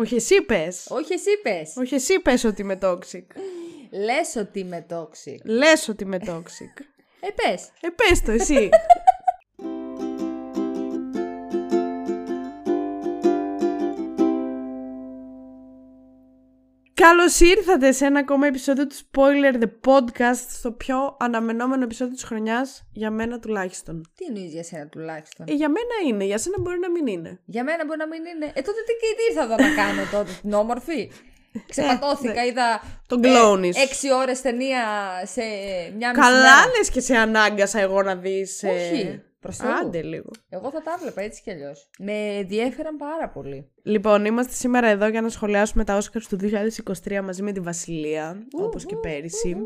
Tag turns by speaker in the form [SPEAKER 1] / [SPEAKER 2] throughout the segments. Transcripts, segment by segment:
[SPEAKER 1] Όχι, εσύ πες.
[SPEAKER 2] Όχι, εσύ πες.
[SPEAKER 1] Όχι, εσύ πες ότι είμαι toxic.
[SPEAKER 2] Λες ότι είμαι toxic.
[SPEAKER 1] Λες ότι είμαι toxic.
[SPEAKER 2] Ε, πες.
[SPEAKER 1] ε, πες το εσύ. Καλώς ήρθατε σε ένα ακόμα επεισόδιο του Spoiler The Podcast, στο πιο αναμενόμενο επεισόδιο της χρονιάς, για μένα τουλάχιστον.
[SPEAKER 2] Τι εννοεί για σένα τουλάχιστον;
[SPEAKER 1] Ε, για μένα είναι, για σένα μπορεί να μην είναι.
[SPEAKER 2] Για μένα μπορεί να μην είναι. Ε, τότε τι, τι ήρθα εδώ να κάνω τότε, την όμορφη; Ξεπατώθηκα, είδα
[SPEAKER 1] Τον κλόνεις.
[SPEAKER 2] Ε, έξι ώρες ταινία σε μια μισή
[SPEAKER 1] Καλά
[SPEAKER 2] μέρα.
[SPEAKER 1] λες και σε ανάγκασα εγώ να δεις... ε,
[SPEAKER 2] Όχι. Προς Θεού.
[SPEAKER 1] Άντε λίγο.
[SPEAKER 2] Εγώ θα τα βλέπα έτσι κι αλλιώς. Με ενδιέφεραν πάρα πολύ.
[SPEAKER 1] Λοιπόν, είμαστε σήμερα εδώ για να σχολιάσουμε τα Oscars του 2023 μαζί με τη Βασιλεία, όπως και πέρυσι.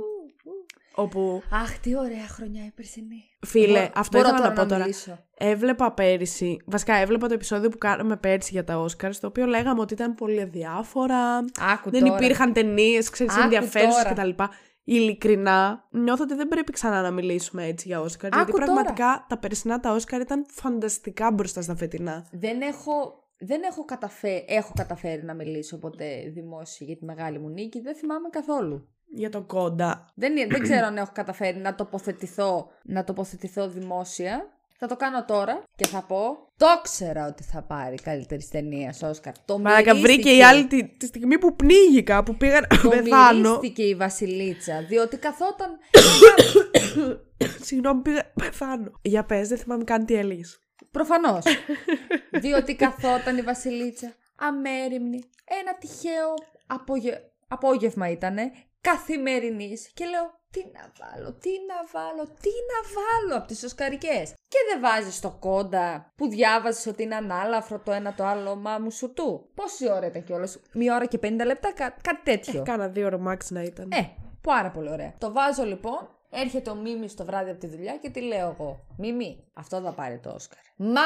[SPEAKER 1] Όπου,
[SPEAKER 2] Αχ, τι ωραία χρονιά η περσινή.
[SPEAKER 1] φίλε,
[SPEAKER 2] Μπορώ-
[SPEAKER 1] αυτό
[SPEAKER 2] μπορώ
[SPEAKER 1] ήθελα να
[SPEAKER 2] τώρα
[SPEAKER 1] πω τώρα.
[SPEAKER 2] μιλήσω.
[SPEAKER 1] Έβλεπα πέρυσι, βασικά έβλεπα το επεισόδιο που κάναμε πέρυσι για τα Oscars, το οποίο λέγαμε ότι ήταν πολύ αδιάφορα,
[SPEAKER 2] Άκου
[SPEAKER 1] δεν
[SPEAKER 2] τώρα.
[SPEAKER 1] υπήρχαν ταινίες, ξέρεις,
[SPEAKER 2] Άκου
[SPEAKER 1] ενδιαφέρουσες
[SPEAKER 2] τώρα.
[SPEAKER 1] κτλ. Ειλικρινά, νιώθω ότι δεν πρέπει ξανά να μιλήσουμε έτσι για Oscars, γιατί
[SPEAKER 2] Άκου τώρα.
[SPEAKER 1] πραγματικά τα περσινά τα Oscar ήταν φανταστικά μπροστά στα φετινά.
[SPEAKER 2] Δεν έχω, δεν έχω, καταφέρει, έχω καταφέρει να μιλήσω ποτέ δημόσια για τη μεγάλη μου νίκη. Δεν θυμάμαι καθόλου.
[SPEAKER 1] Για το κόντα.
[SPEAKER 2] Δεν, δεν ξέρω αν έχω καταφέρει να τοποθετηθώ, να τοποθετηθώ δημόσια. Θα το κάνω τώρα και θα πω. Το ξέρα ότι θα πάρει καλύτερη ταινία Όσκαρ. Το
[SPEAKER 1] Μαλάκα βρήκε
[SPEAKER 2] μυρίστηκε.
[SPEAKER 1] η άλλη τη, τη στιγμή που πνίγηκα, που πήγα να
[SPEAKER 2] Το
[SPEAKER 1] πεθάνω.
[SPEAKER 2] μυρίστηκε η Βασιλίτσα, διότι καθόταν.
[SPEAKER 1] Συγγνώμη, πήγα να πεθάνω. Για πες, δεν θυμάμαι καν τι έλεγες.
[SPEAKER 2] Προφανώς. διότι καθόταν η Βασιλίτσα αμέριμνη. Ένα τυχαίο απόγε... απόγευμα ήτανε, καθημερινής. Και λέω, τι να βάλω, τι να βάλω, τι να βάλω από τις Οσκαρικές. Και δεν βάζεις το κόντα που διάβαζες ότι είναι ανάλαφρο το ένα το άλλο μάμου σου του. Πόση ώρα ήταν κιόλας, μία ώρα και 50 λεπτά, κά- κάτι τέτοιο.
[SPEAKER 1] Κάνα δύο ώρο max να ήταν.
[SPEAKER 2] Ε, πάρα πολύ ωραία. Το βάζω λοιπόν. Έρχεται ο Μίμης το βράδυ από τη δουλειά και τι λέω εγώ. Μίμη, αυτό θα πάρει το Όσκαρ. Μα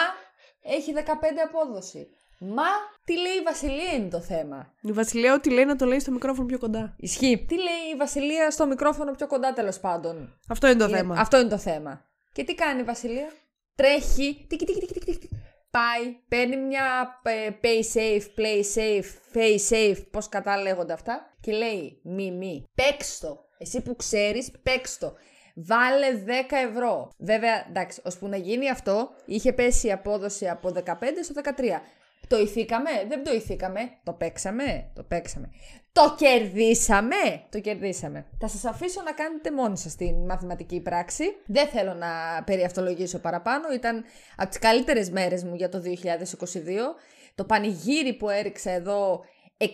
[SPEAKER 2] έχει 15 απόδοση. Μα τι λέει η Βασιλεία είναι το θέμα.
[SPEAKER 1] Η Βασιλεία ό,τι λέει να το λέει στο μικρόφωνο πιο κοντά.
[SPEAKER 2] Ισχύει. Τι λέει η Βασιλεία στο μικρόφωνο πιο κοντά τέλος πάντων;
[SPEAKER 1] Αυτό είναι το
[SPEAKER 2] Είναι-
[SPEAKER 1] θέμα.
[SPEAKER 2] Αυτό είναι το θέμα. Και τι κάνει η Βασιλεία; Τρέχει. Τικι, τικι, τικι, τικι, τικι. Πάει. Παίρνει μια ε, pay safe, play safe, pay safe. Πώς κατά λέγονται αυτά. Και λέει μη μη. Παίξ το. Εσύ που ξέρεις, παίξ το. Βάλε 10 ευρώ. Βέβαια, εντάξει, ώσπου να γίνει αυτό, είχε πέσει η απόδοση από 15 στο 13. Το ηθήκαμε, δεν το ηθήκαμε. Το παίξαμε, το παίξαμε. Το κερδίσαμε, το κερδίσαμε. Θα σας αφήσω να κάνετε μόνοι σας την μαθηματική πράξη. Δεν θέλω να περιαυτολογήσω παραπάνω. Ήταν από τις καλύτερες μέρες μου για το 2022. Το πανηγύρι που έριξα εδώ 6,5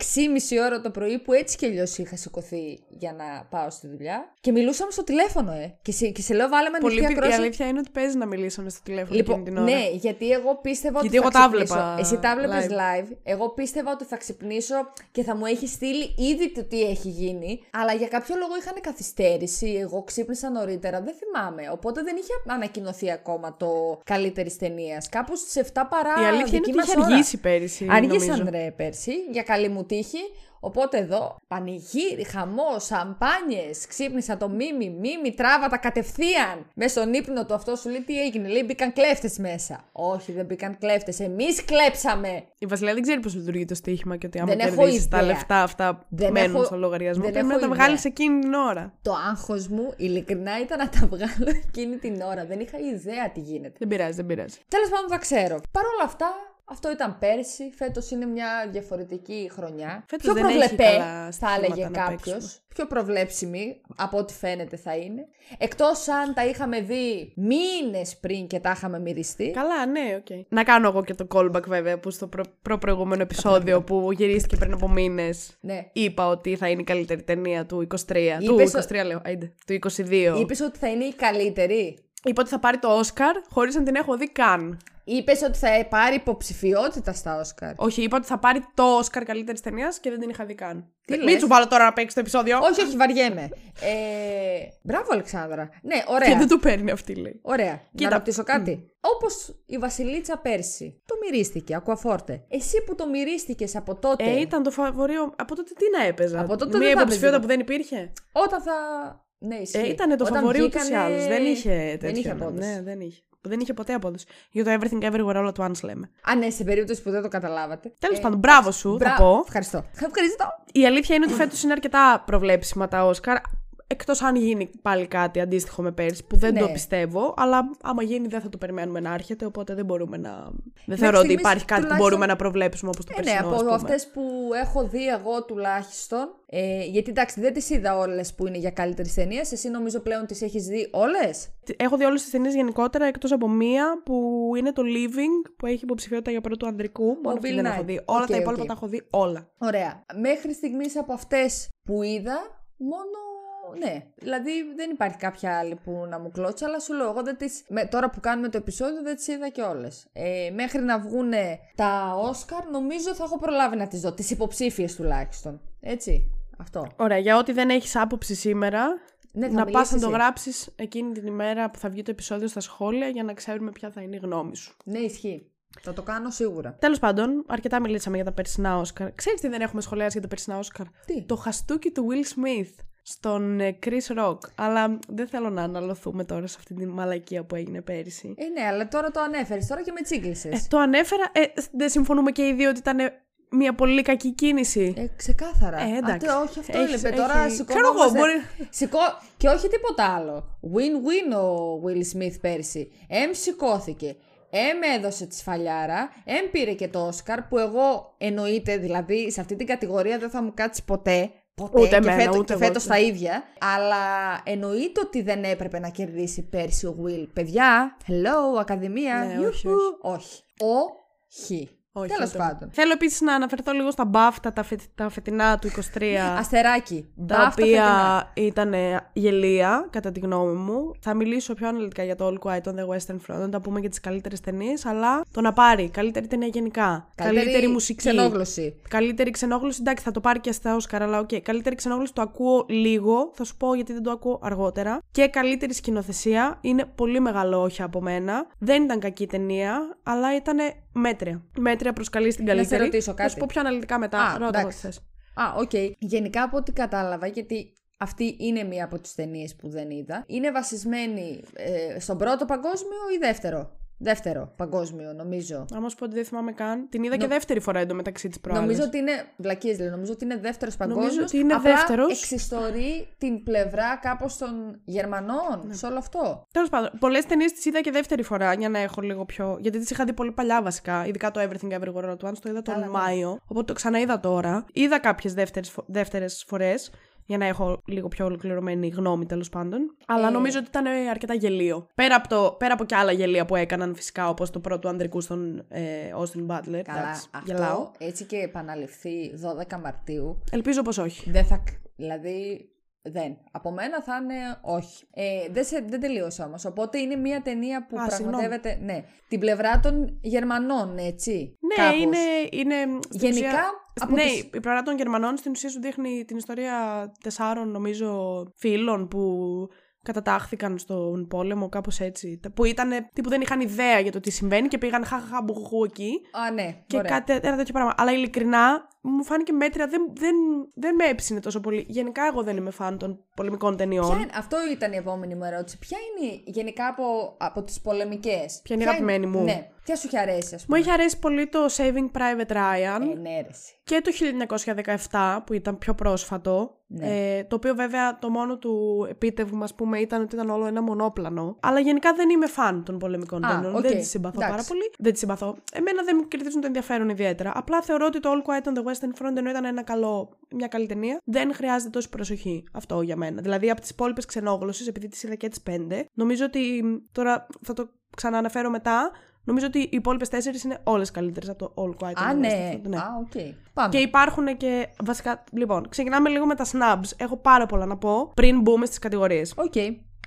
[SPEAKER 2] ώρα το πρωί που έτσι κι αλλιώς είχα σηκωθεί για να πάω στη δουλειά. Και μιλούσαμε στο τηλέφωνο, ε. Και σε, και σε λέω, βάλαμε
[SPEAKER 1] Πολύ
[SPEAKER 2] ανοιχτή
[SPEAKER 1] πι- Η
[SPEAKER 2] ακρόαση.
[SPEAKER 1] αλήθεια είναι ότι παίζει να μιλήσαμε στο τηλέφωνο
[SPEAKER 2] Λοιπόν,
[SPEAKER 1] εκείνη την ώρα.
[SPEAKER 2] ναι, γιατί εγώ πίστευα
[SPEAKER 1] Γιατί
[SPEAKER 2] ότι
[SPEAKER 1] εγώ
[SPEAKER 2] θα
[SPEAKER 1] τα
[SPEAKER 2] ξυπνήσω.
[SPEAKER 1] βλέπα
[SPEAKER 2] Εσύ τα βλέπεις
[SPEAKER 1] live.
[SPEAKER 2] live. Εγώ πίστευα ότι θα ξυπνήσω και θα μου έχει στείλει ήδη το τι έχει γίνει. Αλλά για κάποιο λόγο είχαν καθυστέρηση. Εγώ ξύπνησα νωρίτερα. Δεν θυμάμαι. Οπότε δεν είχε ανακοινωθεί ακόμα το καλύτερη ταινία. Κάπου στις 7 παρά.
[SPEAKER 1] Η αλήθεια είναι
[SPEAKER 2] δική
[SPEAKER 1] ότι
[SPEAKER 2] μας
[SPEAKER 1] είχε
[SPEAKER 2] ώρα.
[SPEAKER 1] αργήσει πέρυσι.
[SPEAKER 2] Άργησαν
[SPEAKER 1] νομίζω.
[SPEAKER 2] ρε πέρσι, για καλή μου τύχη. Οπότε εδώ, πανηγύρι, χαμό, σαμπάνιες, ξύπνησα το μίμη, μίμη, τράβατα κατευθείαν. Μέσα στον ύπνο του αυτό σου λέει τι έγινε, λέει μπήκαν κλέφτες μέσα. Όχι, δεν μπήκαν κλέφτες, εμείς κλέψαμε.
[SPEAKER 1] Η Βασιλεία δεν ξέρει πώς λειτουργεί το στοίχημα και ότι άμα
[SPEAKER 2] Δεν έχω
[SPEAKER 1] κερδίσεις τα
[SPEAKER 2] ιδέα.
[SPEAKER 1] λεφτά αυτά που
[SPEAKER 2] Δεν
[SPEAKER 1] μένουν
[SPEAKER 2] έχω-
[SPEAKER 1] στο λογαριασμό,
[SPEAKER 2] δεν
[SPEAKER 1] πρέπει
[SPEAKER 2] έχω
[SPEAKER 1] να τα
[SPEAKER 2] ιδέα.
[SPEAKER 1] βγάλεις εκείνη την ώρα.
[SPEAKER 2] Το άγχος μου, ειλικρινά, ήταν να τα βγάλω εκείνη την ώρα. Δεν είχα ιδέα τι γίνεται.
[SPEAKER 1] Δεν πειράζει, δεν πειράζει.
[SPEAKER 2] Τέλος πάντων, θα ξέρω. Παρ' όλα αυτά, αυτό ήταν πέρσι. Φέτος είναι μια διαφορετική χρονιά.
[SPEAKER 1] Φέτος
[SPEAKER 2] Πιο
[SPEAKER 1] δεν έχει
[SPEAKER 2] προβλεπέ,
[SPEAKER 1] καλά
[SPEAKER 2] θα
[SPEAKER 1] στοιχήματα
[SPEAKER 2] έλεγε
[SPEAKER 1] να
[SPEAKER 2] κάποιος.
[SPEAKER 1] παίξουμε.
[SPEAKER 2] Πιο προβλέψιμη, από ό,τι φαίνεται θα είναι. Εκτός αν τα είχαμε δει μήνες πριν και τα είχαμε μυριστεί.
[SPEAKER 1] Καλά, ναι, οκ. Να κάνω εγώ και το callback βέβαια που στο προ- προ-προηγούμενο επεισόδιο που γυρίστηκε πριν από μήνες.
[SPEAKER 2] Ναι.
[SPEAKER 1] Είπα ότι θα είναι η καλύτερη ταινία του 23.
[SPEAKER 2] Είπες
[SPEAKER 1] του
[SPEAKER 2] ο-
[SPEAKER 1] 23 λέω, άιντε, του 22.
[SPEAKER 2] Είπες ότι θα είναι η καλύτερη;
[SPEAKER 1] Είπα ότι θα πάρει το Oscar χωρίς να την έχω δει καν.
[SPEAKER 2] Είπες ότι θα πάρει υποψηφιότητα στα Όσκαρ.
[SPEAKER 1] Όχι, είπα ότι θα πάρει το Oscar καλύτερης ταινίας και δεν την είχα δει καν.
[SPEAKER 2] Τι
[SPEAKER 1] Μην
[SPEAKER 2] λες;
[SPEAKER 1] σου βάλω τώρα να παίξεις το επεισόδιο.
[SPEAKER 2] όχι, όχι, βαριέμαι. Ε, μπράβο, Αλεξάνδρα. Ναι,
[SPEAKER 1] Και
[SPEAKER 2] ωραία.
[SPEAKER 1] δεν του παίρνει αυτή, λέει.
[SPEAKER 2] Ωραία.
[SPEAKER 1] Κοίτα.
[SPEAKER 2] Να ρωτήσω κάτι. Όπως η Βασιλίτσα πέρσι. Το μυρίστηκε, ακουαφόρτε. Εσύ που το μυρίστηκες από τότε.
[SPEAKER 1] Ε, ήταν το φαβορείο. Από τότε τι να έπαιζα;
[SPEAKER 2] Από τότε
[SPEAKER 1] Μία
[SPEAKER 2] δεν θα
[SPEAKER 1] υποψηφιότητα
[SPEAKER 2] έπαιζε.
[SPEAKER 1] που δεν υπήρχε;
[SPEAKER 2] Όταν θα. Ναι, ισχύει.
[SPEAKER 1] Ε, ήταν το
[SPEAKER 2] Όταν
[SPEAKER 1] φαβορείο ούτως ή
[SPEAKER 2] βγήκανε-
[SPEAKER 1] άλλως. Δεν είχε τέτοιο.
[SPEAKER 2] Δεν είχε
[SPEAKER 1] ναι.
[SPEAKER 2] απόδοση.
[SPEAKER 1] Ναι, δεν είχε. που δεν είχε ποτέ απόδοση. Για το Everything Everywhere All at Once λέμε.
[SPEAKER 2] Α, ναι, σε περίπτωση που δεν το καταλάβατε.
[SPEAKER 1] Τέλος
[SPEAKER 2] Ε,
[SPEAKER 1] πάντων, μπράβο σου,
[SPEAKER 2] μπρα-
[SPEAKER 1] θα πω.
[SPEAKER 2] Ευχαριστώ. Ευχαριστώ.
[SPEAKER 1] Η αλήθεια είναι ότι φέτος είναι αρκετά προβλέψιμα τα Όσκαρ. Εκτός αν γίνει πάλι κάτι αντίστοιχο με πέρσι, που δεν
[SPEAKER 2] Ναι.
[SPEAKER 1] το πιστεύω. Αλλά άμα γίνει, δεν θα το περιμένουμε να έρχεται. Οπότε δεν μπορούμε να. Δεν θεωρώ ότι
[SPEAKER 2] στιγμής,
[SPEAKER 1] υπάρχει κάτι που
[SPEAKER 2] τουλάχιστον-
[SPEAKER 1] μπορούμε να προβλέψουμε όπως το
[SPEAKER 2] Ε, ναι,
[SPEAKER 1] περσινό.
[SPEAKER 2] από
[SPEAKER 1] ας πούμε.
[SPEAKER 2] αυτές που έχω δει εγώ τουλάχιστον. Ε, γιατί εντάξει, δεν τις είδα όλες που είναι για καλύτερη ταινία. Εσύ νομίζω πλέον τις έχεις δει όλες;
[SPEAKER 1] Έχω δει όλες τις ταινίες γενικότερα εκτός από μία που είναι το Living που έχει υποψηφιότητα για πρώτου ανδρικού. Μόνο αυτή
[SPEAKER 2] Bill
[SPEAKER 1] δεν
[SPEAKER 2] Nighy.
[SPEAKER 1] έχω δει. Όλα
[SPEAKER 2] Οκ,
[SPEAKER 1] τα υπόλοιπα
[SPEAKER 2] οκ.
[SPEAKER 1] τα έχω δει όλα.
[SPEAKER 2] Ωραία. Μέχρι στιγμής από αυτές που είδα, μόνο. Ναι, δηλαδή δεν υπάρχει κάποια άλλη που να μου κλώτσει, αλλά σου λέω εγώ δεν τις... με, τώρα που κάνουμε το επεισόδιο δεν τις είδα και όλες. Ε, μέχρι να βγούνε τα Όσκαρ νομίζω θα έχω προλάβει να τις δω, τις υποψήφιες τουλάχιστον. Έτσι, αυτό.
[SPEAKER 1] Ωραία, για ό,τι δεν έχεις άποψη σήμερα,
[SPEAKER 2] Ναι, θα
[SPEAKER 1] να πας
[SPEAKER 2] μιλήσεις
[SPEAKER 1] να το
[SPEAKER 2] εσύ.
[SPEAKER 1] γράψεις εκείνη την ημέρα που θα βγει το επεισόδιο στα σχόλια για να ξέρουμε ποια θα είναι η γνώμη σου.
[SPEAKER 2] Ναι, ισχύει. Θα το κάνω σίγουρα.
[SPEAKER 1] Τέλος πάντων, αρκετά μιλήσαμε για τα περσινά Όσκαρ. Ξέρεις τι δεν έχουμε σχολιάσει για τα περσινά Όσκαρ;
[SPEAKER 2] Τι;
[SPEAKER 1] Το χαστούκι του Will Smith στον ε, Chris Rock. Αλλά δεν θέλω να αναλωθούμε τώρα σε αυτή τη μαλακία που έγινε πέρυσι.
[SPEAKER 2] Ε, ναι, αλλά τώρα το ανέφερες, τώρα και με τσίγκλισες.
[SPEAKER 1] Ε, το ανέφερα. Ε, δεν συμφωνούμε και οι δύο ότι ήταν μια πολύ κακή κίνηση.
[SPEAKER 2] Ε, ξεκάθαρα.
[SPEAKER 1] Ε, εντάξει.
[SPEAKER 2] Α, τε- όχι, αυτό
[SPEAKER 1] Έχεις-
[SPEAKER 2] είπε. Τώρα
[SPEAKER 1] έχει-
[SPEAKER 2] σηκωνόμαστε.
[SPEAKER 1] Ξέρω εγώ, μπορεί-
[SPEAKER 2] Σηκώ... Και όχι τίποτα άλλο. Win-win ο Will Smith πέρσι. Εμ σηκώθηκε. Εμ έδωσε τη σφαλιάρα. Εμ πήρε και το Όσκαρ που εγώ εννοείται δηλαδή σε αυτή την κατηγορία δεν θα μου κάτσει ποτέ. Ποτέ
[SPEAKER 1] Ούτε
[SPEAKER 2] και,
[SPEAKER 1] εμένα,
[SPEAKER 2] φέτο-
[SPEAKER 1] ούτε
[SPEAKER 2] και
[SPEAKER 1] εγώ,
[SPEAKER 2] φέτος
[SPEAKER 1] ούτε.
[SPEAKER 2] τα ίδια. Αλλά εννοείται ότι δεν έπρεπε να κερδίσει πέρσι ο Will. Παιδιά, hello, Ακαδημία.
[SPEAKER 1] Ναι, όχι,
[SPEAKER 2] Ιουχου. όχι. Όχι.
[SPEAKER 1] Όχι,
[SPEAKER 2] Τέλος
[SPEAKER 1] ούτε.
[SPEAKER 2] πάντων.
[SPEAKER 1] Θέλω επίσης να αναφερθώ λίγο στα BAFTA, τα, φε- τα φετινά του 23.
[SPEAKER 2] Αστεράκι.
[SPEAKER 1] τα
[SPEAKER 2] BAFTA φετινά.
[SPEAKER 1] οποία ήταν γελοία, κατά τη γνώμη μου. Θα μιλήσω πιο αναλυτικά για το All Quiet on the Western Front, όταν τα πούμε για τις καλύτερες ταινίες, αλλά το να πάρει καλύτερη ταινία γενικά. Καλύτερη, μουσική.
[SPEAKER 2] Ξενόγλωσση.
[SPEAKER 1] Καλύτερη ξενόγλωσση, εντάξει, θα το πάρει και στα Όσκαρ, αλλά οκ. Καλύτερη ξενόγλωσση το ακούω λίγο, θα σου πω γιατί δεν το ακούω αργότερα. Και καλύτερη σκηνοθεσία είναι πολύ μεγάλο όχι από μένα. Δεν ήταν κακή ταινία, αλλά ήταν μέτρια. Μέτρια προς καλή στην καλύτερη.
[SPEAKER 2] ρωτήσω
[SPEAKER 1] Θα
[SPEAKER 2] κάτι.
[SPEAKER 1] σου πω πιο αναλυτικά μετά.
[SPEAKER 2] Α,
[SPEAKER 1] Ρώτα εγώ
[SPEAKER 2] εντάξει.
[SPEAKER 1] τι θες.
[SPEAKER 2] Α, οκ. Γενικά από ό,τι κατάλαβα, γιατί αυτή είναι μία από τις ταινίες που δεν είδα, είναι βασισμένη ε, στον πρώτο παγκόσμιο ή δεύτερο; Δεύτερο παγκόσμιο, νομίζω.
[SPEAKER 1] Άμα σου πω ότι δεν θυμάμαι καν. Την είδα και δεύτερη φορά εντωμεταξύ τις προάλλες.
[SPEAKER 2] Νομίζω ότι είναι. Βλακείες λέει. Νομίζω ότι είναι δεύτερος παγκόσμιος.
[SPEAKER 1] ότι είναι
[SPEAKER 2] απλά
[SPEAKER 1] δεύτερος.
[SPEAKER 2] Εξιστορεί την πλευρά κάπως των Γερμανών
[SPEAKER 1] Ναι.
[SPEAKER 2] σε όλο αυτό.
[SPEAKER 1] Τέλος πάντων, πολλές ταινίες τις είδα και δεύτερη φορά για να έχω λίγο πιο. Γιατί τις είχα δει πολύ παλιά βασικά. Ειδικά το Everything Everywhere All at Once το είδα τον
[SPEAKER 2] Καλά, ναι.
[SPEAKER 1] Μάιο. Οπότε το ξαναείδα τώρα. Είδα κάποιες δεύτερες φορές για να έχω λίγο πιο ολοκληρωμένη γνώμη τέλος πάντων. Αλλά
[SPEAKER 2] Ε.
[SPEAKER 1] νομίζω ότι ήταν αρκετά γελίο. Πέρα από, το, πέρα από και άλλα γελία που έκαναν φυσικά, όπως το πρώτο ανδρικού στον ε, Austin Butler.
[SPEAKER 2] Καλά.
[SPEAKER 1] Εντάξει,
[SPEAKER 2] αυτό
[SPEAKER 1] γελάω.
[SPEAKER 2] έτσι και επαναληφθεί 12 Μαρτίου.
[SPEAKER 1] Ελπίζω πως όχι.
[SPEAKER 2] Δεν θα. Δηλαδή. Δεν. Από μένα θα είναι όχι. Ε, δεν, σε, δεν τελείωσα όμως. Οπότε είναι μια ταινία που
[SPEAKER 1] Α,
[SPEAKER 2] πραγματεύεται. Ναι. Την πλευρά των Γερμανών, έτσι.
[SPEAKER 1] Ναι,
[SPEAKER 2] κάπως.
[SPEAKER 1] είναι. είναι στην
[SPEAKER 2] Γενικά,
[SPEAKER 1] ουσία-
[SPEAKER 2] από
[SPEAKER 1] ναι,
[SPEAKER 2] τις-
[SPEAKER 1] η πλευρά των Γερμανών στην ουσία σου δείχνει την ιστορία τεσσάρων, νομίζω, φίλων που κατατάχθηκαν στον πόλεμο, κάπως έτσι. Τα- Που ήταν. τι που δεν είχαν ιδέα για το τι συμβαίνει και πήγαν χαχαχα μπουχουχού εκεί.
[SPEAKER 2] Α, ναι.
[SPEAKER 1] Και
[SPEAKER 2] ωραία.
[SPEAKER 1] κάτι, ένα τέτοιο πράγμα. Αλλά ειλικρινά μου φάνηκε μέτρια. Δεν, δεν, δεν με έψηνε τόσο πολύ. Γενικά, εγώ δεν είμαι φαν των πολεμικών ταινιών.
[SPEAKER 2] Ποια είναι- αυτό ήταν η επόμενη μου ερώτηση. Ποια είναι γενικά από, από τις πολεμικές;
[SPEAKER 1] Ποια είναι η αγαπημένη μου;
[SPEAKER 2] Ναι. Ποια σου έχει αρέσει, ας
[SPEAKER 1] Μου
[SPEAKER 2] πούμε;
[SPEAKER 1] έχει αρέσει πολύ το Saving Private Ryan.
[SPEAKER 2] Ε, ναι, ρε, εσύ.
[SPEAKER 1] και το 1917 που ήταν πιο πρόσφατο.
[SPEAKER 2] Ναι.
[SPEAKER 1] Ε, το οποίο βέβαια το μόνο του επίτευγμα ας πούμε ήταν ότι ήταν όλο ένα μονόπλανο. Αλλά γενικά δεν είμαι φαν των πολεμικών
[SPEAKER 2] Α,
[SPEAKER 1] ταινιών.
[SPEAKER 2] οκ.
[SPEAKER 1] Δεν τις συμπαθώ
[SPEAKER 2] Εντάξει.
[SPEAKER 1] πάρα πολύ. Δεν τις συμπαθώ. Εμένα δεν μου κερδίζουν το ενδιαφέρον ιδιαίτερα. Απλά θεωρώ ότι το All Quiet on the Western Front ενώ ήταν ένα καλό, μια καλή ταινία, δεν χρειάζεται τόση προσοχή. Αυτό για μένα. Δηλαδή από τις υπόλοιπες ξενόγλωσσες, επειδή τις είδα και τις πέντε, νομίζω ότι τώρα θα το ξανααναφέρω μετά. Νομίζω ότι οι υπόλοιπες τέσσερις είναι όλες καλύτερες από το All Quiet on
[SPEAKER 2] Α,
[SPEAKER 1] the
[SPEAKER 2] ναι.
[SPEAKER 1] Western Front. ναι.
[SPEAKER 2] Α, οκ. Πάμε.
[SPEAKER 1] Και υπάρχουν και βασικά. Λοιπόν, ξεκινάμε λίγο με τα snubs. Έχω πάρα πολλά να πω πριν μπούμε στις κατηγορίες.
[SPEAKER 2] Οκ.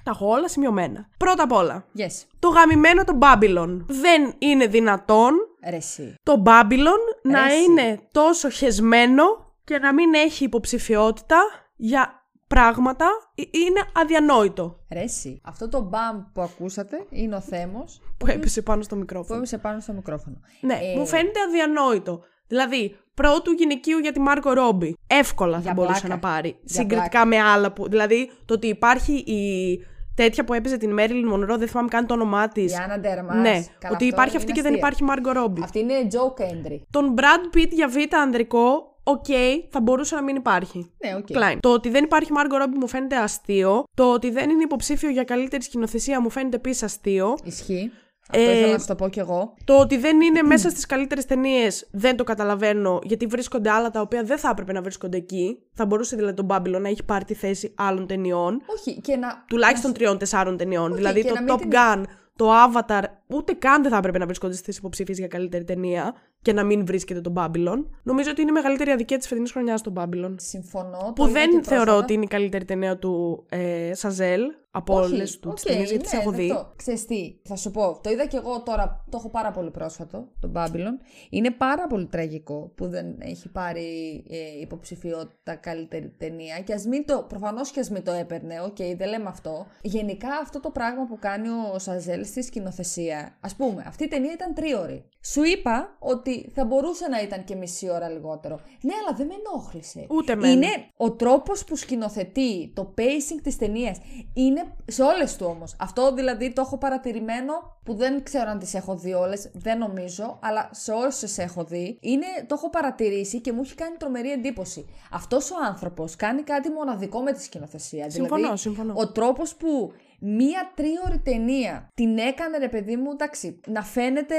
[SPEAKER 1] Τα έχω όλα σημειωμένα. Πρώτα απ' όλα,
[SPEAKER 2] Yes.
[SPEAKER 1] το γαμημένο το Babylon. Δεν είναι δυνατόν
[SPEAKER 2] Ρε, εσύ.
[SPEAKER 1] το Babylon να
[SPEAKER 2] Ρε, εσύ.
[SPEAKER 1] είναι τόσο χεσμένο και να μην έχει υποψηφιότητα για πράγματα. Ε, Είναι αδιανόητο.
[SPEAKER 2] Ρε, εσύ. Αυτό το μπαμ που ακούσατε είναι ο Θέμος
[SPEAKER 1] Που έπεσε πάνω στο
[SPEAKER 2] που
[SPEAKER 1] μικρόφωνο.
[SPEAKER 2] έμεινε πάνω στο μικρόφωνο.
[SPEAKER 1] Ναι,
[SPEAKER 2] Ε,
[SPEAKER 1] μου φαίνεται αδιανόητο. Δηλαδή, πρώτου γυναικείου για τη Μάργκο Ρόμπι. Εύκολα θα
[SPEAKER 2] Για
[SPEAKER 1] μπορούσε
[SPEAKER 2] πλάκα.
[SPEAKER 1] να πάρει.
[SPEAKER 2] Για
[SPEAKER 1] συγκριτικά με άλλα που. Δηλαδή, το ότι υπάρχει η τέτοια που έπαιζε την Μέριλιν Μονρό, δεν θυμάμαι καν το όνομά της.
[SPEAKER 2] Η Άνα ντε Άρμας.
[SPEAKER 1] Ναι,
[SPEAKER 2] Καλά,
[SPEAKER 1] ότι
[SPEAKER 2] αυτό
[SPEAKER 1] υπάρχει
[SPEAKER 2] είναι
[SPEAKER 1] αυτή και δεν
[SPEAKER 2] αστεία.
[SPEAKER 1] υπάρχει Μάργκο Ρόμπι.
[SPEAKER 2] Αυτή είναι joke entry.
[SPEAKER 1] Τον Brad Pitt για β' ανδρικό, οκ, θα μπορούσε να μην υπάρχει.
[SPEAKER 2] Ναι, ok.
[SPEAKER 1] Klein. Το ότι δεν υπάρχει Μάργκο Ρόμπι μου φαίνεται αστείο. Το ότι δεν είναι υποψήφιο για καλύτερη σκηνοθεσία μου φαίνεται επίσης αστείο.
[SPEAKER 2] Ισχύει. Αυτό
[SPEAKER 1] Ε,
[SPEAKER 2] ήθελα να σου το πω κι εγώ.
[SPEAKER 1] Το ότι δεν είναι μέσα στις καλύτερες ταινίες δεν το καταλαβαίνω, γιατί βρίσκονται άλλα τα οποία δεν θα έπρεπε να βρίσκονται εκεί. Θα μπορούσε δηλαδή το Babylon να έχει πάρει τη θέση άλλων ταινιών.
[SPEAKER 2] Όχι, και να.
[SPEAKER 1] Τουλάχιστον τριών-τεσσάρων ταινιών.
[SPEAKER 2] Όχι,
[SPEAKER 1] δηλαδή
[SPEAKER 2] και
[SPEAKER 1] το
[SPEAKER 2] να μην
[SPEAKER 1] Top
[SPEAKER 2] την-
[SPEAKER 1] Gun, το Avatar, ούτε καν δεν θα έπρεπε να βρίσκονται στις υποψήφιες για καλύτερη ταινία και να μην βρίσκεται το Babylon. Νομίζω ότι είναι η μεγαλύτερη αδικία της φετινής χρονιάς το Babylon.
[SPEAKER 2] Συμφωνώ. το
[SPEAKER 1] Που
[SPEAKER 2] είδα
[SPEAKER 1] δεν
[SPEAKER 2] και
[SPEAKER 1] θεωρώ
[SPEAKER 2] πρόσφατα.
[SPEAKER 1] ότι είναι η καλύτερη ταινία του ε, Σαζέλ από
[SPEAKER 2] Όχι,
[SPEAKER 1] όλες του
[SPEAKER 2] οκ,
[SPEAKER 1] τις ταινίες, γιατί τις
[SPEAKER 2] ναι,
[SPEAKER 1] έχω δει.
[SPEAKER 2] δεκτό. Ξέρεις τι, θα σου πω. Το είδα και εγώ τώρα, το έχω πάρα πολύ πρόσφατο, το Babylon. Είναι πάρα πολύ τραγικό που δεν έχει πάρει ε, υποψηφιότητα καλύτερη ταινία. Και ας μην το, προφανώς και ας μην το έπαιρνε, οκ, δεν λέμε αυτό. Γενικά αυτό το πράγμα που κάνει ο Σαζέλ στη σκηνοθεσία, ας πούμε, αυτή η ταινία ήταν τρίωρη. Σου είπα ότι θα μπορούσε να ήταν και μισή ώρα λιγότερο. Ναι, αλλά δεν με ενόχλησε.
[SPEAKER 1] Ούτε εμένα.
[SPEAKER 2] Είναι ο τρόπος που σκηνοθετεί, το pacing της ταινίας είναι σε όλες του όμως. Αυτό δηλαδή το έχω παρατηρημένο που δεν ξέρω αν τις έχω δει όλες, δεν νομίζω, αλλά σε όσες έχω δει, είναι, το έχω παρατηρήσει και μου έχει κάνει τρομερή εντύπωση. Αυτός ο άνθρωπος κάνει κάτι μοναδικό με τη σκηνοθεσία.
[SPEAKER 1] Συμφωνώ,
[SPEAKER 2] δηλαδή,
[SPEAKER 1] συμφωνώ.
[SPEAKER 2] ο τρόπος που μία τρίωρη ταινία την έκανε ρε παιδί μου, εντάξει, να φαίνεται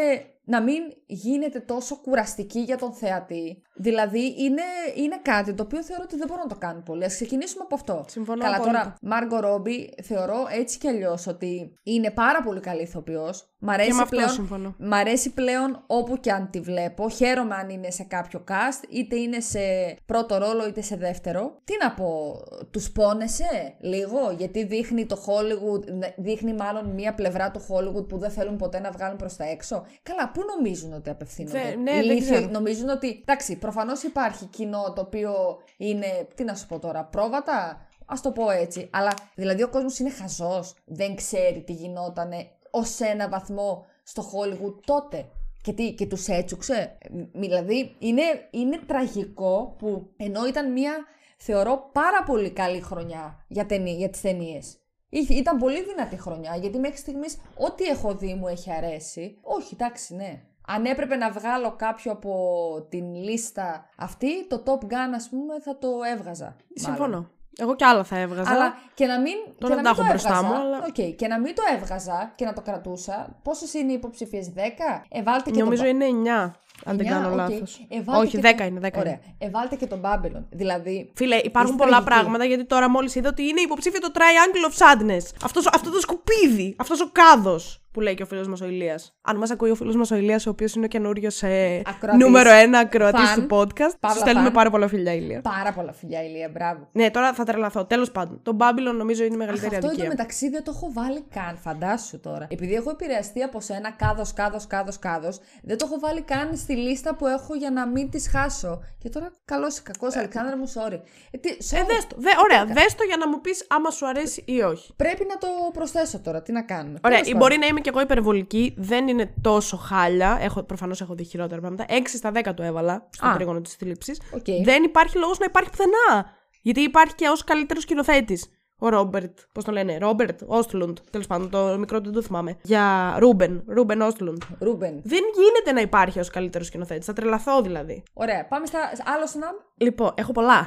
[SPEAKER 2] να μην γίνεται τόσο κουραστική για τον θεατή. Δηλαδή είναι, είναι κάτι το οποίο θεωρώ ότι δεν μπορούν να το κάνουν πολύ. Ας ξεκινήσουμε από αυτό.
[SPEAKER 1] Συμφωνώ
[SPEAKER 2] Καλά
[SPEAKER 1] απόλυτα.
[SPEAKER 2] τώρα, Μάργκο Ρόμπι θεωρώ έτσι κι αλλιώς ότι είναι πάρα πολύ καλή ηθοποιός. Μ' αρέσει,
[SPEAKER 1] Και με αυτό
[SPEAKER 2] πλέον,
[SPEAKER 1] συμφωνώ.
[SPEAKER 2] μ' αρέσει πλέον όπου και αν τη βλέπω. Χαίρομαι αν είναι σε κάποιο cast, είτε είναι σε πρώτο ρόλο είτε σε δεύτερο. Τι να πω, τους πόνεσαι λίγο, γιατί δείχνει το Hollywood, δείχνει μάλλον μία πλευρά του Hollywood που δεν θέλουν ποτέ να βγάλουν προς τα έξω. Καλά, πού νομίζουν ότι απευθύνονται;
[SPEAKER 1] Δε- ναι, δεν
[SPEAKER 2] Ηλίθιοι
[SPEAKER 1] ξέρω.
[SPEAKER 2] νομίζουν ότι. Εντάξει, προφανώς υπάρχει κοινό το οποίο είναι. Τι να σου πω τώρα, πρόβατα; Α το πω έτσι. Αλλά δηλαδή ο κόσμος είναι χαζός. Δεν ξέρει τι γινότανε ως ένα βαθμό στο Hollywood τότε. Και τι, και τους έτσουξε; Μ, Δηλαδή, είναι, είναι τραγικό που ενώ ήταν μια, θεωρώ, πάρα πολύ καλή χρονιά για, ταινί, για τις ταινίες. Ήταν πολύ δυνατή χρονιά, γιατί μέχρι στιγμής ό,τι έχω δει μου έχει αρέσει. Όχι, εντάξει, ναι. Αν έπρεπε να βγάλω κάποιο από την λίστα αυτή, το Top Gun, ας πούμε, θα το έβγαζα. μάλλον.
[SPEAKER 1] Συμφωνώ. Εγώ κι άλλα θα έβγαζα.
[SPEAKER 2] Αλλά και να μην, και
[SPEAKER 1] Τώρα
[SPEAKER 2] να
[SPEAKER 1] δεν
[SPEAKER 2] μην
[SPEAKER 1] τα έχω
[SPEAKER 2] το
[SPEAKER 1] μπροστά
[SPEAKER 2] έβγαζα.
[SPEAKER 1] μου, αλλά-
[SPEAKER 2] Οκ, και να μην το έβγαζα και να το κρατούσα. Πόσες είναι οι υποψήφιες, 10? Εβάλτε και
[SPEAKER 1] Νομίζω
[SPEAKER 2] το...
[SPEAKER 1] είναι 9, αν δεν
[SPEAKER 2] 9,
[SPEAKER 1] κάνω
[SPEAKER 2] οκ.
[SPEAKER 1] λάθος.
[SPEAKER 2] Εβάλτε
[SPEAKER 1] Όχι,
[SPEAKER 2] και
[SPEAKER 1] 10
[SPEAKER 2] το-
[SPEAKER 1] είναι, 10
[SPEAKER 2] Ωραία.
[SPEAKER 1] είναι.
[SPEAKER 2] Εβάλτε και τον Babylon. Δηλαδή.
[SPEAKER 1] Φίλε, υπάρχουν
[SPEAKER 2] Είστε
[SPEAKER 1] πολλά
[SPEAKER 2] τραγικοί.
[SPEAKER 1] πράγματα γιατί τώρα μόλις είδα ότι είναι υποψήφιο το Triangle of Sadness. Αυτός, αυτό το σκουπίδι, αυτός ο κάδος που λέει και ο φίλος μας ο Ηλίας. Αν μας ακούει ο φίλος μας ο Ηλίας, ο οποίος είναι ο καινούριος ε,
[SPEAKER 2] Ακροατής.
[SPEAKER 1] νούμερο ένα ακροατής
[SPEAKER 2] Φαν.
[SPEAKER 1] του podcast.
[SPEAKER 2] Παύλα
[SPEAKER 1] Σου στέλνουμε
[SPEAKER 2] φαν.
[SPEAKER 1] πάρα πολλά φιλιά, Ηλία.
[SPEAKER 2] Πάρα πολλά φιλιά, Ηλία, μπράβο.
[SPEAKER 1] Ναι, τώρα θα τρελαθώ. Τέλος πάντων, το Babylon νομίζω είναι η
[SPEAKER 2] Αχ,
[SPEAKER 1] μεγαλύτερη
[SPEAKER 2] αυτό
[SPEAKER 1] αδικία.
[SPEAKER 2] μεταξύ δεν το έχω βάλει καν, φαντάσου τώρα. Επειδή έχω επηρεαστεί από σένα κάδος, κάδος, κάδος, κάδος, δεν το έχω βάλει καν στη λίστα που έχω για να μην τις χάσω. Και τώρα καλός ή κακός, Αλεξάνδρα μου, sorry. Ε, τι,
[SPEAKER 1] Ε,
[SPEAKER 2] sorry.
[SPEAKER 1] δες το. Δε, ωραία, δες το για να μου πεις άμα σου αρέσει ή όχι.
[SPEAKER 2] Πρέπει να το προσθέσω τώρα, τι να κάνουμε.
[SPEAKER 1] Ωραία,
[SPEAKER 2] Τέλος
[SPEAKER 1] ή μπορεί να είμαι κι εγώ υπερβολική, δεν είναι τόσο χάλια. Έχω, προφανώς έχω δει χειρότερα πράγματα. 6 στα 10 το έβαλα στο
[SPEAKER 2] Α.
[SPEAKER 1] τρίγωνο της θλίψης.
[SPEAKER 2] Οκ.
[SPEAKER 1] Δεν υπάρχει λόγος να υπάρχει πουθενά. Γιατί υπάρχει και ως καλύτερος σκηνοθέτης. Ο Ρόμπερτ, πώς το λένε, Ρόμπερτ Όστλουντ. Τέλος πάντων, το μικρό του δεν το θυμάμαι. Για Ρούμπεν, Ρούμπεν Όστλουντ.
[SPEAKER 2] Ρούμπεν.
[SPEAKER 1] Δεν γίνεται να υπάρχει ως καλύτερος σκηνοθέτης. Θα τρελαθώ δηλαδή.
[SPEAKER 2] Ωραία, πάμε στα άλλο σναμ.
[SPEAKER 1] Λοιπόν, έχω πολλά.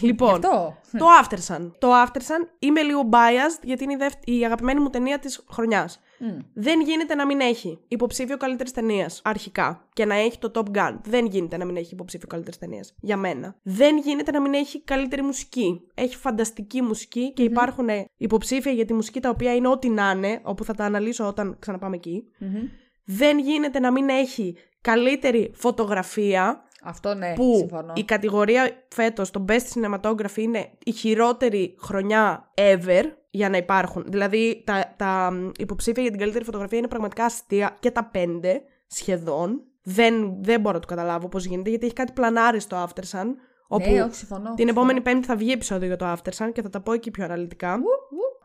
[SPEAKER 1] λοιπόν,
[SPEAKER 2] Αυτό.
[SPEAKER 1] το Aftersun. Το Aftersun είμαι λίγο biased γιατί είναι η, δεύ- η αγαπημένη μου ταινία της χρονιά. Δεν γίνεται να μην έχει υποψήφιο καλύτερης ταινίας αρχικά και να έχει το Top Gun. Δεν γίνεται να μην έχει υποψήφιο καλύτερης ταινίας. Για μένα. Δεν γίνεται να μην έχει καλύτερη μουσική. Έχει φανταστική μουσική και υπάρχουν υποψήφια για τη μουσική τα οποία είναι ό,τι να είναι, όπου θα τα αναλύσω όταν ξαναπάμε εκεί. Δεν γίνεται να μην έχει καλύτερη φωτογραφία
[SPEAKER 2] Αυτό ναι,
[SPEAKER 1] που
[SPEAKER 2] συμφωνώ.
[SPEAKER 1] η κατηγορία φέτος, το Best Cinematography, είναι η χειρότερη χρονιά ever για να υπάρχουν. Δηλαδή, τα, τα μ, υποψήφια για την καλύτερη φωτογραφία είναι πραγματικά αστεία και τα πέντε σχεδόν. Δεν, δεν μπορώ να το καταλάβω πώς γίνεται, γιατί έχει κάτι πλανάρι στο Aftersun. Όπου
[SPEAKER 2] Ναι, όχι, συμφωνώ.
[SPEAKER 1] την επόμενη Πέμπτη θα βγει επεισόδιο για το Aftersun και θα τα πω εκεί πιο αναλυτικά.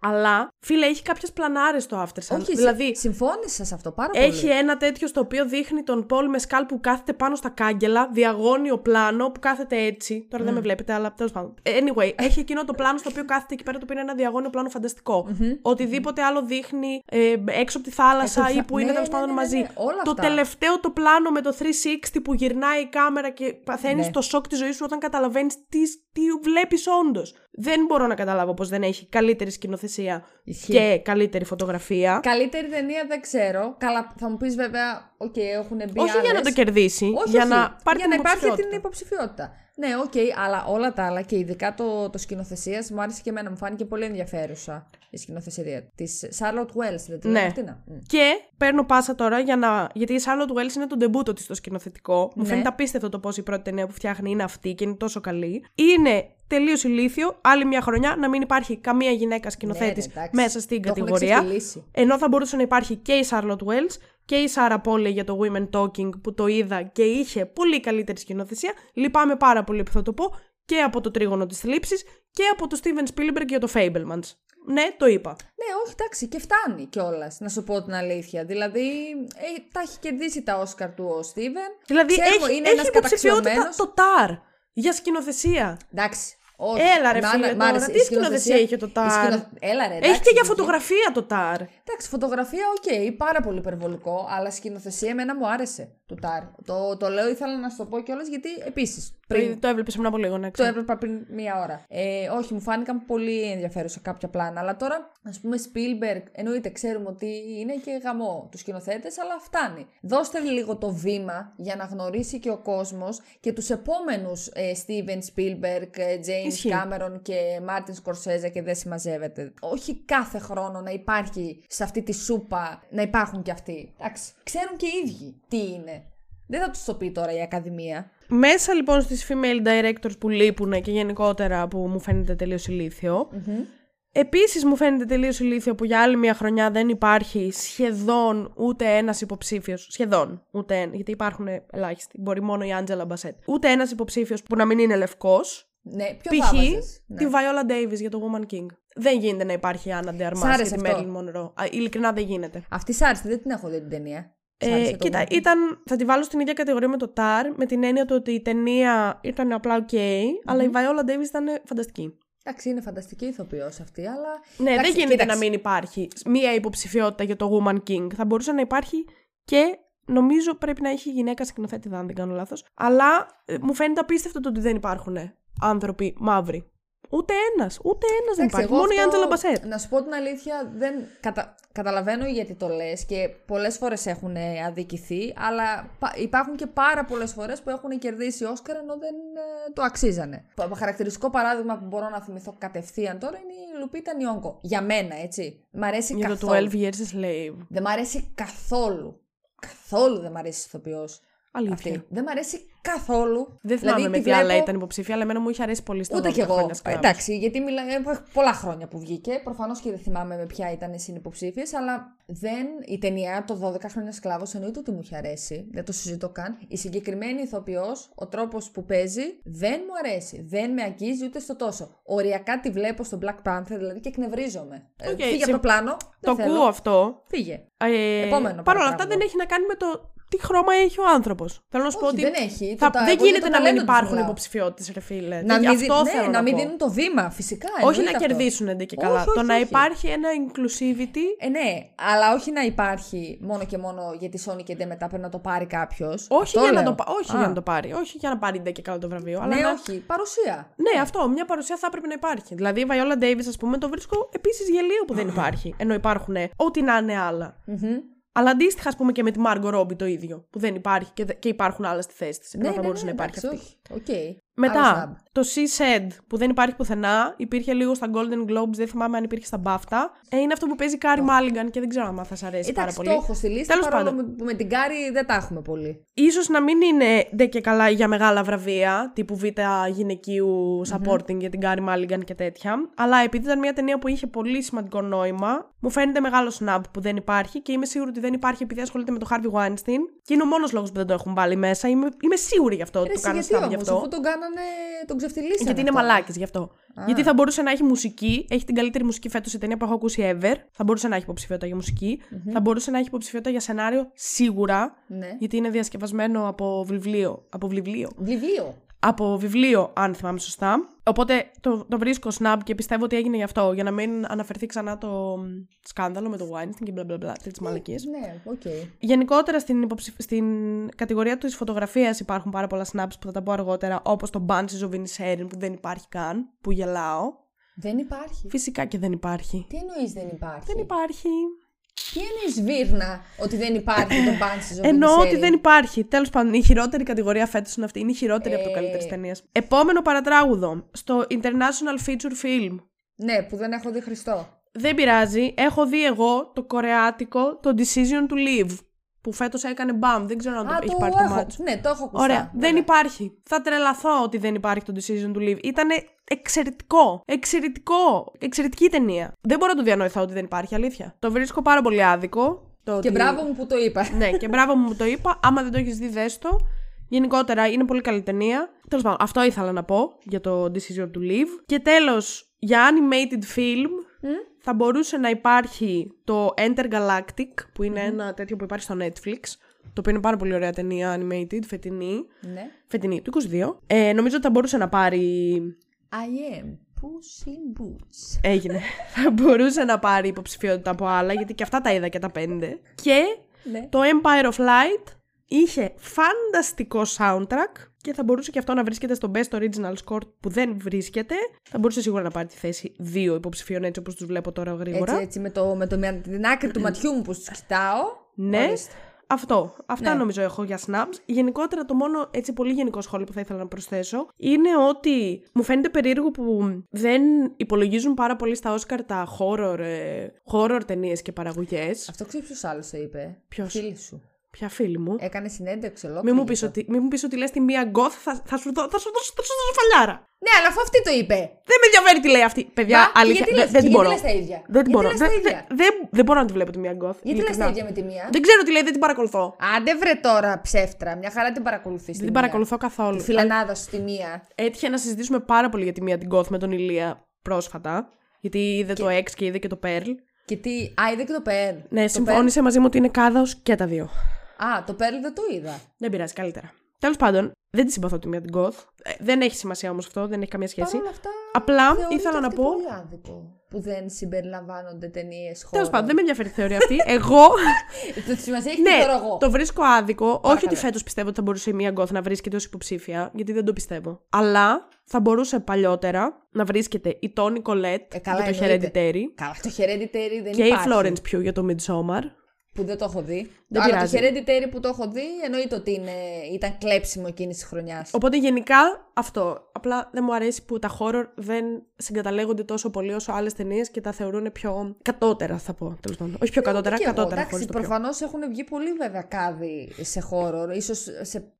[SPEAKER 1] Αλλά, φίλε, έχει κάποιες πλανάρες το After Sun.
[SPEAKER 2] Όχι,
[SPEAKER 1] δηλαδή,
[SPEAKER 2] συμφώνησα σε αυτό πάρα πολύ.
[SPEAKER 1] έχει ένα τέτοιο στο οποίο δείχνει τον Πολ Μεσκάλ που κάθεται πάνω στα κάγκελα, διαγώνιο πλάνο που κάθεται έτσι. Τώρα δεν με βλέπετε, αλλά τέλος πάντων. Anyway, έχει εκείνο το πλάνο στο οποίο κάθεται εκεί πέρα το οποίο είναι ένα διαγώνιο πλάνο φανταστικό. Οτιδήποτε άλλο δείχνει ε, έξω από τη θάλασσα
[SPEAKER 2] Έξω
[SPEAKER 1] ή
[SPEAKER 2] από
[SPEAKER 1] που
[SPEAKER 2] τη
[SPEAKER 1] είναι
[SPEAKER 2] θα-
[SPEAKER 1] τέλος
[SPEAKER 2] ναι,
[SPEAKER 1] πάντων
[SPEAKER 2] ναι, ναι,
[SPEAKER 1] μαζί.
[SPEAKER 2] ναι, όλα
[SPEAKER 1] το
[SPEAKER 2] αυτά.
[SPEAKER 1] τελευταίο το πλάνο με το 360 που γυρνάει η κάμερα και παθαίνεις
[SPEAKER 2] Ναι.
[SPEAKER 1] το σοκ της ζωής σου όταν καταλαβαίνεις τι, τι βλέπεις όντως. Δεν μπορώ να καταλάβω πως δεν έχει καλύτερη σκηνοθεσία
[SPEAKER 2] Ισχύει.
[SPEAKER 1] και καλύτερη φωτογραφία.
[SPEAKER 2] Καλύτερη ταινία δεν ξέρω. Καλά, θα μου πεις βέβαια, οκ, έχουν μπει
[SPEAKER 1] Όχι για να
[SPEAKER 2] άλλες.
[SPEAKER 1] το κερδίσει,
[SPEAKER 2] Όχι,
[SPEAKER 1] για
[SPEAKER 2] όχι,
[SPEAKER 1] να πάρει
[SPEAKER 2] για
[SPEAKER 1] την
[SPEAKER 2] να υπάρχει
[SPEAKER 1] υποψηφιότητα.
[SPEAKER 2] την υποψηφιότητα. Ναι, οκ, αλλά όλα τα άλλα και ειδικά το, το σκηνοθεσίας μου άρεσε και εμένα. Μου φάνηκε πολύ ενδιαφέρουσα η σκηνοθεσία της Charlotte Wells, δεν τη
[SPEAKER 1] Ναι.
[SPEAKER 2] λέμε αυτή να. Μμ.
[SPEAKER 1] Και παίρνω πάσα τώρα για να. Γιατί η Charlotte Wells είναι το ντεμπούτο της στο σκηνοθετικό. Μου
[SPEAKER 2] Ναι.
[SPEAKER 1] φαίνεται απίστευτο το πώς η πρώτη ταινία που φτιάχνει είναι αυτή και είναι τόσο καλή. Είναι τελείως ηλίθιο άλλη μια χρονιά να μην υπάρχει καμία γυναίκα σκηνοθέτης
[SPEAKER 2] Ναι, ρε, εντάξει.
[SPEAKER 1] μέσα στην
[SPEAKER 2] Το έχουν
[SPEAKER 1] κατηγορία.
[SPEAKER 2] ξεφτυλίσει.
[SPEAKER 1] Ενώ θα μπορούσε να υπάρχει και η Charlotte Wells και η Sarah Polley για το Women Talking που το είδα και είχε πολύ καλύτερη σκηνοθεσία. Λυπάμαι πάρα πολύ που θα το πω και από το τρίγωνο της θλίψης και από το Steven Spielberg για το Fablemans. Ναι, το είπα.
[SPEAKER 2] Ναι, όχι, εντάξει, και φτάνει κιόλας, να σου πω την αλήθεια. Δηλαδή, ε, τα έχει κερδίσει τα Όσκαρ του ο Στίβεν.
[SPEAKER 1] Δηλαδή
[SPEAKER 2] Ξέρουμε,
[SPEAKER 1] έχει,
[SPEAKER 2] είναι
[SPEAKER 1] έχει
[SPEAKER 2] ένας
[SPEAKER 1] υποψηφιότητα
[SPEAKER 2] καταξιωμένος.
[SPEAKER 1] το ΤΑΡ για σκηνοθεσία.
[SPEAKER 2] Εντάξει. Όχι.
[SPEAKER 1] Έλα, ρε,
[SPEAKER 2] Μ'
[SPEAKER 1] φίλε,
[SPEAKER 2] άνα- μ'
[SPEAKER 1] τώρα,
[SPEAKER 2] άρεσε
[SPEAKER 1] τι
[SPEAKER 2] η
[SPEAKER 1] σκηνοθεσία είχε το
[SPEAKER 2] η
[SPEAKER 1] Τάρ;
[SPEAKER 2] σκηνο- Έλα, ρε.
[SPEAKER 1] έχει
[SPEAKER 2] εντάξει,
[SPEAKER 1] και για
[SPEAKER 2] βγήκε.
[SPEAKER 1] φωτογραφία το ΤΑΡ.
[SPEAKER 2] Εντάξει, φωτογραφία, οκ, πάρα πολύ υπερβολικό, αλλά σκηνοθεσία εμένα μου άρεσε του Τάρ. Το, το λέω, ήθελα να σου το πω κιόλας γιατί επίσης. Πριν
[SPEAKER 1] Το έβλεπες πριν από λίγο, ναι,
[SPEAKER 2] το
[SPEAKER 1] ξέρω.
[SPEAKER 2] έβλεπα πριν μία ώρα. Ε, όχι, μου φάνηκαν πολύ ενδιαφέρουσα κάποια πλάνα. Αλλά τώρα, ας πούμε, Spielberg, εννοείται, ξέρουμε ότι είναι και γαμώ τους σκηνοθέτες, αλλά φτάνει. Δώστε λίγο το βήμα για να γνωρίσει και ο κόσμος και τους επόμενους ε, Steven Spielberg, ε, James
[SPEAKER 1] Ισχύει.
[SPEAKER 2] Cameron και Martin Scorsese και δεν συμμαζεύεται. Όχι κάθε χρόνο να υπάρχει σε αυτή τη σούπα να υπάρχουν και αυτοί. Εντάξει, ξέρουν και οι ίδιοι τι είναι. Δεν θα τους το πει τώρα η Ακαδημία.
[SPEAKER 1] Μέσα λοιπόν στις female directors που λείπουν και γενικότερα που μου φαίνεται τελείως ηλίθιο, Επίσης μου φαίνεται τελείως ηλίθιο που για άλλη μια χρονιά δεν υπάρχει σχεδόν ούτε ένας υποψήφιος, σχεδόν ούτε ένα, γιατί υπάρχουν ελάχιστοι, μπορεί μόνο η Άντζελα Μπασέτ, ούτε ένας υποψήφιος που να μην είναι λευκός,
[SPEAKER 2] Ναι, ποιο θα
[SPEAKER 1] π.χ.
[SPEAKER 2] βάζες; Ναι.
[SPEAKER 1] τη Viola Davis για το Woman King. Δεν γίνεται να υπάρχει η Άννα
[SPEAKER 2] Σ'
[SPEAKER 1] Ντεαρμάς
[SPEAKER 2] άρεσε
[SPEAKER 1] για τη
[SPEAKER 2] αυτό;
[SPEAKER 1] Marilyn Monroe. Α, ειλικρινά δεν γίνεται.
[SPEAKER 2] Αυτή σ' άρεσε, δεν την έχω δει την ταινία. Σ'
[SPEAKER 1] Ε,
[SPEAKER 2] άρεσε το
[SPEAKER 1] κοίτα,
[SPEAKER 2] Woman King?
[SPEAKER 1] ήταν, θα τη βάλω στην ίδια κατηγορία με το Tar, με την έννοια του ότι η ταινία ήταν απλά ok, αλλά η Viola Davis ήταν φανταστική.
[SPEAKER 2] Εντάξει, είναι φανταστική ηθοποιός αυτή, αλλά.
[SPEAKER 1] Ναι,
[SPEAKER 2] Εντάξει,
[SPEAKER 1] δεν γίνεται
[SPEAKER 2] κοίταξε.
[SPEAKER 1] να μην υπάρχει μία υποψηφιότητα για το Woman King. Θα μπορούσε να υπάρχει και νομίζω πρέπει να έχει γυναίκα σκηνοθέτη, αν δεν κάνω λάθος. Αλλά ε, μου φαίνεται απίστευτο το ότι δεν υπάρχουν άνθρωποι μαύροι. Ούτε ένας, ούτε ένας δεν
[SPEAKER 2] Εντάξει,
[SPEAKER 1] υπάρχει.
[SPEAKER 2] εγώ
[SPEAKER 1] Μόνο η
[SPEAKER 2] αυτό,
[SPEAKER 1] Άντζελα Μπασέτ.
[SPEAKER 2] Να σου πω την αλήθεια, δεν κατα... καταλαβαίνω γιατί το λες και πολλές φορές έχουν αδικηθεί, αλλά πα- υπάρχουν και πάρα πολλές φορές που έχουν κερδίσει Όσκαρ ενώ δεν ε, το αξίζανε. Πα- Χαρακτηριστικό παράδειγμα που μπορώ να θυμηθώ κατευθείαν τώρα είναι η Λουπίτα Νιόγκο. Για μένα, έτσι. Μ' αρέσει
[SPEAKER 1] Για το
[SPEAKER 2] καθόλου.
[SPEAKER 1] 12 Years a Slave.
[SPEAKER 2] Δεν μ' αρέσει καθόλου. Καθόλου δεν μ' αρέσει ηθοποιός.
[SPEAKER 1] Αλήθεια.
[SPEAKER 2] Αυτή. Δεν μ' αρέσει καθόλου.
[SPEAKER 1] Δεν θυμάμαι
[SPEAKER 2] Δηλαδή,
[SPEAKER 1] με
[SPEAKER 2] τη
[SPEAKER 1] τι άλλα
[SPEAKER 2] βλέπω-
[SPEAKER 1] ήταν υποψήφια, αλλά εμένα μου είχε αρέσει πολύ στα
[SPEAKER 2] Ούτε
[SPEAKER 1] 12
[SPEAKER 2] κι εγώ.
[SPEAKER 1] χρόνια Σκλάβος.
[SPEAKER 2] Εντάξει, γιατί μιλάει πολλά χρόνια που βγήκε. Προφανώς και δεν θυμάμαι με ποια ήταν συνυποψήφιες, αλλά δεν. Η ταινία το 12 χρόνια σκλάβος εννοείται ότι μου είχε αρέσει. Δεν το συζητώ καν. Η συγκεκριμένη ηθοποιός, ο τρόπος που παίζει, δεν μου αρέσει. Δεν με αγγίζει ούτε στο τόσο. Οριακά τη βλέπω στο Black Panther, δηλαδή και εκνευρίζομαι. Ε,
[SPEAKER 1] Οκ,
[SPEAKER 2] φύγε από
[SPEAKER 1] συμ-
[SPEAKER 2] το πλάνο.
[SPEAKER 1] Το
[SPEAKER 2] δεν θέλω.
[SPEAKER 1] ακούω αυτό.
[SPEAKER 2] Φύγε.
[SPEAKER 1] Ε,
[SPEAKER 2] Επόμενο
[SPEAKER 1] Παρ' όλα αυτά
[SPEAKER 2] παραπράγμα.
[SPEAKER 1] δεν έχει να κάνει με το τι χρώμα έχει ο άνθρωπος. Θέλω να σου πω
[SPEAKER 2] Όχι,
[SPEAKER 1] ότι.
[SPEAKER 2] δεν έχει.
[SPEAKER 1] Θα,
[SPEAKER 2] Το τα-
[SPEAKER 1] δεν
[SPEAKER 2] εγώ για
[SPEAKER 1] γίνεται
[SPEAKER 2] το
[SPEAKER 1] να μην
[SPEAKER 2] ταλέντο τους
[SPEAKER 1] υπάρχουν
[SPEAKER 2] μιλάω.
[SPEAKER 1] υποψηφιότητες, ρε φίλε.
[SPEAKER 2] Να
[SPEAKER 1] Γι'
[SPEAKER 2] μην, δι-
[SPEAKER 1] αυτό
[SPEAKER 2] ναι,
[SPEAKER 1] θέλω
[SPEAKER 2] να
[SPEAKER 1] να
[SPEAKER 2] μην
[SPEAKER 1] πω.
[SPEAKER 2] δίνουν το βήμα, φυσικά.
[SPEAKER 1] Όχι
[SPEAKER 2] εννοείται
[SPEAKER 1] να
[SPEAKER 2] αυτό.
[SPEAKER 1] κερδίσουν ντε και καλά.
[SPEAKER 2] Όχι,
[SPEAKER 1] το
[SPEAKER 2] όχι,
[SPEAKER 1] να
[SPEAKER 2] όχι.
[SPEAKER 1] υπάρχει ένα inclusivity.
[SPEAKER 2] Ε, ναι, αλλά όχι να υπάρχει μόνο και μόνο γιατί Sony και ντε μετά πρέπει να το πάρει κάποιος.
[SPEAKER 1] Όχι, για να, το, πα- όχι για να το πάρει. Όχι για να πάρει ντε και καλά το βραβείο. Αλλά
[SPEAKER 2] Ναι,
[SPEAKER 1] να-
[SPEAKER 2] όχι, παρουσία.
[SPEAKER 1] Ναι, αυτό. Μια παρουσία θα έπρεπε να υπάρχει. Δηλαδή η Viola Davis, ας πούμε, το βρίσκω επίσης γελίο που δεν υπάρχει. Ενώ υπάρχουν ό,τι να είναι άλλα.
[SPEAKER 2] Μμμ.
[SPEAKER 1] Αλλά αντίστοιχα, ας πούμε, και με τη Margot Robbie το ίδιο. Που δεν υπάρχει και, δε- και υπάρχουν άλλα στη θέση της. Ενώ
[SPEAKER 2] Ναι,
[SPEAKER 1] θα
[SPEAKER 2] ναι,
[SPEAKER 1] μπορούσε
[SPEAKER 2] ναι,
[SPEAKER 1] να υπάρχει
[SPEAKER 2] εντάξει,
[SPEAKER 1] αυτή.
[SPEAKER 2] όχι. Οκ. Άλλο
[SPEAKER 1] Μετά,
[SPEAKER 2] snub.
[SPEAKER 1] το She Said που δεν υπάρχει πουθενά, υπήρχε λίγο στα Golden Globes, δεν θυμάμαι αν υπήρχε στα BAFTA. Ε, είναι αυτό που παίζει Κάρι Μάλιγκαν και δεν ξέρω αν θα σα αρέσει πάρα
[SPEAKER 2] Εντάξει,
[SPEAKER 1] πολύ.
[SPEAKER 2] το έχω στη λίστα,
[SPEAKER 1] Τέλος
[SPEAKER 2] παρόλο
[SPEAKER 1] πάντων.
[SPEAKER 2] που με την Κάρη δεν τα έχουμε πολύ.
[SPEAKER 1] Ίσως να μην είναι ντε και καλά για μεγάλα βραβεία, τύπου β' γυναικείου supporting για την Κάρι Μάλιγκαν και τέτοια. Αλλά επειδή ήταν μια ταινία που είχε πολύ σημαντικό νόημα, μου φαίνεται μεγάλο snub που δεν υπάρχει και είμαι σίγουρη ότι δεν υπάρχει επειδή ασχολείται με το Harvey Weinstein. Και είναι ο μόνος λόγος που δεν το έχουν βάλει μέσα. Είμαι, είμαι σίγουρη γι' αυτό ότι
[SPEAKER 2] Ρε,
[SPEAKER 1] το
[SPEAKER 2] εσύ,
[SPEAKER 1] κάνω
[SPEAKER 2] γιατί
[SPEAKER 1] snub γι'
[SPEAKER 2] όμως,
[SPEAKER 1] αυτό.
[SPEAKER 2] αφού τον κάνουν κάνανε. τον ξεφτυλίσανε.
[SPEAKER 1] Γιατί είναι
[SPEAKER 2] αυτό.
[SPEAKER 1] μαλάκες γι' αυτό. Γιατί θα μπορούσε να έχει μουσική, έχει την καλύτερη μουσική φέτος σε ταινία που έχω ακούσει ever. Θα μπορούσε να έχει υποψηφιότητα για μουσική Θα μπορούσε να έχει υποψηφιότητα για σενάριο σίγουρα.
[SPEAKER 2] Ναι.
[SPEAKER 1] Γιατί είναι διασκευασμένο από βιβλίο. Από βιβλίο.
[SPEAKER 2] Βιβλίο.
[SPEAKER 1] Από βιβλίο, αν θυμάμαι σωστά. Οπότε το, το βρίσκω snub και πιστεύω ότι έγινε γι' αυτό. Για να μην αναφερθεί ξανά το μ, σκάνδαλο με το Weinstein και μπλα μπλα μπλα. Τέτοιες μαλακίες.
[SPEAKER 2] Ναι, οκ.
[SPEAKER 1] Γενικότερα στην, υποψηφ... στην κατηγορία της φωτογραφίας υπάρχουν πάρα πολλά snaps που θα τα πω αργότερα, όπως το Banshees of Inisherin που δεν υπάρχει καν, που γελάω.
[SPEAKER 2] Δεν υπάρχει.
[SPEAKER 1] Φυσικά και δεν υπάρχει.
[SPEAKER 2] Τι εννοείς δεν υπάρχει;
[SPEAKER 1] Δεν υπάρχει.
[SPEAKER 2] Τι εννοεί Βίρνα ότι δεν υπάρχει το Banshees of
[SPEAKER 1] Εννοώ
[SPEAKER 2] Inisherin?
[SPEAKER 1] ότι δεν υπάρχει. Τέλος πάντων, η χειρότερη κατηγορία φέτος είναι αυτή. Είναι η χειρότερη από το
[SPEAKER 2] Ε.
[SPEAKER 1] καλύτερη ταινία. Επόμενο παρατράγουδο. Στο International Feature Film.
[SPEAKER 2] Ναι, που δεν έχω δει Χριστό.
[SPEAKER 1] Δεν πειράζει. Έχω δει εγώ το κορεάτικο, το Decision to Live. Που φέτος έκανε μπαμ. Δεν ξέρω αν το
[SPEAKER 2] Α,
[SPEAKER 1] έχει
[SPEAKER 2] το
[SPEAKER 1] πάρει το
[SPEAKER 2] έχω.
[SPEAKER 1] μάτσο.
[SPEAKER 2] Ναι, το έχω ακουστά.
[SPEAKER 1] Ωραία. Δεν υπάρχει. Θα τρελαθώ ότι δεν υπάρχει το Decision to Live. Ήταν εξαιρετικό. Εξαιρετικό. Εξαιρετική ταινία. Δεν μπορώ να το διανοηθώ ότι δεν υπάρχει, αλήθεια. Το βρίσκω πάρα πολύ άδικο. Το
[SPEAKER 2] Και
[SPEAKER 1] ότι-
[SPEAKER 2] μπράβο μου που το είπα.
[SPEAKER 1] ναι, και μπράβο μου που το είπα. Άμα δεν το έχεις δει, δες το. Γενικότερα είναι πολύ καλή ταινία. Τέλος πάντων, αυτό ήθελα να πω για το Decision to Live. Και τέλος, για animated film θα μπορούσε να υπάρχει το Intergalactic, που είναι ένα τέτοιο που υπάρχει στο Netflix. Το οποίο είναι πάρα πολύ ωραία ταινία animated, φετινή.
[SPEAKER 2] ναι.
[SPEAKER 1] Φετινή, του 22. Ε, νομίζω ότι θα μπορούσε να πάρει.
[SPEAKER 2] I am Puss in Boots.
[SPEAKER 1] Έγινε. θα μπορούσε να πάρει υποψηφιότητα από άλλα, γιατί και αυτά τα είδα και τα πέντε. Και
[SPEAKER 2] Ναι.
[SPEAKER 1] το Empire of Light είχε φανταστικό soundtrack και θα μπορούσε και αυτό να βρίσκεται στο Best Original Score που δεν βρίσκεται. Θα μπορούσε σίγουρα να πάρει τη θέση δύο υποψηφίων έτσι όπως τους βλέπω τώρα γρήγορα.
[SPEAKER 2] Έτσι, έτσι, με, το, με, το, με την άκρη του ματιού μου που σου κοιτάω.
[SPEAKER 1] Ναι.
[SPEAKER 2] Ορίστε.
[SPEAKER 1] Αυτό. Αυτά
[SPEAKER 2] Ναι.
[SPEAKER 1] νομίζω έχω για snaps. Γενικότερα το μόνο έτσι πολύ γενικό σχόλιο που θα ήθελα να προσθέσω είναι ότι μου φαίνεται περίεργο που δεν υπολογίζουν πάρα πολύ στα Oscar τα horror, ε, horror ταινίες και παραγωγές.
[SPEAKER 2] Αυτό ξέρεις ποιος άλλος το είπε;
[SPEAKER 1] Ποιος;
[SPEAKER 2] Φίλη σου.
[SPEAKER 1] Ποια φίλη μου.
[SPEAKER 2] Έκανε συνέντευξη ολόκληρη.
[SPEAKER 1] Μην μου
[SPEAKER 2] γι'
[SPEAKER 1] πεις
[SPEAKER 2] αυτό.
[SPEAKER 1] ότι, μη μου πεις ότι λες τη μία γκοθ, θα, θα, σου, δω- θα, σου, δώσω- θα σου δώσω φαλιάρα.
[SPEAKER 2] Ναι, αλλά αφού αυτή το είπε.
[SPEAKER 1] Δεν με ενδιαφέρει τι λέει αυτή. Παιδιά,
[SPEAKER 2] Μα, και
[SPEAKER 1] αλήθεια,
[SPEAKER 2] γιατί
[SPEAKER 1] δεν,
[SPEAKER 2] λες-
[SPEAKER 1] δεν
[SPEAKER 2] και
[SPEAKER 1] την
[SPEAKER 2] γιατί
[SPEAKER 1] μπορώ.
[SPEAKER 2] λες τα ίδια;
[SPEAKER 1] Δεν την
[SPEAKER 2] Γιατί
[SPEAKER 1] μπορώ.
[SPEAKER 2] λες τα
[SPEAKER 1] Δεν,
[SPEAKER 2] ίδια;
[SPEAKER 1] δεν, δεν, δεν μπορώ να τη βλέπω τη μία γκοθ.
[SPEAKER 2] Γιατί λες τα ίδια με τη μία.
[SPEAKER 1] Δεν ξέρω τι λέει, δεν την παρακολουθώ.
[SPEAKER 2] Άντε βρε τώρα ψεύτρα. Μια χαρά την παρακολουθείς.
[SPEAKER 1] Δεν την παρακολουθώ καθόλου.
[SPEAKER 2] Τη φιλανάδα σου τη μία.
[SPEAKER 1] Έτυχε να συζητήσουμε πάρα πολύ για τη μία την γκοθ με τον Ηλία πρόσφατα. Γιατί είδε το X και είδε και το Pearl.
[SPEAKER 2] Και τι. Α, είδε και το Pearl.
[SPEAKER 1] Ναι,
[SPEAKER 2] Το
[SPEAKER 1] συμφώνησε μαζί μου ότι είναι κάδαο και τα δύο.
[SPEAKER 2] Pearl- Α, το Pearl δεν το είδα.
[SPEAKER 1] Δεν πειράζει, καλύτερα. Τέλος πάντων, δεν τη συμπαθώ τη μία την γκοθ. Ε, δεν έχει σημασία όμως αυτό, δεν έχει καμία σχέση.
[SPEAKER 2] Παρ' όλα αυτά.
[SPEAKER 1] Απλά
[SPEAKER 2] θεωρείται
[SPEAKER 1] ήθελα να
[SPEAKER 2] αυτή
[SPEAKER 1] πω.
[SPEAKER 2] πολύ άδικο που δεν συμπεριλαμβάνονται ταινίες χώρου.
[SPEAKER 1] Τέλο πάντων, δεν με ενδιαφέρει η θεωρία αυτή. Εγώ.
[SPEAKER 2] Το σημασία έχει
[SPEAKER 1] ναι,
[SPEAKER 2] τι θεωρώ εγώ.
[SPEAKER 1] το βρίσκω άδικο. Όχι ότι φέτος πιστεύω ότι θα μπορούσε η μία γκοθ να βρίσκεται ως υποψήφια, γιατί δεν το πιστεύω. Αλλά θα μπορούσε παλιότερα να βρίσκεται η Τόνι Κολέτ
[SPEAKER 2] Ε, καλά,
[SPEAKER 1] για το
[SPEAKER 2] εννοείται.
[SPEAKER 1] Hereditary
[SPEAKER 2] Καλά, το Hereditary δεν
[SPEAKER 1] και η
[SPEAKER 2] υπάρχει.
[SPEAKER 1] Florence Pugh για το Midsommar.
[SPEAKER 2] Που δεν το έχω δει.
[SPEAKER 1] Δεν
[SPEAKER 2] Αλλά
[SPEAKER 1] πειράζει.
[SPEAKER 2] το Hereditary που το έχω δει εννοείται ότι είναι, ήταν κλέψιμο εκείνης της χρονιάς.
[SPEAKER 1] Οπότε γενικά αυτό. Απλά δεν μου αρέσει που τα horror δεν συγκαταλέγονται τόσο πολύ όσο άλλες ταινίες και τα θεωρούν πιο κατώτερα, θα πω. Τέλος πάντων. Όχι πιο κατώτερα,
[SPEAKER 2] Και εγώ,
[SPEAKER 1] κατώτερα
[SPEAKER 2] εντάξει,
[SPEAKER 1] χωρίς το πιο.
[SPEAKER 2] προφανώς έχουν βγει πολύ βέβαια κάδοι σε χώρο, ίσως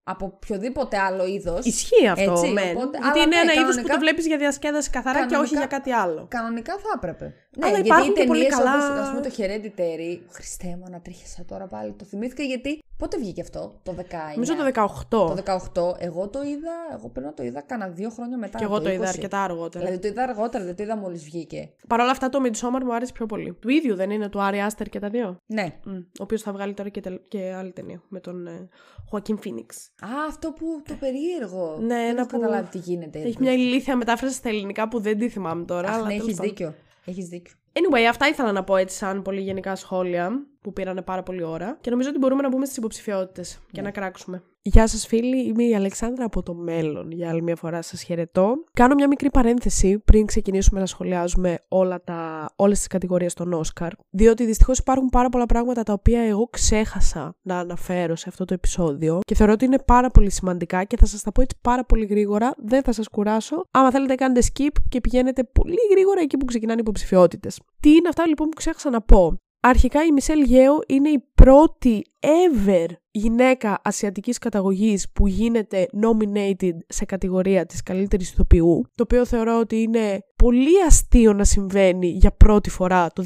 [SPEAKER 2] από οποιοδήποτε άλλο είδος.
[SPEAKER 1] Ισχύει αυτό,
[SPEAKER 2] Έτσι,
[SPEAKER 1] μεν.
[SPEAKER 2] οπότε-
[SPEAKER 1] γιατί
[SPEAKER 2] αλλά
[SPEAKER 1] είναι
[SPEAKER 2] ναι,
[SPEAKER 1] ένα είδος που
[SPEAKER 2] κανονικά-
[SPEAKER 1] το βλέπεις για διασκέδαση καθαρά και όχι
[SPEAKER 2] κανονικά-
[SPEAKER 1] για κάτι άλλο.
[SPEAKER 2] Κανονικά θα έπρεπε. Ναι,
[SPEAKER 1] Αλλά
[SPEAKER 2] γιατί
[SPEAKER 1] υπάρχουν
[SPEAKER 2] οι
[SPEAKER 1] και πολύ
[SPEAKER 2] ταινίες
[SPEAKER 1] καλά-
[SPEAKER 2] όπως, ας πούμε, το Hereditary. Χριστέ μου, ανατρίχιασα τώρα πάλι. Το θυμήθηκα γιατί. Πότε βγήκε αυτό, το 19.
[SPEAKER 1] Νομίζω το 18.
[SPEAKER 2] Το 18. Εγώ το είδα, εγώ πρέπει να το είδα κάνα δύο χρόνια μετά.
[SPEAKER 1] Και εγώ το είδα
[SPEAKER 2] 20.
[SPEAKER 1] αρκετά αργότερα.
[SPEAKER 2] Δηλαδή το είδα αργότερα, δεν το είδα μόλις βγήκε.
[SPEAKER 1] Παρ' όλα αυτά το Midsommar μου άρεσε πιο πολύ. Του ίδιου δεν είναι του Άρη Άστερ και τα δύο;
[SPEAKER 2] Ναι.
[SPEAKER 1] Μμ, ο οποίος θα βγάλει τώρα και, τελ- και άλλη ταινία με τον ε, Joaquin Phoenix.
[SPEAKER 2] Α, αυτό που το περίεργο.
[SPEAKER 1] Ναι,
[SPEAKER 2] δεν
[SPEAKER 1] ένα
[SPEAKER 2] έχω
[SPEAKER 1] που
[SPEAKER 2] καταλάβει τι γίνεται.
[SPEAKER 1] Έχει μια ηλίθια μετάφραση στα ελληνικά που δεν τη θυμάμαι τώρα.
[SPEAKER 2] Αχ,
[SPEAKER 1] αλλά
[SPEAKER 2] ναι,
[SPEAKER 1] τέλος
[SPEAKER 2] έχεις
[SPEAKER 1] πάντων.
[SPEAKER 2] δίκιο. Έχεις δίκιο.
[SPEAKER 1] Anyway, αυτά ήθελα να πω έτσι σαν πολύ γενικά σχόλια που πήρανε πάρα πολύ ώρα. Και νομίζω ότι μπορούμε να μπούμε στις υποψηφιότητες και να κράξουμε. Γεια σας, φίλοι. Είμαι η Αλεξάνδρα από το μέλλον. Για άλλη μια φορά σας χαιρετώ. Κάνω μια μικρή παρένθεση πριν ξεκινήσουμε να σχολιάζουμε όλα τα, όλες τις κατηγορίες των Όσκαρ. Διότι δυστυχώς υπάρχουν πάρα πολλά πράγματα τα οποία εγώ ξέχασα να αναφέρω σε αυτό το επεισόδιο και θεωρώ ότι είναι πάρα πολύ σημαντικά και θα σας τα πω έτσι πάρα πολύ γρήγορα. Δεν θα σας κουράσω. Άμα θέλετε κάνετε skip και πηγαίνετε πολύ γρήγορα εκεί που ξεκινάνε οι υποψηφιότητες. Τι είναι αυτά λοιπόν που ξέχασα να πω; Αρχικά η Μισελ Γέο είναι η πρώτη ever γυναίκα ασιατικής καταγωγής που γίνεται nominated σε κατηγορία της καλύτερης ηθοποιού, το οποίο θεωρώ ότι είναι πολύ αστείο να συμβαίνει για πρώτη φορά το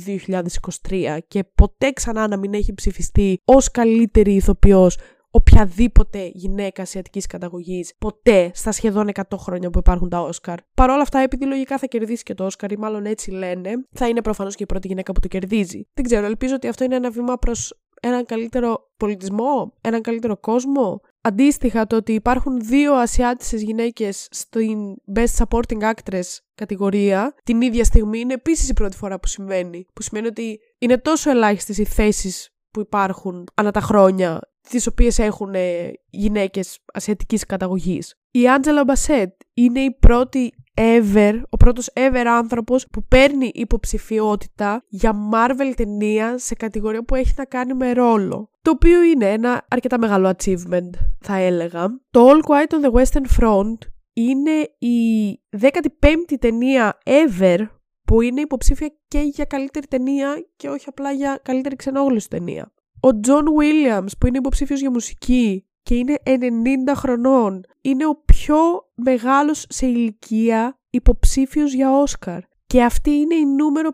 [SPEAKER 1] 2023 και ποτέ ξανά να μην έχει ψηφιστεί ως καλύτερη ηθοποιός οποιαδήποτε γυναίκα ασιατικής καταγωγής ποτέ στα σχεδόν 100 χρόνια που υπάρχουν τα Όσκαρ. Παρ' όλα αυτά, επειδή λογικά θα κερδίσει και το Όσκαρ, ή μάλλον έτσι λένε, θα είναι προφανώς και η πρώτη γυναίκα που το κερδίζει. Δεν ξέρω, ελπίζω ότι αυτό είναι ένα βήμα προς έναν καλύτερο πολιτισμό, έναν καλύτερο κόσμο. Αντίστοιχα, το ότι υπάρχουν δύο Ασιάτισες γυναίκες στην Best Supporting Actress κατηγορία την ίδια στιγμή είναι επίσης η πρώτη φορά που συμβαίνει. Που σημαίνει ότι είναι τόσο ελάχιστες οι θέσεις που υπάρχουν ανά τα χρόνια τις οποίες έχουν ε, γυναίκες ασιατικής καταγωγής. Η Άντζελα Μπασέτ είναι η πρώτη ever, ο πρώτος ever άνθρωπος που παίρνει υποψηφιότητα για Marvel ταινία σε κατηγορία που έχει να κάνει με ρόλο. Το οποίο είναι ένα αρκετά μεγάλο achievement, θα έλεγα. Το All Quiet on the Western Front είναι η 15η ταινία ever που είναι υποψήφια και για καλύτερη ταινία και όχι απλά για καλύτερη ξενόγλωση ταινία. Ο John Williams που είναι υποψήφιος για μουσική και είναι 90 χρονών. Είναι ο πιο μεγάλος σε ηλικία υποψήφιος για Όσκαρ. Και αυτή είναι η νούμερο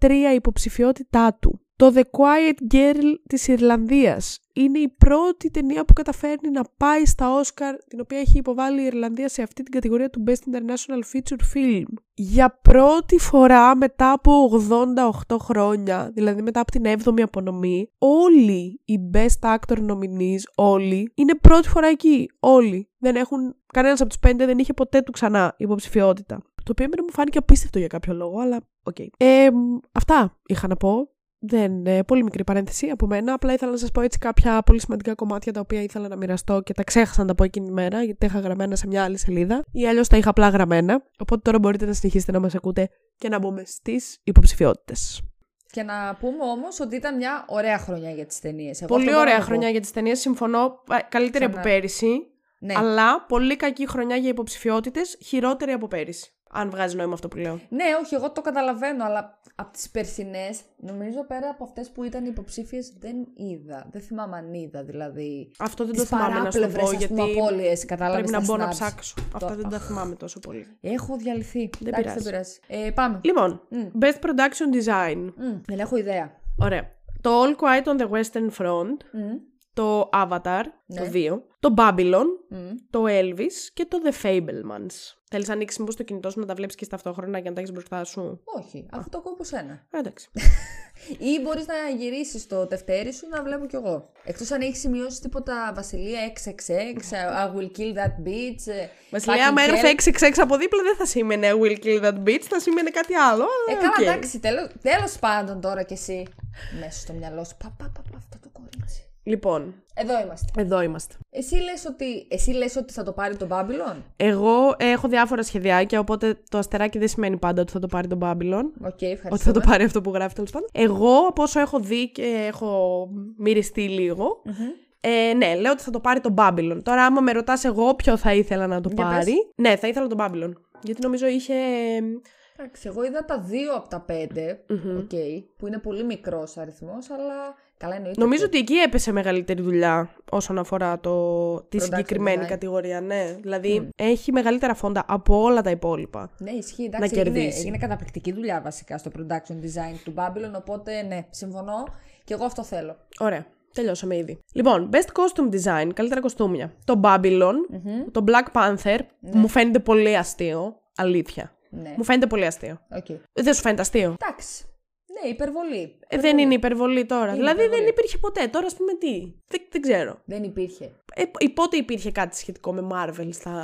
[SPEAKER 1] 53 υποψηφιότητά του. Το The Quiet Girl της Ιρλανδίας είναι η πρώτη ταινία που καταφέρνει να πάει στα Όσκαρ, την οποία έχει υποβάλει η Ιρλανδία σε αυτή την κατηγορία του Best International Feature Film. Για πρώτη φορά μετά από 88 χρόνια, δηλαδή μετά από την 7η απονομή, όλοι οι Best Actor nominees, όλοι, είναι πρώτη φορά εκεί. Όλοι. Δεν έχουν, κανένας από τους πέντε δεν είχε ποτέ του ξανά υποψηφιότητα. Το οποίο μου φάνηκε απίστευτο για κάποιο λόγο, αλλά οκ. Okay. Ε, αυτά είχα να πω. Δεν, ε, πολύ μικρή παρένθεση από μένα. Απλά ήθελα να σας πω έτσι κάποια πολύ σημαντικά κομμάτια τα οποία ήθελα να μοιραστώ και τα ξέχασα να τα πω εκείνη τη μέρα, γιατί τα είχα γραμμένα σε μια άλλη σελίδα ή αλλιώς τα είχα απλά γραμμένα. Οπότε τώρα μπορείτε να συνεχίσετε να μας ακούτε και να μπούμε στις υποψηφιότητες.
[SPEAKER 2] Και να πούμε όμως ότι ήταν μια ωραία χρονιά για τις ταινίες.
[SPEAKER 1] Πολύ ωραία χρονιά για τις ταινίες. Συμφωνώ. Καλύτερη Ξανά. από πέρυσι. Ναι. Αλλά πολύ κακή χρονιά για υποψηφιότητες. Χειρότερη από πέρυσι. Αν βγάζει νόημα αυτό που λέω.
[SPEAKER 2] Ναι, όχι, εγώ το καταλαβαίνω, αλλά από τις περσινές, νομίζω πέρα από αυτές που ήταν υποψήφιες, δεν είδα. Δεν θυμάμαι αν είδα, δηλαδή.
[SPEAKER 1] Αυτό δεν το θυμάμαι να σου πω, γιατί.
[SPEAKER 2] Απώλειες,
[SPEAKER 1] πρέπει να μπω να ψάξω. Αυτά δεν τα θυμάμαι τόσο πολύ.
[SPEAKER 2] Έχω διαλυθεί.
[SPEAKER 1] Δεν πειράζει. Δεν πειράζει.
[SPEAKER 2] Ε, πάμε.
[SPEAKER 1] Λοιπόν, mm. Best Production Design.
[SPEAKER 2] Mm. Δεν έχω ιδέα.
[SPEAKER 1] Ωραία. Το All Quiet on the Western Front. Mm. Το Avatar, ναι. το 2. Το Babylon, το Elvis και το The Fablemans. Θέλεις να ανοίξεις μήπως το κινητό σου να τα βλέπεις και ταυτόχρονα για να τα έχεις μπροστά σου;
[SPEAKER 2] Όχι, αυτό το ακούω ένα.
[SPEAKER 1] Εντάξει.
[SPEAKER 2] Ή μπορείς να γυρίσεις το τευτέρι σου να βλέπω κι εγώ. Εκτός αν έχεις σημειώσει τίποτα Βασιλεία 666, I will kill that bitch. Ε,
[SPEAKER 1] Βασιλεία, άμα έγραφε 666 από δίπλα δεν θα σήμαινε I will kill that bitch, θα σήμαινε κάτι άλλο.
[SPEAKER 2] Ε, καλά, okay. εντάξει, τέλος πάντων τώρα κι εσύ. Μέσα στο μυαλό σου. Πα, πα, πα, πα αυτό το κορίτσι.
[SPEAKER 1] Λοιπόν.
[SPEAKER 2] Εδώ είμαστε.
[SPEAKER 1] Εδώ είμαστε.
[SPEAKER 2] Εσύ λες ότι, εσύ λες ότι θα το πάρει το Babylon;
[SPEAKER 1] Εγώ έχω διάφορα σχεδιάκια, οπότε το αστεράκι δεν σημαίνει πάντα ότι θα το πάρει το Babylon.
[SPEAKER 2] Οκ, okay,
[SPEAKER 1] Ότι θα το πάρει αυτό που γράφει τέλος πάντων. Εγώ, από όσο έχω δει και έχω μυριστεί λίγο, mm-hmm. Ε, ναι, λέω ότι θα το πάρει το Babylon. Τώρα, άμα με ρωτάς εγώ ποιο θα ήθελα να το πάρει. Ναι, θα ήθελα το Babylon. Γιατί νομίζω είχε.
[SPEAKER 2] Εντάξει, εγώ είδα τα δύο από τα πέντε, mm-hmm. okay, που είναι πολύ μικρός αριθμός, αλλά καλά εννοείται.
[SPEAKER 1] Νομίζω ότι εκεί έπεσε μεγαλύτερη δουλειά όσον αφορά το... τη συγκεκριμένη κατηγορία. Ναι, δηλαδή έχει μεγαλύτερα φόντα από όλα τα υπόλοιπα.
[SPEAKER 2] Ναι, ισχύει. Εντάξει, να κερδίσει. Έγινε, έγινε καταπληκτική δουλειά βασικά στο production design του Babylon, οπότε ναι, συμφωνώ και εγώ αυτό θέλω.
[SPEAKER 1] Ωραία. Τελειώσαμε ήδη. Λοιπόν, best costume design, καλύτερα κοστούμια. Το Babylon, το Black Panther, ναι. μου φαίνεται πολύ αστείο. Αλήθεια.
[SPEAKER 2] Ναι.
[SPEAKER 1] Μου φαίνεται πολύ αστείο.
[SPEAKER 2] Okay.
[SPEAKER 1] Δεν σου φαίνεται αστείο;
[SPEAKER 2] Εντάξει. Ναι, υπερβολή.
[SPEAKER 1] Ε, δεν είναι υπερβολή τώρα. Είναι δηλαδή υπερβολή. δεν υπήρχε ποτέ. Τώρα, ας πούμε, τι; Δεν, δεν ξέρω.
[SPEAKER 2] Δεν υπήρχε.
[SPEAKER 1] Ε, πότε υπήρχε κάτι σχετικό με Marvel στα.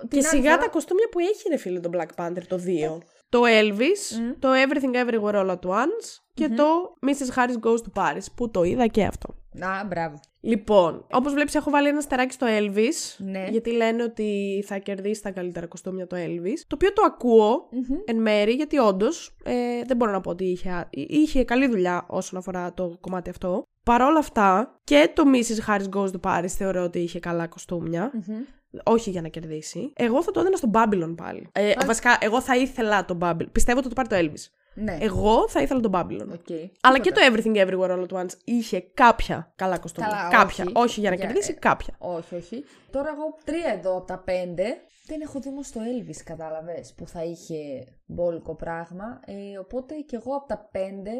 [SPEAKER 1] Την και σιγά τα κοστούμια που έχει, ρε φίλε, το Black Panther, το 2. Ε. Το Elvis, mm. το Everything Everywhere All at Once και mm-hmm. το Mrs. Harris Goes to Paris, που το είδα και αυτό.
[SPEAKER 2] Να, μπράβο.
[SPEAKER 1] Λοιπόν, όπως βλέπεις, έχω βάλει ένα στεράκι στο Elvis.
[SPEAKER 2] Ναι.
[SPEAKER 1] Γιατί λένε ότι θα κερδίσει τα καλύτερα κοστούμια το Elvis. Το οποίο το ακούω mm-hmm. εν μέρη, γιατί όντως ε, δεν μπορώ να πω ότι είχε, είχε καλή δουλειά όσον αφορά το κομμάτι αυτό. Παρ' όλα αυτά, και το Mrs. Harris Goes to Paris θεωρώ ότι είχε καλά κοστούμια. Mm-hmm. Όχι για να κερδίσει. Εγώ θα το έδινα στον Babylon πάλι. Ε, βασικά, εγώ θα ήθελα τον Babylon. Πιστεύω ότι το πάρει το Elvis.
[SPEAKER 2] Ναι.
[SPEAKER 1] Εγώ θα ήθελα τον Babylon.
[SPEAKER 2] Okay.
[SPEAKER 1] Αλλά και το Everything Everywhere All at Once είχε κάποια καλά κοστούμια. κάποια. Όχι, όχι για να κερδίσει, κάποια.
[SPEAKER 2] Όχι, όχι. Τώρα εγώ τρία εδώ από τα πέντε. Δεν έχω δει όμως το Elvis, κατάλαβες, που θα είχε μπόλικο πράγμα. Ε, οπότε και εγώ από τα πέντε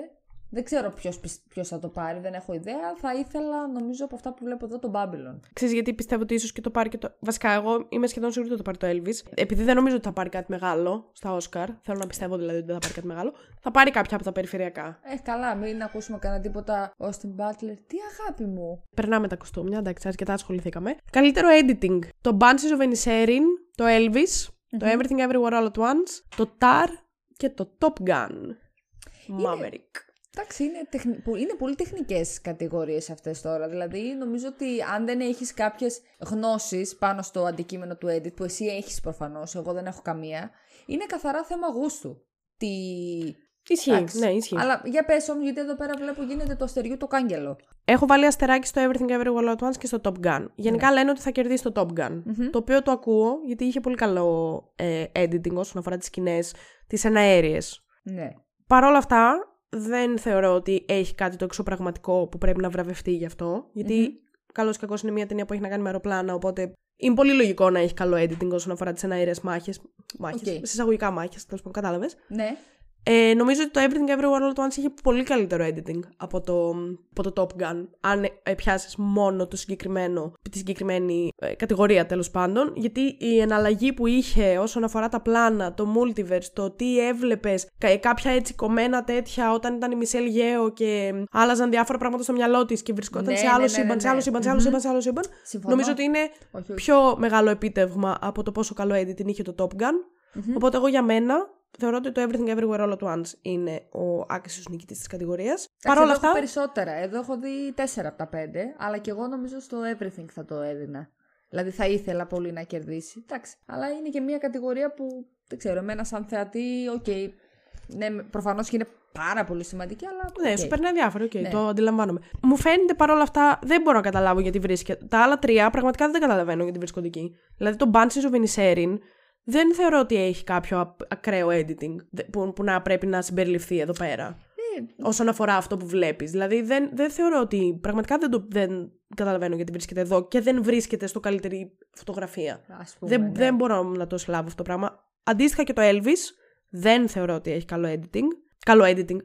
[SPEAKER 2] Δεν ξέρω ποιος, πισ- ποιος θα το πάρει, δεν έχω ιδέα. Θα ήθελα, νομίζω, από αυτά που βλέπω εδώ, τον Babylon.
[SPEAKER 1] Ξέρεις γιατί πιστεύω ότι ίσως και το πάρει και το. Βασικά, εγώ είμαι σχεδόν σίγουρη ότι θα το πάρει το Elvis. Επειδή δεν νομίζω ότι θα πάρει κάτι μεγάλο στα Oscar, θέλω να πιστεύω δηλαδή ότι δεν θα πάρει κάτι μεγάλο, θα πάρει κάποια από τα περιφερειακά.
[SPEAKER 2] Ε, καλά, μην ακούσουμε κανένα τίποτα. Austin Butler, τι αγάπη μου.
[SPEAKER 1] Περνάμε τα κοστούμια, εντάξει, αρκετά ασχοληθήκαμε. Καλύτερο editing. Το Banshees of Inisherin, το Elvis, το Everything Everywhere All at Once, το Tar και το Top Gun. Maverick.
[SPEAKER 2] Εντάξει, είναι, τεχνη... που- είναι πολύ τεχνικές κατηγορίες αυτές τώρα. Δηλαδή, νομίζω ότι αν δεν έχεις κάποιες γνώσεις πάνω στο αντικείμενο του edit, που εσύ έχεις προφανώς, εγώ δεν έχω καμία, είναι καθαρά θέμα γούστου. Τι...
[SPEAKER 1] Ισχύει,
[SPEAKER 2] Εντάξει.
[SPEAKER 1] ναι, ισχύει.
[SPEAKER 2] Αλλά για πες όμως, γιατί εδώ πέρα βλέπω γίνεται το αστεριού το κάγκελο.
[SPEAKER 1] Έχω βάλει αστεράκι στο Everything Everywhere All at Once και στο Top Gun. Γενικά λένε ότι θα κερδίσει το Top Gun. Το οποίο το ακούω γιατί είχε πολύ καλό ε, editing όσον αφορά τις σκηνές, τις εναέριες.
[SPEAKER 2] Ναι.
[SPEAKER 1] Παρ' όλα αυτά, δεν θεωρώ ότι έχει κάτι το εξωπραγματικό που πρέπει να βραβευτεί γι' αυτό. Γιατί καλώς ή κακώς είναι μια ταινία που έχει να κάνει με αεροπλάνα, οπότε είναι πολύ λογικό να έχει καλό editing όσον αφορά τις εναέριες μάχες. Μάχες,
[SPEAKER 2] οκ.
[SPEAKER 1] σε εισαγωγικά μάχες, τέλος πάντων, κατάλαβες.
[SPEAKER 2] Ναι.
[SPEAKER 1] Ε, νομίζω ότι το Everything Everywhere All at Once είχε πολύ καλύτερο editing από το, από το Top Gun. Αν ε, πιάσεις μόνο το συγκεκριμένο, τη συγκεκριμένη ε, κατηγορία τέλος πάντων. Γιατί η εναλλαγή που είχε όσον αφορά τα πλάνα, το multiverse, το τι έβλεπες, κα- κάποια έτσι κομμένα τέτοια όταν ήταν η Μισέλ Γέο και άλλαζαν διάφορα πράγματα στο μυαλό της και βρισκόταν
[SPEAKER 2] Ναι,
[SPEAKER 1] σε
[SPEAKER 2] ναι,
[SPEAKER 1] άλλο
[SPEAKER 2] ναι,
[SPEAKER 1] σύμπαν,
[SPEAKER 2] ναι,
[SPEAKER 1] σε άλλο
[SPEAKER 2] ναι.
[SPEAKER 1] σύμπαν, σε άλλο σύμπαν, σε άλλο σύμπαν.
[SPEAKER 2] Συμφωνώ.
[SPEAKER 1] Νομίζω ότι είναι
[SPEAKER 2] Όχι, όχι.
[SPEAKER 1] πιο μεγάλο επίτευγμα από το πόσο καλό editing είχε το Top Gun. Οπότε εγώ για μένα θεωρώ ότι το Everything Everywhere All at Once είναι ο άξιος νικητής της κατηγορίας. Παρ' όλα
[SPEAKER 2] εδώ έχω
[SPEAKER 1] αυτά,
[SPEAKER 2] περισσότερα. Εδώ έχω δει 4 από τα 5, αλλά και εγώ νομίζω στο Everything θα το έδινα. Δηλαδή θα ήθελα πολύ να κερδίσει. Εντάξει. Αλλά είναι και μια κατηγορία που δεν ξέρω, εμένα σαν θεατή, οκ. ναι, προφανώς και είναι πάρα πολύ σημαντική, αλλά.
[SPEAKER 1] ναι,
[SPEAKER 2] οκ.
[SPEAKER 1] σου περνάει διάφορο, οκ,
[SPEAKER 2] Ναι.
[SPEAKER 1] το αντιλαμβάνομαι. Μου φαίνεται παρόλα αυτά, δεν μπορώ να καταλάβω γιατί βρίσκεται. Τα άλλα τρία πραγματικά δεν τα καταλαβαίνω γιατί βρίσκονται εκεί. Δηλαδή το Banshees of Inisherin δεν θεωρώ ότι έχει κάποιο απ- ακραίο editing δε- που, που να πρέπει να συμπεριληφθεί εδώ πέρα.
[SPEAKER 2] Ε,
[SPEAKER 1] όσον αφορά αυτό που βλέπεις. Δηλαδή, δεν, δεν θεωρώ ότι. Πραγματικά δεν, το, δεν καταλαβαίνω γιατί βρίσκεται εδώ και δεν βρίσκεται στο καλύτερη φωτογραφία.
[SPEAKER 2] ας πούμε.
[SPEAKER 1] δεν,
[SPEAKER 2] ναι.
[SPEAKER 1] δεν μπορώ να το συλλάβω αυτό το πράγμα. Αντίστοιχα και το Elvis, δεν θεωρώ ότι έχει καλό editing. Καλό editing.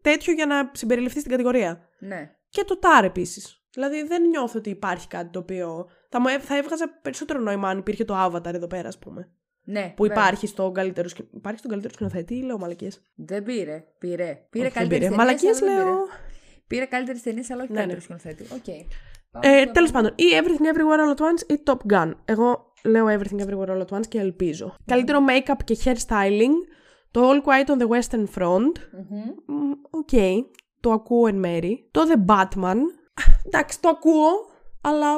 [SPEAKER 1] Τέτοιο για να συμπεριληφθεί στην κατηγορία.
[SPEAKER 2] ναι.
[SPEAKER 1] Και το TAR επίσης. Δηλαδή, δεν νιώθω ότι υπάρχει κάτι το οποίο. Θα, μου, έβ- θα έβγαζα περισσότερο νόημα αν υπήρχε το Avatar εδώ πέρα, ας πούμε.
[SPEAKER 2] ναι
[SPEAKER 1] Που
[SPEAKER 2] βέβαια.
[SPEAKER 1] υπάρχει στον καλύτερο, σκη- υπάρχει στον καλύτερο σκηνοθέτη ή λέω μαλακίες;
[SPEAKER 2] Δεν πήρε. Πήρε. Πήρε
[SPEAKER 1] Όχι, δεν
[SPEAKER 2] καλύτερη
[SPEAKER 1] πήρε.
[SPEAKER 2] ταινία.
[SPEAKER 1] Μαλακίες λέω.
[SPEAKER 2] Πήρε καλύτερη ταινία, αλλά όχι
[SPEAKER 1] Ναι,
[SPEAKER 2] καλύτερο
[SPEAKER 1] ναι.
[SPEAKER 2] σκηνοθέτη. Οκ.
[SPEAKER 1] Ε, Τέλος πάντων, ή Everything Everywhere All at Once ή Top Gun. Εγώ λέω Everything Everywhere All at Once και ελπίζω. Καλύτερο make-up και hairstyling. Το All Quiet on the Western Front. Μμ, Οκ. Το ακούω εν μέρει. Το The Batman. Εντάξει, το ακούω, αλλά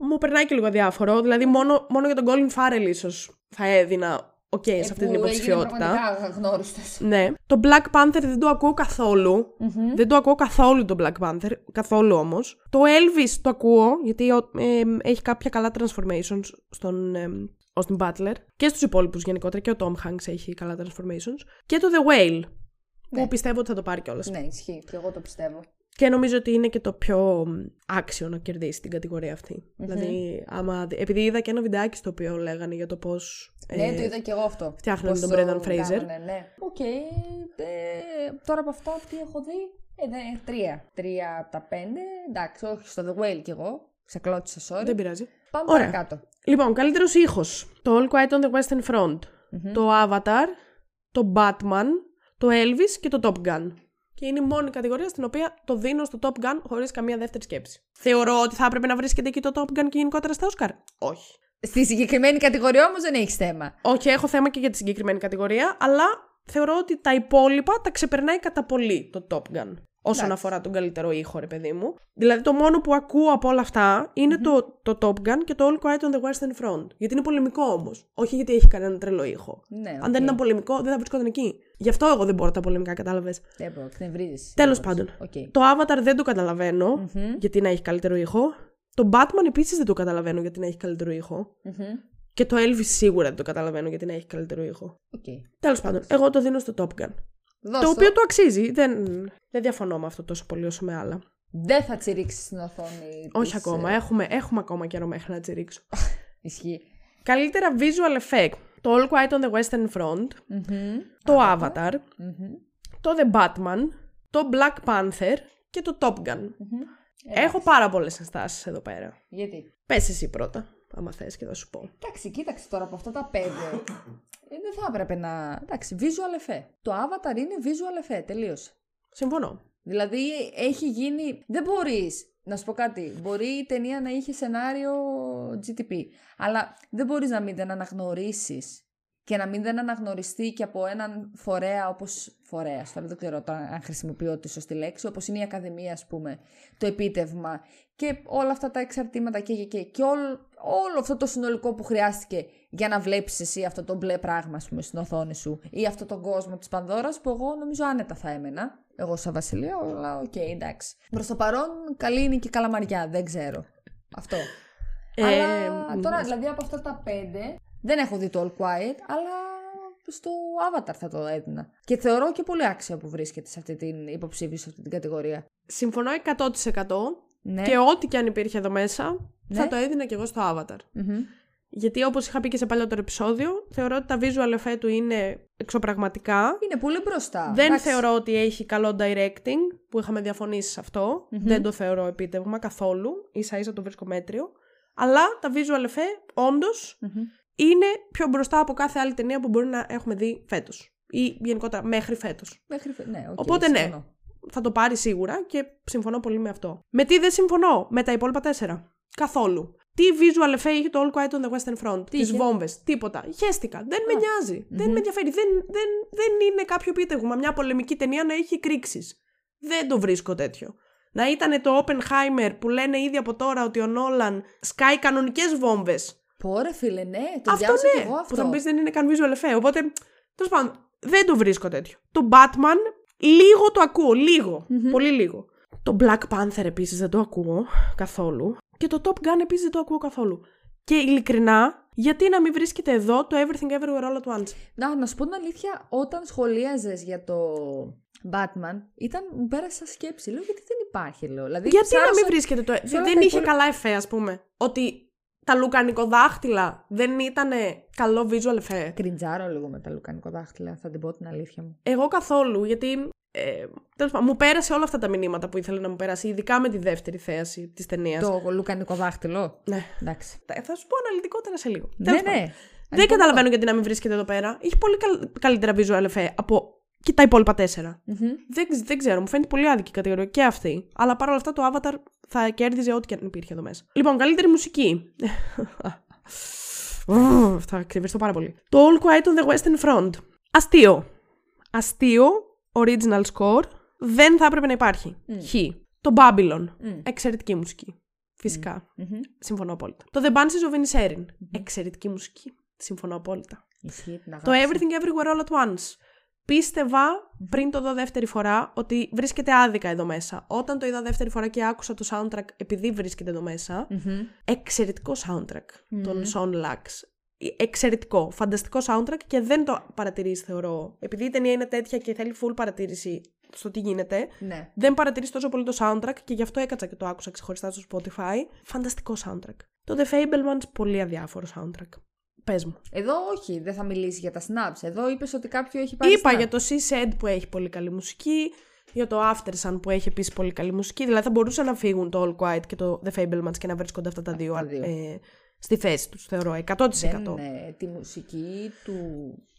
[SPEAKER 1] μου περνάει και λίγο αδιάφορο. Δηλαδή, μόνο, μόνο για τον Colin Farrell ίσως θα έδινα οκ σε αυτή την υποψηφιότητα.
[SPEAKER 2] Πραγματικά γνώριστος.
[SPEAKER 1] Ναι. Το Black Panther δεν το ακούω καθόλου. Δεν το ακούω καθόλου το Black Panther. Καθόλου όμως. Το Elvis το ακούω, γιατί ο- ε, έχει κάποια καλά transformations στον ε, Austin Butler. Και στους υπόλοιπους γενικότερα. Και ο Tom Hanks έχει καλά transformations. Και το The Whale. Που πιστεύω ότι θα το πάρει κιόλας.
[SPEAKER 2] Ναι, ισχύει. Και εγώ το πιστεύω.
[SPEAKER 1] Και νομίζω ότι είναι και το πιο μ, άξιο να κερδίσει την κατηγορία αυτή. Δηλαδή, άμα, επειδή είδα και ένα βιντεάκι στο οποίο λέγανε για το πώς.
[SPEAKER 2] ναι, το είδα και εγώ αυτό.
[SPEAKER 1] φτιάχνανε
[SPEAKER 2] Πώς
[SPEAKER 1] τον
[SPEAKER 2] το
[SPEAKER 1] Brendan Fraser.
[SPEAKER 2] κάνανε, ναι. Οκ. ε, τώρα από αυτά τι έχω δει. Ε, ναι, τρία. Τρία από τα πέντε. Εντάξει, όχι στο The Whale κι εγώ. Σε κλώτησα, sorry.
[SPEAKER 1] Δεν πειράζει.
[SPEAKER 2] Πάμε
[SPEAKER 1] Ωραία.
[SPEAKER 2] παρακάτω.
[SPEAKER 1] Λοιπόν, καλύτερος ήχος. Το All Quiet on the Western Front. Το Avatar. Το Batman. Το Elvis και το Top Gun. Και είναι η μόνη κατηγορία στην οποία το δίνω στο Top Gun χωρίς καμία δεύτερη σκέψη. Θεωρώ ότι θα έπρεπε να βρίσκεται εκεί το Top Gun και γενικότερα στα Oscar. Όχι.
[SPEAKER 2] Στη συγκεκριμένη κατηγορία όμως δεν έχεις θέμα.
[SPEAKER 1] Όχι, έχω θέμα και για τη συγκεκριμένη κατηγορία, αλλά θεωρώ ότι τα υπόλοιπα τα ξεπερνάει κατά πολύ το Top Gun. Όσον
[SPEAKER 2] Εντάξει.
[SPEAKER 1] αφορά τον καλύτερο ήχο, ρε παιδί μου. Δηλαδή, το μόνο που ακούω από όλα αυτά είναι το, το Top Gun και το All Quiet on the Western Front. Γιατί είναι πολεμικό όμως. Όχι γιατί έχει κανένα τρελό ήχο.
[SPEAKER 2] Ναι,
[SPEAKER 1] Αν δεν ήταν πολεμικό, δεν θα βρισκόταν εκεί. Γι' αυτό εγώ δεν μπορώ τα πολεμικά, κατάλαβες.
[SPEAKER 2] Δεν μπορώ, εκνευρίζεις.
[SPEAKER 1] Τέλος πάντων.
[SPEAKER 2] Οκ.
[SPEAKER 1] Το Avatar δεν το καταλαβαίνω γιατί να έχει καλύτερο ήχο. Το Batman επίσης δεν το καταλαβαίνω γιατί να έχει καλύτερο ήχο.
[SPEAKER 2] Μμμ.
[SPEAKER 1] Και το Elvis σίγουρα δεν το καταλαβαίνω γιατί να έχει καλύτερο ήχο.
[SPEAKER 2] Οκ.
[SPEAKER 1] Τέλος πάντων, εγώ το δίνω στο Top Gun.
[SPEAKER 2] Δώσ'
[SPEAKER 1] Το
[SPEAKER 2] το.
[SPEAKER 1] οποίο το αξίζει. Δεν, δεν διαφωνώ με αυτό τόσο πολύ όσο με άλλα.
[SPEAKER 2] Δεν θα τσιρίξεις στην οθόνη.
[SPEAKER 1] Όχι
[SPEAKER 2] της,
[SPEAKER 1] ακόμα.
[SPEAKER 2] ε,
[SPEAKER 1] Έχουμε, έχουμε ακόμα καιρό μέχρι να τσιρίξω.
[SPEAKER 2] Ισχύει.
[SPEAKER 1] Καλύτερα visual effect. Το All Quiet on the Western Front. Το Avatar. Το The Batman. το Black Panther και το Top Gun. Έχω πάρα πολλές ενστάσεις εδώ πέρα.
[SPEAKER 2] Γιατί;
[SPEAKER 1] Πες εσύ πρώτα, άμα θες και θα σου πω.
[SPEAKER 2] Εντάξει, κοίταξε τώρα από αυτά τα πέντε. ε, δεν θα έπρεπε να. Εντάξει, visual effect. Το avatar είναι visual effect, τελείωσε.
[SPEAKER 1] Συμφωνώ.
[SPEAKER 2] Δηλαδή έχει γίνει. Δεν μπορείς. Να σου πω κάτι. Μπορεί η ταινία να είχε σενάριο GTP. Αλλά δεν μπορείς να μην την αναγνωρίσεις και να μην δεν αναγνωριστεί και από έναν φορέα όπως. Φορέας, τώρα δεν ξέρω αν χρησιμοποιώ τη σωστή λέξη, όπως είναι η Ακαδημία, ας πούμε, το επίτευγμα και όλα αυτά τα εξαρτήματα και, και, και, και όλο, όλο αυτό το συνολικό που χρειάστηκε για να βλέπεις εσύ αυτό το μπλε πράγμα, ας πούμε, στην οθόνη σου ή αυτό τον κόσμο της Πανδώρας που εγώ νομίζω άνετα θα έμενα. Εγώ σαν Βασιλεία, αλλά οκ, okay, εντάξει. Προς το παρόν, καλή είναι και η Καλαμαριά, δεν ξέρω. Αυτό.
[SPEAKER 1] Ε,
[SPEAKER 2] αλλά τώρα, δηλαδή από αυτά τα πέντε, δεν έχω δει το All Quiet, αλλά στο Avatar θα το έδινα. Και θεωρώ και πολύ άξιο που βρίσκεται σε αυτή την υποψήφια, σε αυτή την κατηγορία.
[SPEAKER 1] Συμφωνώ 100%
[SPEAKER 2] Ναι.
[SPEAKER 1] και ό,τι και αν υπήρχε εδώ μέσα
[SPEAKER 2] Ναι.
[SPEAKER 1] θα το έδινα και εγώ στο Avatar.
[SPEAKER 2] Μμμ.
[SPEAKER 1] Γιατί όπως είχα πει και σε παλιότερο επεισόδιο, θεωρώ ότι τα visual effect του είναι εξωπραγματικά.
[SPEAKER 2] Είναι πολύ μπροστά.
[SPEAKER 1] Δεν
[SPEAKER 2] Εντάξει.
[SPEAKER 1] θεωρώ ότι έχει καλό directing, που είχαμε διαφωνήσει σε αυτο Δεν το θεωρώ επίτευγμα καθόλου. Ίσα ίσα το βρίσκω μέτριο. Αλλά τα visual effect όντως
[SPEAKER 2] Μμμ.
[SPEAKER 1] Είναι πιο μπροστά από κάθε άλλη ταινία που μπορεί να έχουμε δει φέτος. Ή γενικότερα μέχρι φέτος.
[SPEAKER 2] Μέχρι... φε- Ναι, οκ,
[SPEAKER 1] Οπότε ναι,
[SPEAKER 2] συμφωνώ.
[SPEAKER 1] θα το πάρει σίγουρα και συμφωνώ πολύ με αυτό. Με τι δεν συμφωνώ, με τα υπόλοιπα τέσσερα. Καθόλου. Τι visual effect είχε το All Quiet on the Western Front, τι
[SPEAKER 2] είχε;
[SPEAKER 1] βόμβες, τίποτα. Χαίστηκα. Δεν με νοιάζει. Δεν με ενδιαφέρει. Δεν, δεν, δεν είναι κάποιο επίτευγμα μια πολεμική ταινία να έχει κρίξει. Δεν το βρίσκω τέτοιο. Να ήταν το Oppenheimer που λένε ήδη από τώρα ότι ο Νόλαν σκάει κανονικές βόμβες.
[SPEAKER 2] Πόρε φίλε, ναι, το
[SPEAKER 1] Αυτό
[SPEAKER 2] διάβασα
[SPEAKER 1] ναι.
[SPEAKER 2] και εγώ αυτό.
[SPEAKER 1] Που θα μου πει δεν είναι καν visual effect. Οπότε, τέλος πάντων, δεν το βρίσκω τέτοιο. Το Batman, λίγο το ακούω. Λίγο. Πολύ λίγο. Το Black Panther επίσης δεν το ακούω καθόλου. Και το Top Gun επίσης δεν το ακούω καθόλου. Και ειλικρινά, γιατί να μην βρίσκεται εδώ το Everything Everywhere All at Once;
[SPEAKER 2] Να, να σου πω την αλήθεια, όταν σχολίαζες για το Batman, ήταν, μου πέρασε σαν σκέψη. Λέω γιατί δεν υπάρχει, λέω. Δηλαδή,
[SPEAKER 1] Γιατί να
[SPEAKER 2] ψάρωσα-
[SPEAKER 1] μην βρίσκεται το.
[SPEAKER 2] όλα
[SPEAKER 1] Δεν
[SPEAKER 2] τα
[SPEAKER 1] είχε
[SPEAKER 2] υπόλοιπα-
[SPEAKER 1] καλά εφέ, ας πούμε. Ότι τα λουκανικοδάχτυλα δεν ήταν καλό visual effect;
[SPEAKER 2] Κριντζάρω λίγο με τα λουκανικοδάχτυλα, θα την πω την αλήθεια μου.
[SPEAKER 1] Εγώ καθόλου, γιατί. Ε, τέλος πάντων, μου πέρασε όλα αυτά τα μηνύματα που ήθελε να μου περάσει, ειδικά με τη δεύτερη θέαση της ταινίας.
[SPEAKER 2] Το λουκανικοδάχτυλο;
[SPEAKER 1] Ναι.
[SPEAKER 2] Εντάξει.
[SPEAKER 1] Θα θα σου πω αναλυτικότερα σε λίγο.
[SPEAKER 2] Ναι,
[SPEAKER 1] Τέλος πάντων.
[SPEAKER 2] ναι.
[SPEAKER 1] Δεν καταλαβαίνω γιατί να μην βρίσκεται εδώ πέρα. Έχει πολύ καλ- καλύτερα visual effect από και τα υπόλοιπα τέσσερα.
[SPEAKER 2] Μμμ.
[SPEAKER 1] Δεν, ξ- δεν ξέρω, μου φαίνεται πολύ άδικη η κατηγορία και αυτή. Αλλά παρόλα αυτά το Avatar θα κέρδιζε ό,τι και αν υπήρχε εδώ μέσα. Λοιπόν, καλύτερη μουσική. Ουφ, θα κρυβιστώ πάρα πολύ. Το All Quiet on the Western Front. Αστείο. Αστείο, original score, δεν θα έπρεπε να υπάρχει. Χ. Το Babylon. Εξαιρετική μουσική. Φυσικά.
[SPEAKER 2] Μμμ.
[SPEAKER 1] Συμφωνώ απόλυτα. Το The Banshees of Inisherin. Εξαιρετική μουσική. Συμφωνώ απόλυτα.
[SPEAKER 2] Ισχύει την
[SPEAKER 1] Το
[SPEAKER 2] αγάπη.
[SPEAKER 1] Everything Everywhere All at Once. Πίστευα πριν το δω δεύτερη φορά ότι βρίσκεται άδικα εδώ μέσα. Όταν το είδα δεύτερη φορά και άκουσα το soundtrack επειδή βρίσκεται εδώ μέσα,
[SPEAKER 2] Μμμ.
[SPEAKER 1] εξαιρετικό soundtrack των Son Lux. Εξαιρετικό, φανταστικό soundtrack και δεν το παρατηρείς θεωρώ. Επειδή η ταινία είναι τέτοια και θέλει full παρατήρηση στο τι γίνεται,
[SPEAKER 2] Ναι.
[SPEAKER 1] δεν παρατηρείς τόσο πολύ το soundtrack και γι' αυτό έκατσα και το άκουσα ξεχωριστά στο Spotify. Φανταστικό soundtrack. Το The Fablemans, πολύ αδιάφορο soundtrack. Πες μου.
[SPEAKER 2] Εδώ όχι, δεν θα μιλήσει για τα snaps. Εδώ είπες ότι κάποιο έχει πάρει.
[SPEAKER 1] Είπα
[SPEAKER 2] snap.
[SPEAKER 1] για το She Said που έχει πολύ καλή μουσική, για το After Sun που έχει επίσης πολύ καλή μουσική. Δηλαδή θα μπορούσαν να φύγουν το All Quiet και το The Fablemans και να βρίσκονται αυτά τα δύο,
[SPEAKER 2] τα δύο.
[SPEAKER 1] Ε, στη θέση τους, θεωρώ. 100%.
[SPEAKER 2] Δεν, ε, τη μουσική του.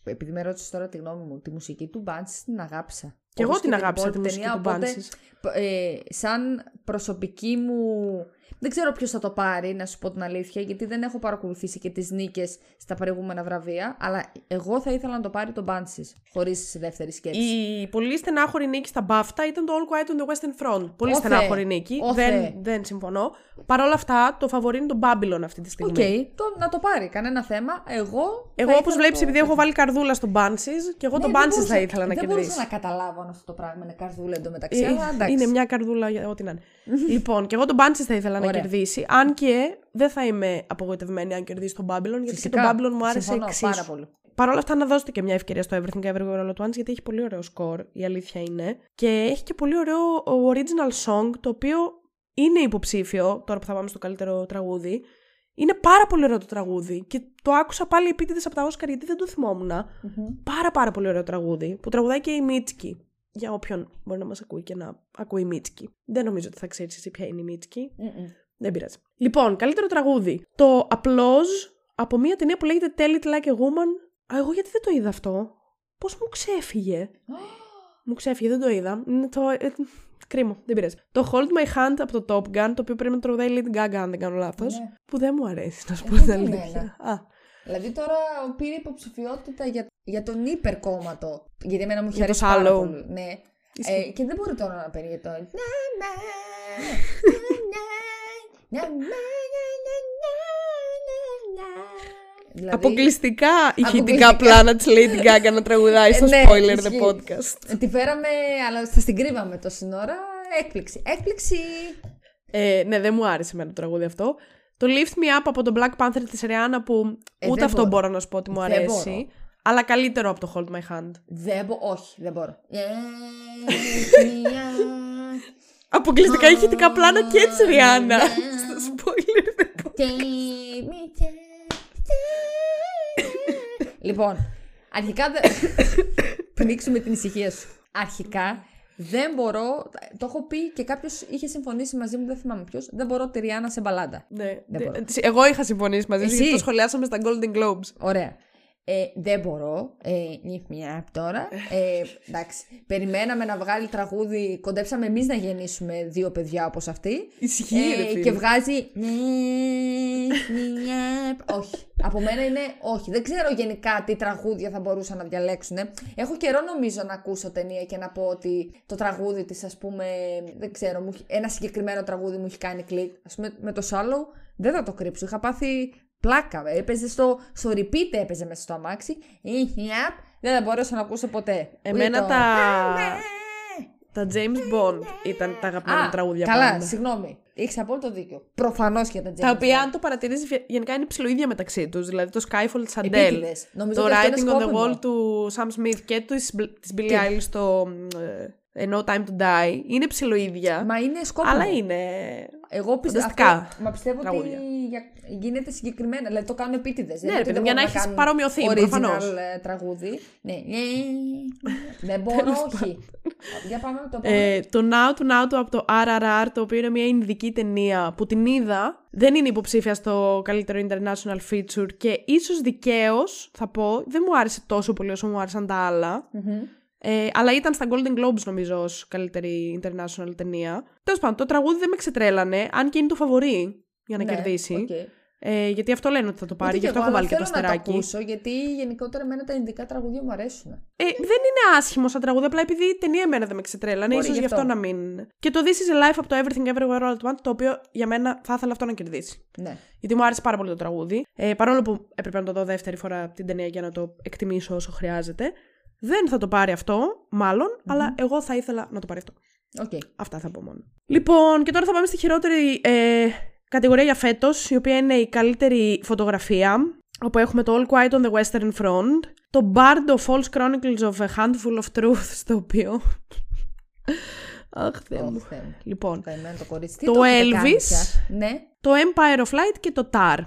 [SPEAKER 2] Επειδή με ρώτησες τώρα τη γνώμη μου, τη μουσική του Μπάντσι την αγάπησα.
[SPEAKER 1] Και εγώ
[SPEAKER 2] Όπως
[SPEAKER 1] την αγάπησα
[SPEAKER 2] υπόλοιπη
[SPEAKER 1] τη μουσική του
[SPEAKER 2] οπότε,
[SPEAKER 1] Banshees.
[SPEAKER 2] π- Ε, σαν προσωπική μου. Δεν ξέρω ποιος θα το πάρει, να σου πω την αλήθεια, γιατί δεν έχω παρακολουθήσει και τις νίκες στα προηγούμενα βραβεία. Αλλά εγώ θα ήθελα να το πάρει το Μπάντσι, χωρίς δεύτερη σκέψη.
[SPEAKER 1] Η πολύ στενάχωρη νίκη στα BAFTA ήταν το All Quiet on the Western Front. Πολύ
[SPEAKER 2] Ω
[SPEAKER 1] στενάχωρη
[SPEAKER 2] Θεέ.
[SPEAKER 1] νίκη.
[SPEAKER 2] Ω
[SPEAKER 1] δεν,
[SPEAKER 2] Θεέ.
[SPEAKER 1] δεν συμφωνώ. Παρ' όλα αυτά, το φαβορεί είναι το Babylon αυτή τη
[SPEAKER 2] Οκ,
[SPEAKER 1] στιγμή.
[SPEAKER 2] το, να το πάρει, κανένα θέμα. Εγώ.
[SPEAKER 1] Εγώ,
[SPEAKER 2] θα
[SPEAKER 1] όπως
[SPEAKER 2] ήθελα
[SPEAKER 1] βλέπεις,
[SPEAKER 2] το-
[SPEAKER 1] επειδή έχω βάλει καρδούλα στο Banshees και εγώ
[SPEAKER 2] Ναι,
[SPEAKER 1] το
[SPEAKER 2] δεν
[SPEAKER 1] Banshees
[SPEAKER 2] μπορούσα-
[SPEAKER 1] θα ήθελα να
[SPEAKER 2] δεν
[SPEAKER 1] κερδίσει.
[SPEAKER 2] μπορούσα να καταλάβω αν αυτό το πράγμα είναι καρδούλα εντωμεταξύ.
[SPEAKER 1] Ε,
[SPEAKER 2] αλλά εντάξει.
[SPEAKER 1] Είναι μια καρδούλα για ό,τι να είναι. λοιπόν, και εγώ τον Banshees θα ήθελα να
[SPEAKER 2] Ωραία.
[SPEAKER 1] κερδίσει. Αν και δεν θα είμαι απογοητευμένη αν κερδίσει τον Babylon, γιατί
[SPEAKER 2] Φυσικά.
[SPEAKER 1] και τον Babylon μου άρεσε
[SPEAKER 2] Συμφωνώ
[SPEAKER 1] εξίσου.
[SPEAKER 2] πάρα πολύ.
[SPEAKER 1] Παρ' όλα αυτά, να δώσετε και μια ευκαιρία στο Everything Everywhere All at Once, γιατί έχει πολύ ωραίο σκορ, η αλήθεια είναι. Και έχει και πολύ ωραίο original song, το οποίο είναι υποψήφιο, τώρα που θα πάμε στο καλύτερο τραγούδι. Είναι πάρα πολύ ωραίο το τραγούδι και το άκουσα πάλι επίτηδες από τα Όσκαρ γιατί δεν το θυμόμουν. Πάρα πάρα πολύ ωραίο τραγούδι που τραγουδάει και η Μίτσκι. Για όποιον μπορεί να μας ακούει και να ακούει Μίτσκι. Δεν νομίζω ότι θα ξέρεις εσύ ποια είναι η Μίτσκι. Δεν πειράζει. Λοιπόν, καλύτερο τραγούδι. Το Applause από μια ταινία που λέγεται Tell It Like a Woman. Α, εγώ γιατί δεν το είδα αυτό; Πώς μου ξέφυγε; μου ξέφυγε, δεν το είδα. Είναι το. Ε, κρίμα, δεν πειράζει. Το Hold My Hand από το Top Gun, το οποίο πρέπει να τραγουδάει Lady Gaga, αν δεν κάνω λάθος.
[SPEAKER 2] Ναι.
[SPEAKER 1] Που δεν μου αρέσει, να σου πω
[SPEAKER 2] Εγώ
[SPEAKER 1] την
[SPEAKER 2] δεν
[SPEAKER 1] αλήθεια.
[SPEAKER 2] εμένα.
[SPEAKER 1] Α,
[SPEAKER 2] Δηλαδή τώρα πήρε υποψηφιότητα για, για τον υπερκόμματο. Γιατί εμένα μου έχει
[SPEAKER 1] Για το
[SPEAKER 2] αρέσει πάρα
[SPEAKER 1] Shallow.
[SPEAKER 2] πολύ. Ναι.
[SPEAKER 1] Ισχύει.
[SPEAKER 2] Ε, και δεν μπορεί τώρα να παίρνει για το. Δηλαδή,
[SPEAKER 1] Αποκλειστικά ηχητικά
[SPEAKER 2] Αποκλειστικά.
[SPEAKER 1] πλάνα τη Lady Gaga να τραγουδάει στο
[SPEAKER 2] Ε, ναι,
[SPEAKER 1] spoiler the
[SPEAKER 2] ισχύει.
[SPEAKER 1] podcast.
[SPEAKER 2] Τη φέραμε, αλλά θα την κρύβαμε τόση ώρα. Έκπληξη. Έκπληξη.
[SPEAKER 1] Ε, ναι, δεν μου άρεσε εμένα το τραγούδι αυτό. Το Lift Me Up από τον Black Panther της Rihanna που
[SPEAKER 2] Ε,
[SPEAKER 1] ούτε
[SPEAKER 2] δεν
[SPEAKER 1] αυτό
[SPEAKER 2] μπορώ.
[SPEAKER 1] μπορώ να σου πω ότι μου
[SPEAKER 2] Δεν
[SPEAKER 1] αρέσει.
[SPEAKER 2] Μπορώ.
[SPEAKER 1] Αλλά καλύτερο από το Hold My Hand.
[SPEAKER 2] Δεν μπο... Όχι, δεν μπορώ.
[SPEAKER 1] Αποκλειστικά ηχητικά πλάνα και της Rihanna.
[SPEAKER 2] Ναι.
[SPEAKER 1] Στο spoiler the podcast.
[SPEAKER 2] λοιπόν, αρχικά δεν. Πνίξουμε την ησυχία σου. Αρχικά δεν μπορώ. Το έχω πει και κάποιος είχε συμφωνήσει μαζί μου, δεν θυμάμαι ποιος. Δεν μπορώ τη Ριάννα σε μπαλάντα.
[SPEAKER 1] Ναι,
[SPEAKER 2] Δεν μπορώ.
[SPEAKER 1] ναι. Εγώ είχα συμφωνήσει μαζί σου
[SPEAKER 2] Εσύ;
[SPEAKER 1] γιατί το σχολιάσαμε στα Golden Globes.
[SPEAKER 2] Ωραία. Ε, δεν μπορώ. Ε, νιφ μια τώρα. Ε, εντάξει. Περιμέναμε να βγάλει τραγούδι. Κοντέψαμε εμείς να γεννήσουμε δύο παιδιά όπως αυτή.
[SPEAKER 1] Ισχύει, ρε
[SPEAKER 2] Ε,
[SPEAKER 1] φίλε.
[SPEAKER 2] και βγάζει. όχι. Από μένα είναι όχι. Δεν ξέρω γενικά τι τραγούδια θα μπορούσαν να διαλέξουν. Έχω καιρό νομίζω να ακούσω ταινία και να πω ότι το τραγούδι της, ας πούμε. Δεν ξέρω. μου έχει- ένα συγκεκριμένο τραγούδι μου έχει κάνει κλικ. Α πούμε με το Shallow δεν θα το κρύψω. Είχα πάθει πλάκα. Έπαιζε στο, στο repeat, έπαιζε μέσα στο αμάξι. Ιχιαπ. Δεν θα μπορούσα να ακούσω ποτέ.
[SPEAKER 1] Εμένα
[SPEAKER 2] Ούτε το-
[SPEAKER 1] τα- Τα James Bond ήταν τα αγαπημένα
[SPEAKER 2] Α,
[SPEAKER 1] μου τραγούδια
[SPEAKER 2] καλά,
[SPEAKER 1] πάντα.
[SPEAKER 2] συγγνώμη. Έχεις απόλυτο δίκιο. Προφανώς και τα James
[SPEAKER 1] Τα οποία,
[SPEAKER 2] Bond.
[SPEAKER 1] αν το παρατηρήσεις, γενικά είναι ψηλοίδια μεταξύ τους. Δηλαδή το Skyfall της Adele,
[SPEAKER 2] Επίτηδες. Νομίζω
[SPEAKER 1] το
[SPEAKER 2] ότι αυτό είναι
[SPEAKER 1] Writing on the
[SPEAKER 2] σκόπιμο.
[SPEAKER 1] Wall του Sam Smith και της της Billie
[SPEAKER 2] Τι;
[SPEAKER 1] Eilish το ε, No Time to Die. Είναι ψηλοίδια,
[SPEAKER 2] Μα είναι σκόπιμο.
[SPEAKER 1] αλλά είναι.
[SPEAKER 2] Εγώ πιστεύω.
[SPEAKER 1] φανταστικά
[SPEAKER 2] Αυτό, μα πιστεύω
[SPEAKER 1] τραγούδια.
[SPEAKER 2] ότι για- γίνεται συγκεκριμένα. Δηλαδή το κάνουν επίτηδες.
[SPEAKER 1] Ναι, ρε παιδί μου, για να έχεις παρομοιωθεί, προφανώς.
[SPEAKER 2] ε, τραγούδι. Ναι. Δεν μπορώ, όχι. Για πάμε με το επόμενο.
[SPEAKER 1] Ε, το Naatu Naatu από το RRR, το οποίο είναι μια ινδική ταινία που την είδα. Δεν είναι υποψήφια στο καλύτερο international feature και ίσως δικαίως θα πω, δεν μου άρεσε τόσο πολύ όσο μου άρεσαν τα άλλα.
[SPEAKER 2] Μμμ.
[SPEAKER 1] Ε, αλλά ήταν στα Golden Globes νομίζω ως καλύτερη international ταινία. Τέλος πάντων, το τραγούδι δεν με ξετρέλανε, αν και είναι το φαβορί για να
[SPEAKER 2] Ναι,
[SPEAKER 1] κερδίσει.
[SPEAKER 2] οκ.
[SPEAKER 1] Ε, γιατί αυτό λένε ότι θα το πάρει,
[SPEAKER 2] Ούτε
[SPEAKER 1] γι'
[SPEAKER 2] κι
[SPEAKER 1] αυτό
[SPEAKER 2] εγώ,
[SPEAKER 1] έχω
[SPEAKER 2] αλλά
[SPEAKER 1] βάλει και το
[SPEAKER 2] θέλω να
[SPEAKER 1] αστεράκι.
[SPEAKER 2] το ακούσω, γιατί γενικότερα εμένα τα ινδικά τραγούδια μου αρέσουν.
[SPEAKER 1] Ε, δεν είναι άσχημο σαν τραγούδι, απλά επειδή η ταινία εμένα δεν με ξετρέλανε,
[SPEAKER 2] Μπορεί
[SPEAKER 1] ίσως
[SPEAKER 2] γι'
[SPEAKER 1] γι' αυτό
[SPEAKER 2] αυτό.
[SPEAKER 1] να μην. Και το This is a Life από το Everything Everywhere All at Once, το οποίο για μένα θα ήθελα αυτό να κερδίσει.
[SPEAKER 2] Ναι.
[SPEAKER 1] Γιατί μου άρεσε πάρα πολύ το τραγούδι. Ε, παρόλο που έπρεπε να το δω δεύτερη φορά την ταινία για να το εκτιμήσω όσο χρειάζεται. Δεν θα το πάρει αυτό, μάλλον, αλλά εγώ θα ήθελα να το πάρει αυτό.
[SPEAKER 2] Οκ.
[SPEAKER 1] Αυτά θα πω μόνο. Λοιπόν, και τώρα θα πάμε στη χειρότερη ε, κατηγορία για φέτος, η οποία είναι η καλύτερη φωτογραφία. Όπου έχουμε το All Quiet on the Western Front, το Bard of False Chronicles of a Handful of Truth, το οποίο. Αχ, Θεέ
[SPEAKER 2] Ω,
[SPEAKER 1] μου.
[SPEAKER 2] Θεέ μου.
[SPEAKER 1] Λοιπόν,
[SPEAKER 2] Καημένο το κορίτσι. Τι
[SPEAKER 1] Το
[SPEAKER 2] έχετε κάνει
[SPEAKER 1] Elvis.
[SPEAKER 2] πια; Ναι.
[SPEAKER 1] το Empire of Light και το Tar.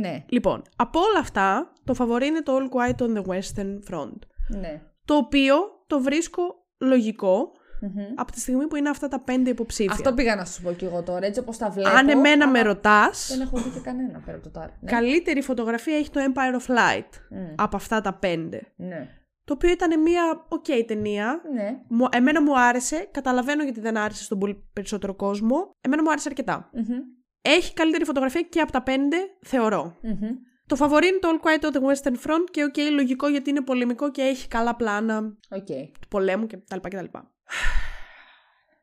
[SPEAKER 2] Ναι.
[SPEAKER 1] Λοιπόν, από όλα αυτά, το φαβορή είναι το All Quiet on the Western Front.
[SPEAKER 2] Ναι.
[SPEAKER 1] Το οποίο το βρίσκω λογικό
[SPEAKER 2] Μμμ.
[SPEAKER 1] από τη στιγμή που είναι αυτά τα πέντε υποψήφια.
[SPEAKER 2] Αυτό πήγα να σου πω κι εγώ τώρα, έτσι όπως τα βλέπω.
[SPEAKER 1] Αν εμένα
[SPEAKER 2] αλλά
[SPEAKER 1] με ρωτάς,
[SPEAKER 2] Δεν έχω δει και κανένα πέρα από το Tár. Ναι.
[SPEAKER 1] καλύτερη φωτογραφία έχει το Empire of Light
[SPEAKER 2] Μμ.
[SPEAKER 1] από αυτά τα πέντε.
[SPEAKER 2] Ναι.
[SPEAKER 1] Το οποίο ήταν μια οκ ταινία.
[SPEAKER 2] Ναι.
[SPEAKER 1] Μου- Εμένα μου άρεσε. Καταλαβαίνω γιατί δεν άρεσε στον πολύ περισσότερο κόσμο. Εμένα μου άρεσε αρκετά.
[SPEAKER 2] Μμμ.
[SPEAKER 1] Έχει καλύτερη φωτογραφία και από τα πέντε, θεωρώ.
[SPEAKER 2] Μμμ.
[SPEAKER 1] Το φαβορί είναι το All Quiet on the Western Front και οκ, λογικό γιατί είναι πολεμικό και έχει καλά πλάνα
[SPEAKER 2] Οκ.
[SPEAKER 1] του πολέμου κτλ. κτλ.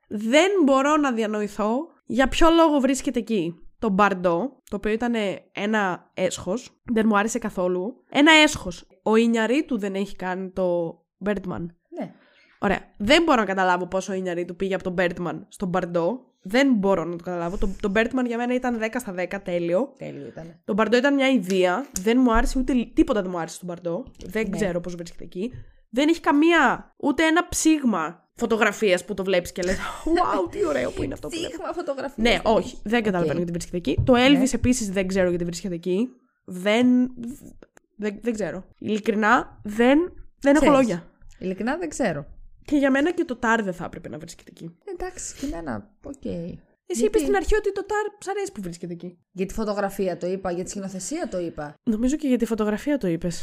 [SPEAKER 1] Δεν μπορώ να διανοηθώ για ποιο λόγο βρίσκεται εκεί. Το Μπαρντό, το οποίο ήταν ένα έσχος, δεν μου άρεσε καθόλου. Ένα έσχος. Ο Ινιαρή του δεν έχει κάνει το Birdman.
[SPEAKER 2] Ναι.
[SPEAKER 1] Ωραία. Δεν μπορώ να καταλάβω πόσο ο Ινιαρή του πήγε από τον Birdman στον Μπαρντό. Δεν μπορώ να το καταλάβω. Το, το Birdman για μένα ήταν 10 στα 10, τέλειο.
[SPEAKER 2] Τέλειο ήταν.
[SPEAKER 1] Το Μπαρντό ήταν μια ιδέα. Δεν μου άρεσε ούτε λι- τίποτα δεν μου άρεσε στον Μπαρντό. Δεν
[SPEAKER 2] Ναι.
[SPEAKER 1] ξέρω πώς βρίσκεται εκεί. Δεν έχει καμία, ούτε ένα ψήγμα φωτογραφίας που το βλέπεις και λες: Wow, τι ωραίο που είναι αυτό που βλέπω.
[SPEAKER 2] Ψήγμα φωτογραφία.
[SPEAKER 1] Ναι, όχι, δεν καταλαβαίνω
[SPEAKER 2] Οκ.
[SPEAKER 1] γιατί βρίσκεται εκεί. Το Elvis
[SPEAKER 2] Ναι.
[SPEAKER 1] επίσης δεν ξέρω γιατί βρίσκεται εκεί. Δεν. Δεν, δεν ξέρω. Ειλικρινά δεν, δεν έχω
[SPEAKER 2] Ξέρεις.
[SPEAKER 1] λόγια.
[SPEAKER 2] Ειλικρινά δεν ξέρω.
[SPEAKER 1] Και για μένα και το Tár δεν θα έπρεπε να βρίσκεται εκεί.
[SPEAKER 2] Εντάξει, και εμένα, οκ.
[SPEAKER 1] Εσύ
[SPEAKER 2] Γιατί;
[SPEAKER 1] είπε στην αρχή ότι το Tár σ' αρέσει που βρίσκεται εκεί.
[SPEAKER 2] Για τη φωτογραφία το είπα, για τη σκηνοθεσία το είπα.
[SPEAKER 1] Νομίζω και για τη φωτογραφία το είπες.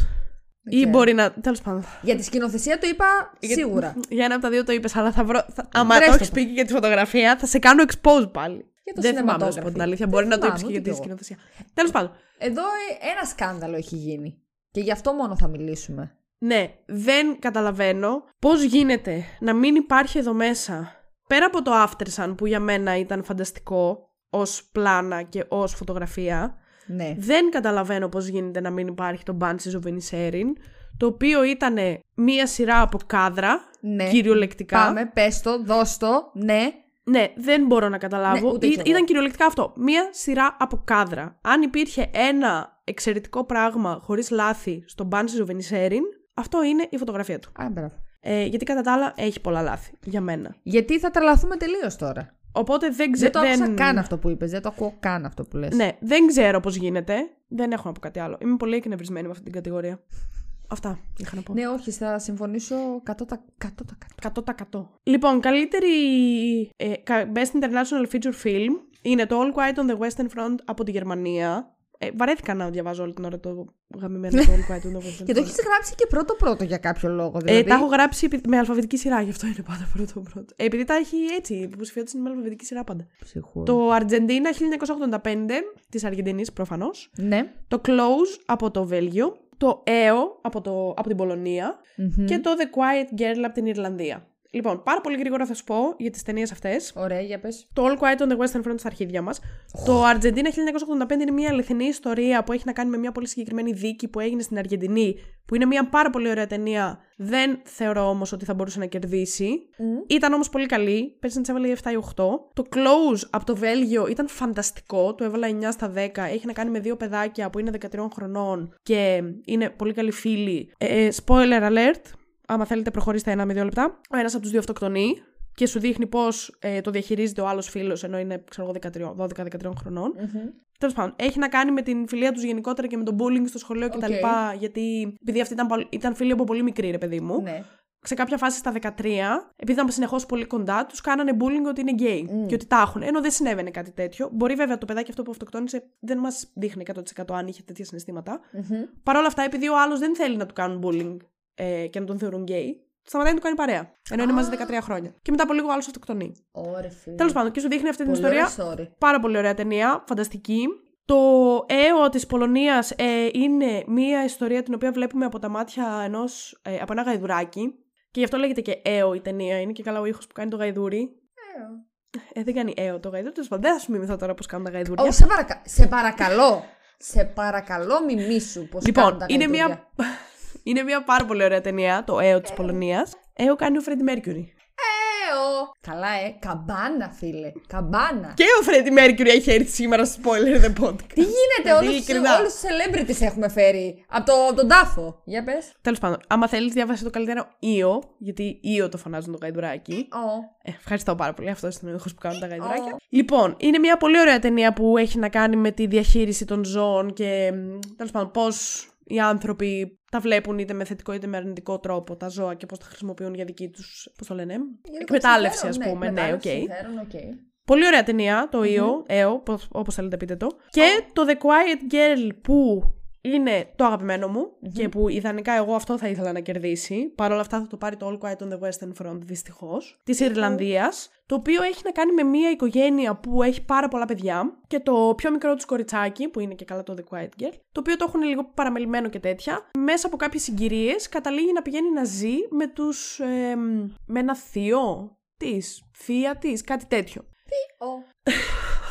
[SPEAKER 2] Δεν
[SPEAKER 1] Ή
[SPEAKER 2] ξέρω.
[SPEAKER 1] μπορεί να. Τέλος πάντων.
[SPEAKER 2] Για τη σκηνοθεσία το είπα σίγουρα.
[SPEAKER 1] Για ένα από τα δύο το είπες, αλλά θα βρω. Θα... Άμα
[SPEAKER 2] Βρες
[SPEAKER 1] το
[SPEAKER 2] το
[SPEAKER 1] έχεις
[SPEAKER 2] το.
[SPEAKER 1] πει και για τη φωτογραφία, θα σε κάνω expose πάλι.
[SPEAKER 2] Για το
[SPEAKER 1] δεν θυμάμαι να σου πω
[SPEAKER 2] cinematography.
[SPEAKER 1] την αλήθεια.
[SPEAKER 2] Δεν
[SPEAKER 1] Μπορεί να το είπες
[SPEAKER 2] θυμάμαι,
[SPEAKER 1] και για
[SPEAKER 2] ούτε
[SPEAKER 1] τη
[SPEAKER 2] κι εγώ.
[SPEAKER 1] σκηνοθεσία. Τέλος πάντων.
[SPEAKER 2] Εδώ ε, ένα σκάνδαλο έχει γίνει. Και γι' αυτό μόνο θα μιλήσουμε.
[SPEAKER 1] Ναι, δεν καταλαβαίνω πώς γίνεται να μην υπάρχει εδώ μέσα, πέρα από το Aftersun που για μένα ήταν φανταστικό ως πλάνα και ως φωτογραφία,
[SPEAKER 2] Ναι.
[SPEAKER 1] δεν καταλαβαίνω πώς γίνεται να μην υπάρχει το Banshees of Inisherin, το οποίο ήταν μία σειρά από κάδρα,
[SPEAKER 2] Ναι.
[SPEAKER 1] κυριολεκτικά.
[SPEAKER 2] Πάμε, πες το, δώσ' το, ναι.
[SPEAKER 1] Ναι, δεν μπορώ να καταλάβω.
[SPEAKER 2] Ναι, ούτε
[SPEAKER 1] Ή-
[SPEAKER 2] κι εγώ.
[SPEAKER 1] ήταν κυριολεκτικά αυτό. Μία σειρά από κάδρα. Αν υπήρχε ένα εξαιρετικό πράγμα χωρίς λάθη στο Banshees of Inisherin, αυτό είναι η φωτογραφία του.
[SPEAKER 2] Α, μπράβο.
[SPEAKER 1] Ε, γιατί κατά τα άλλα έχει πολλά λάθη για μένα.
[SPEAKER 2] Γιατί θα τρελαθούμε τελείως τώρα.
[SPEAKER 1] Οπότε δεν ξέρω.
[SPEAKER 2] Δεν το άκουσα καν αυτό που είπες, δεν το ακούω καν αυτό που λες.
[SPEAKER 1] Ναι, δεν ξέρω πώς γίνεται. Δεν έχω να πω κάτι άλλο. Είμαι πολύ εκνευρισμένη με αυτή την κατηγορία. Αυτά είχα να πω.
[SPEAKER 2] Ναι, όχι, θα συμφωνήσω 100%. 100%.
[SPEAKER 1] 100%. Λοιπόν, καλύτερη ε, κα- Best International Feature Film είναι το All Quiet on the Western Front από τη Γερμανία. Ε, βαρέθηκα να διαβάζω όλη την ώρα το γαμημένο το All Quiet on the Western
[SPEAKER 2] Και το
[SPEAKER 1] Front.
[SPEAKER 2] έχεις γράψει και πρώτο-πρώτο για κάποιο λόγο.
[SPEAKER 1] Ε,
[SPEAKER 2] Δηλαδή.
[SPEAKER 1] τα έχω γράψει επει- με αλφαβητική σειρά, γι' αυτό είναι πάντα πρώτο-πρώτο. Ε, επειδή τα έχει έτσι, η υποψηφιότητα είναι με αλφαβητική σειρά πάντα.
[SPEAKER 2] Ψυχού.
[SPEAKER 1] Το Αργεντίνα 1985 της Αργεντινής προφανώς.
[SPEAKER 2] Ναι.
[SPEAKER 1] Το Close από το Βέλγιο. Το EO από, το, από την πολωνια
[SPEAKER 2] Μμμ.
[SPEAKER 1] Και το The Quiet Girl από την Ιρλανδία. Λοιπόν, πάρα πολύ γρήγορα θα σου πω για τις ταινίες αυτές.
[SPEAKER 2] Ωραία, για πες.
[SPEAKER 1] Το All Quiet on the Western Front στα αρχίδια μας. Το Αργεντίνα 1985 είναι μια αληθινή ιστορία που έχει να κάνει με μια πολύ συγκεκριμένη δίκη που έγινε στην Αργεντινή, που είναι μια πάρα πολύ ωραία ταινία. Δεν θεωρώ όμως ότι θα μπορούσε να κερδίσει. Ήταν όμως πολύ καλή. Πέρσι της έβαλε 7 ή 8. Το Close από το Βέλγιο ήταν φανταστικό. Το έβαλα 9 στα 10. Έχει να κάνει με δύο παιδάκια που είναι 13 χρονών και είναι πολύ καλοί φίλοι. Ε, spoiler alert. Άμα θέλετε, προχωρήστε ένα με δύο λεπτά. Ο ένας από τους δύο αυτοκτονεί και σου δείχνει πώς ε, το διαχειρίζεται ο άλλος φίλος ενώ είναι ξέρω, εγώ, 12-13 χρονών. Τέλος πάντων, έχει να κάνει με την φιλία τους γενικότερα και με τον bullying στο σχολείο κτλ.
[SPEAKER 2] Οκ.
[SPEAKER 1] Γιατί επειδή αυτή ήταν, παλ- ήταν φίλοι από πολύ μικρή, ρε παιδί μου.
[SPEAKER 2] Ναι.
[SPEAKER 1] Σε κάποια φάση στα 13, επειδή ήταν συνεχώς πολύ κοντά, τους κάνανε bullying ότι είναι gay και ότι τα έχουν. Ενώ δεν συνέβαινε κάτι τέτοιο. Μπορεί βέβαια το παιδάκι αυτό που αυτοκτόνησε δεν μας δείχνει 100% αν είχε τέτοια συναισθήματα. Παρ' όλα αυτά, επειδή ο άλλος δεν θέλει να του κάνουν bullying ε, και να τον θεωρούν gay, σταματάει να του κάνει παρέα. Ενώ είναι μαζί 13 χρόνια. Και μετά από λίγο ο άλλος αυτοκτονεί.
[SPEAKER 2] Ωραία, φίλε.
[SPEAKER 1] Τέλος πάντων, και σου δείχνει αυτή την
[SPEAKER 2] Πολύ
[SPEAKER 1] ιστορία.
[SPEAKER 2] ωραία story.
[SPEAKER 1] Πάρα πολύ ωραία ταινία, φανταστική. Το αίο της Πολωνίας ε, είναι μία ιστορία την οποία βλέπουμε από τα μάτια ενός, ε, από ένα γαϊδουράκι. Και γι' αυτό λέγεται και αίο η ταινία. Είναι και καλά ο ήχος που κάνει το γαϊδούρι. Ε, δεν κάνει αίο το γαϊδούρι. Τέλος πάντων, δεν θα σου μιμηθώ τώρα πώς κάνουν τα γαϊδούρια.
[SPEAKER 2] Ω, σε, παρακα... σε παρακαλώ. Σε παρακαλώ, μιμήσου πώς
[SPEAKER 1] λοιπόν, είναι μία, είναι μία πάρα πολύ ωραία ταινία, το αίο της Πολωνίας. Αίο κάνει ο Φρέντι Μέρκιουρι.
[SPEAKER 2] Έω. Καλά, ε. Καμπάνα, φίλε. Καμπάνα.
[SPEAKER 1] Και ο Φρέντι Μέρκιουρι έχει έρθει σήμερα στο Spoiler The Podcast.
[SPEAKER 2] Τι γίνεται,
[SPEAKER 1] Δηλαδή,
[SPEAKER 2] όλους,
[SPEAKER 1] ειλικρινά.
[SPEAKER 2] όλους τους celebrities έχουμε φέρει. Από, το, από τον τάφο. Για πες.
[SPEAKER 1] Τέλος πάντων, άμα θέλεις, διάβασε το καλύτερο Ήο, γιατί Ήο το φωνάζουν το γαϊδουράκι.
[SPEAKER 2] Ω.
[SPEAKER 1] Ε, ευχαριστώ πάρα πολύ. Αυτό είναι ο ήχος που κάνουν τα γαϊδουράκια.
[SPEAKER 2] Ω.
[SPEAKER 1] Λοιπόν, είναι μια πολύ ωραία ταινία που έχει να κάνει με τη διαχείριση των ζώων και τέλος πάντων πώς οι άνθρωποι τα βλέπουν είτε με θετικό είτε με αρνητικό τρόπο τα ζώα και πώς τα χρησιμοποιούν για δική τους. Πώς το λένε, εκμετάλλευση, ας
[SPEAKER 2] Συμφέρον,
[SPEAKER 1] πούμε. Ναι, οκ.
[SPEAKER 2] εκμετάλλευση, συμφέρον, οκ.
[SPEAKER 1] Πολύ ωραία ταινία, το Io, EO, όπως θέλετε πείτε το. Και το The Quiet Girl που είναι το αγαπημένο μου και που ιδανικά εγώ αυτό θα ήθελα να κερδίσει. Παρ' όλα αυτά θα το πάρει το All Quiet on the Western Front δυστυχώς. Της Ιρλανδίας. Το οποίο έχει να κάνει με μια οικογένεια που έχει πάρα πολλά παιδιά και το πιο μικρό τους κοριτσάκι, που είναι και καλά το The Quiet Girl, το οποίο το έχουν λίγο παραμελημένο και τέτοια, μέσα από κάποιες συγκυρίες καταλήγει να πηγαίνει να ζει με τους. με ένα θείο της, θεία της, κάτι τέτοιο.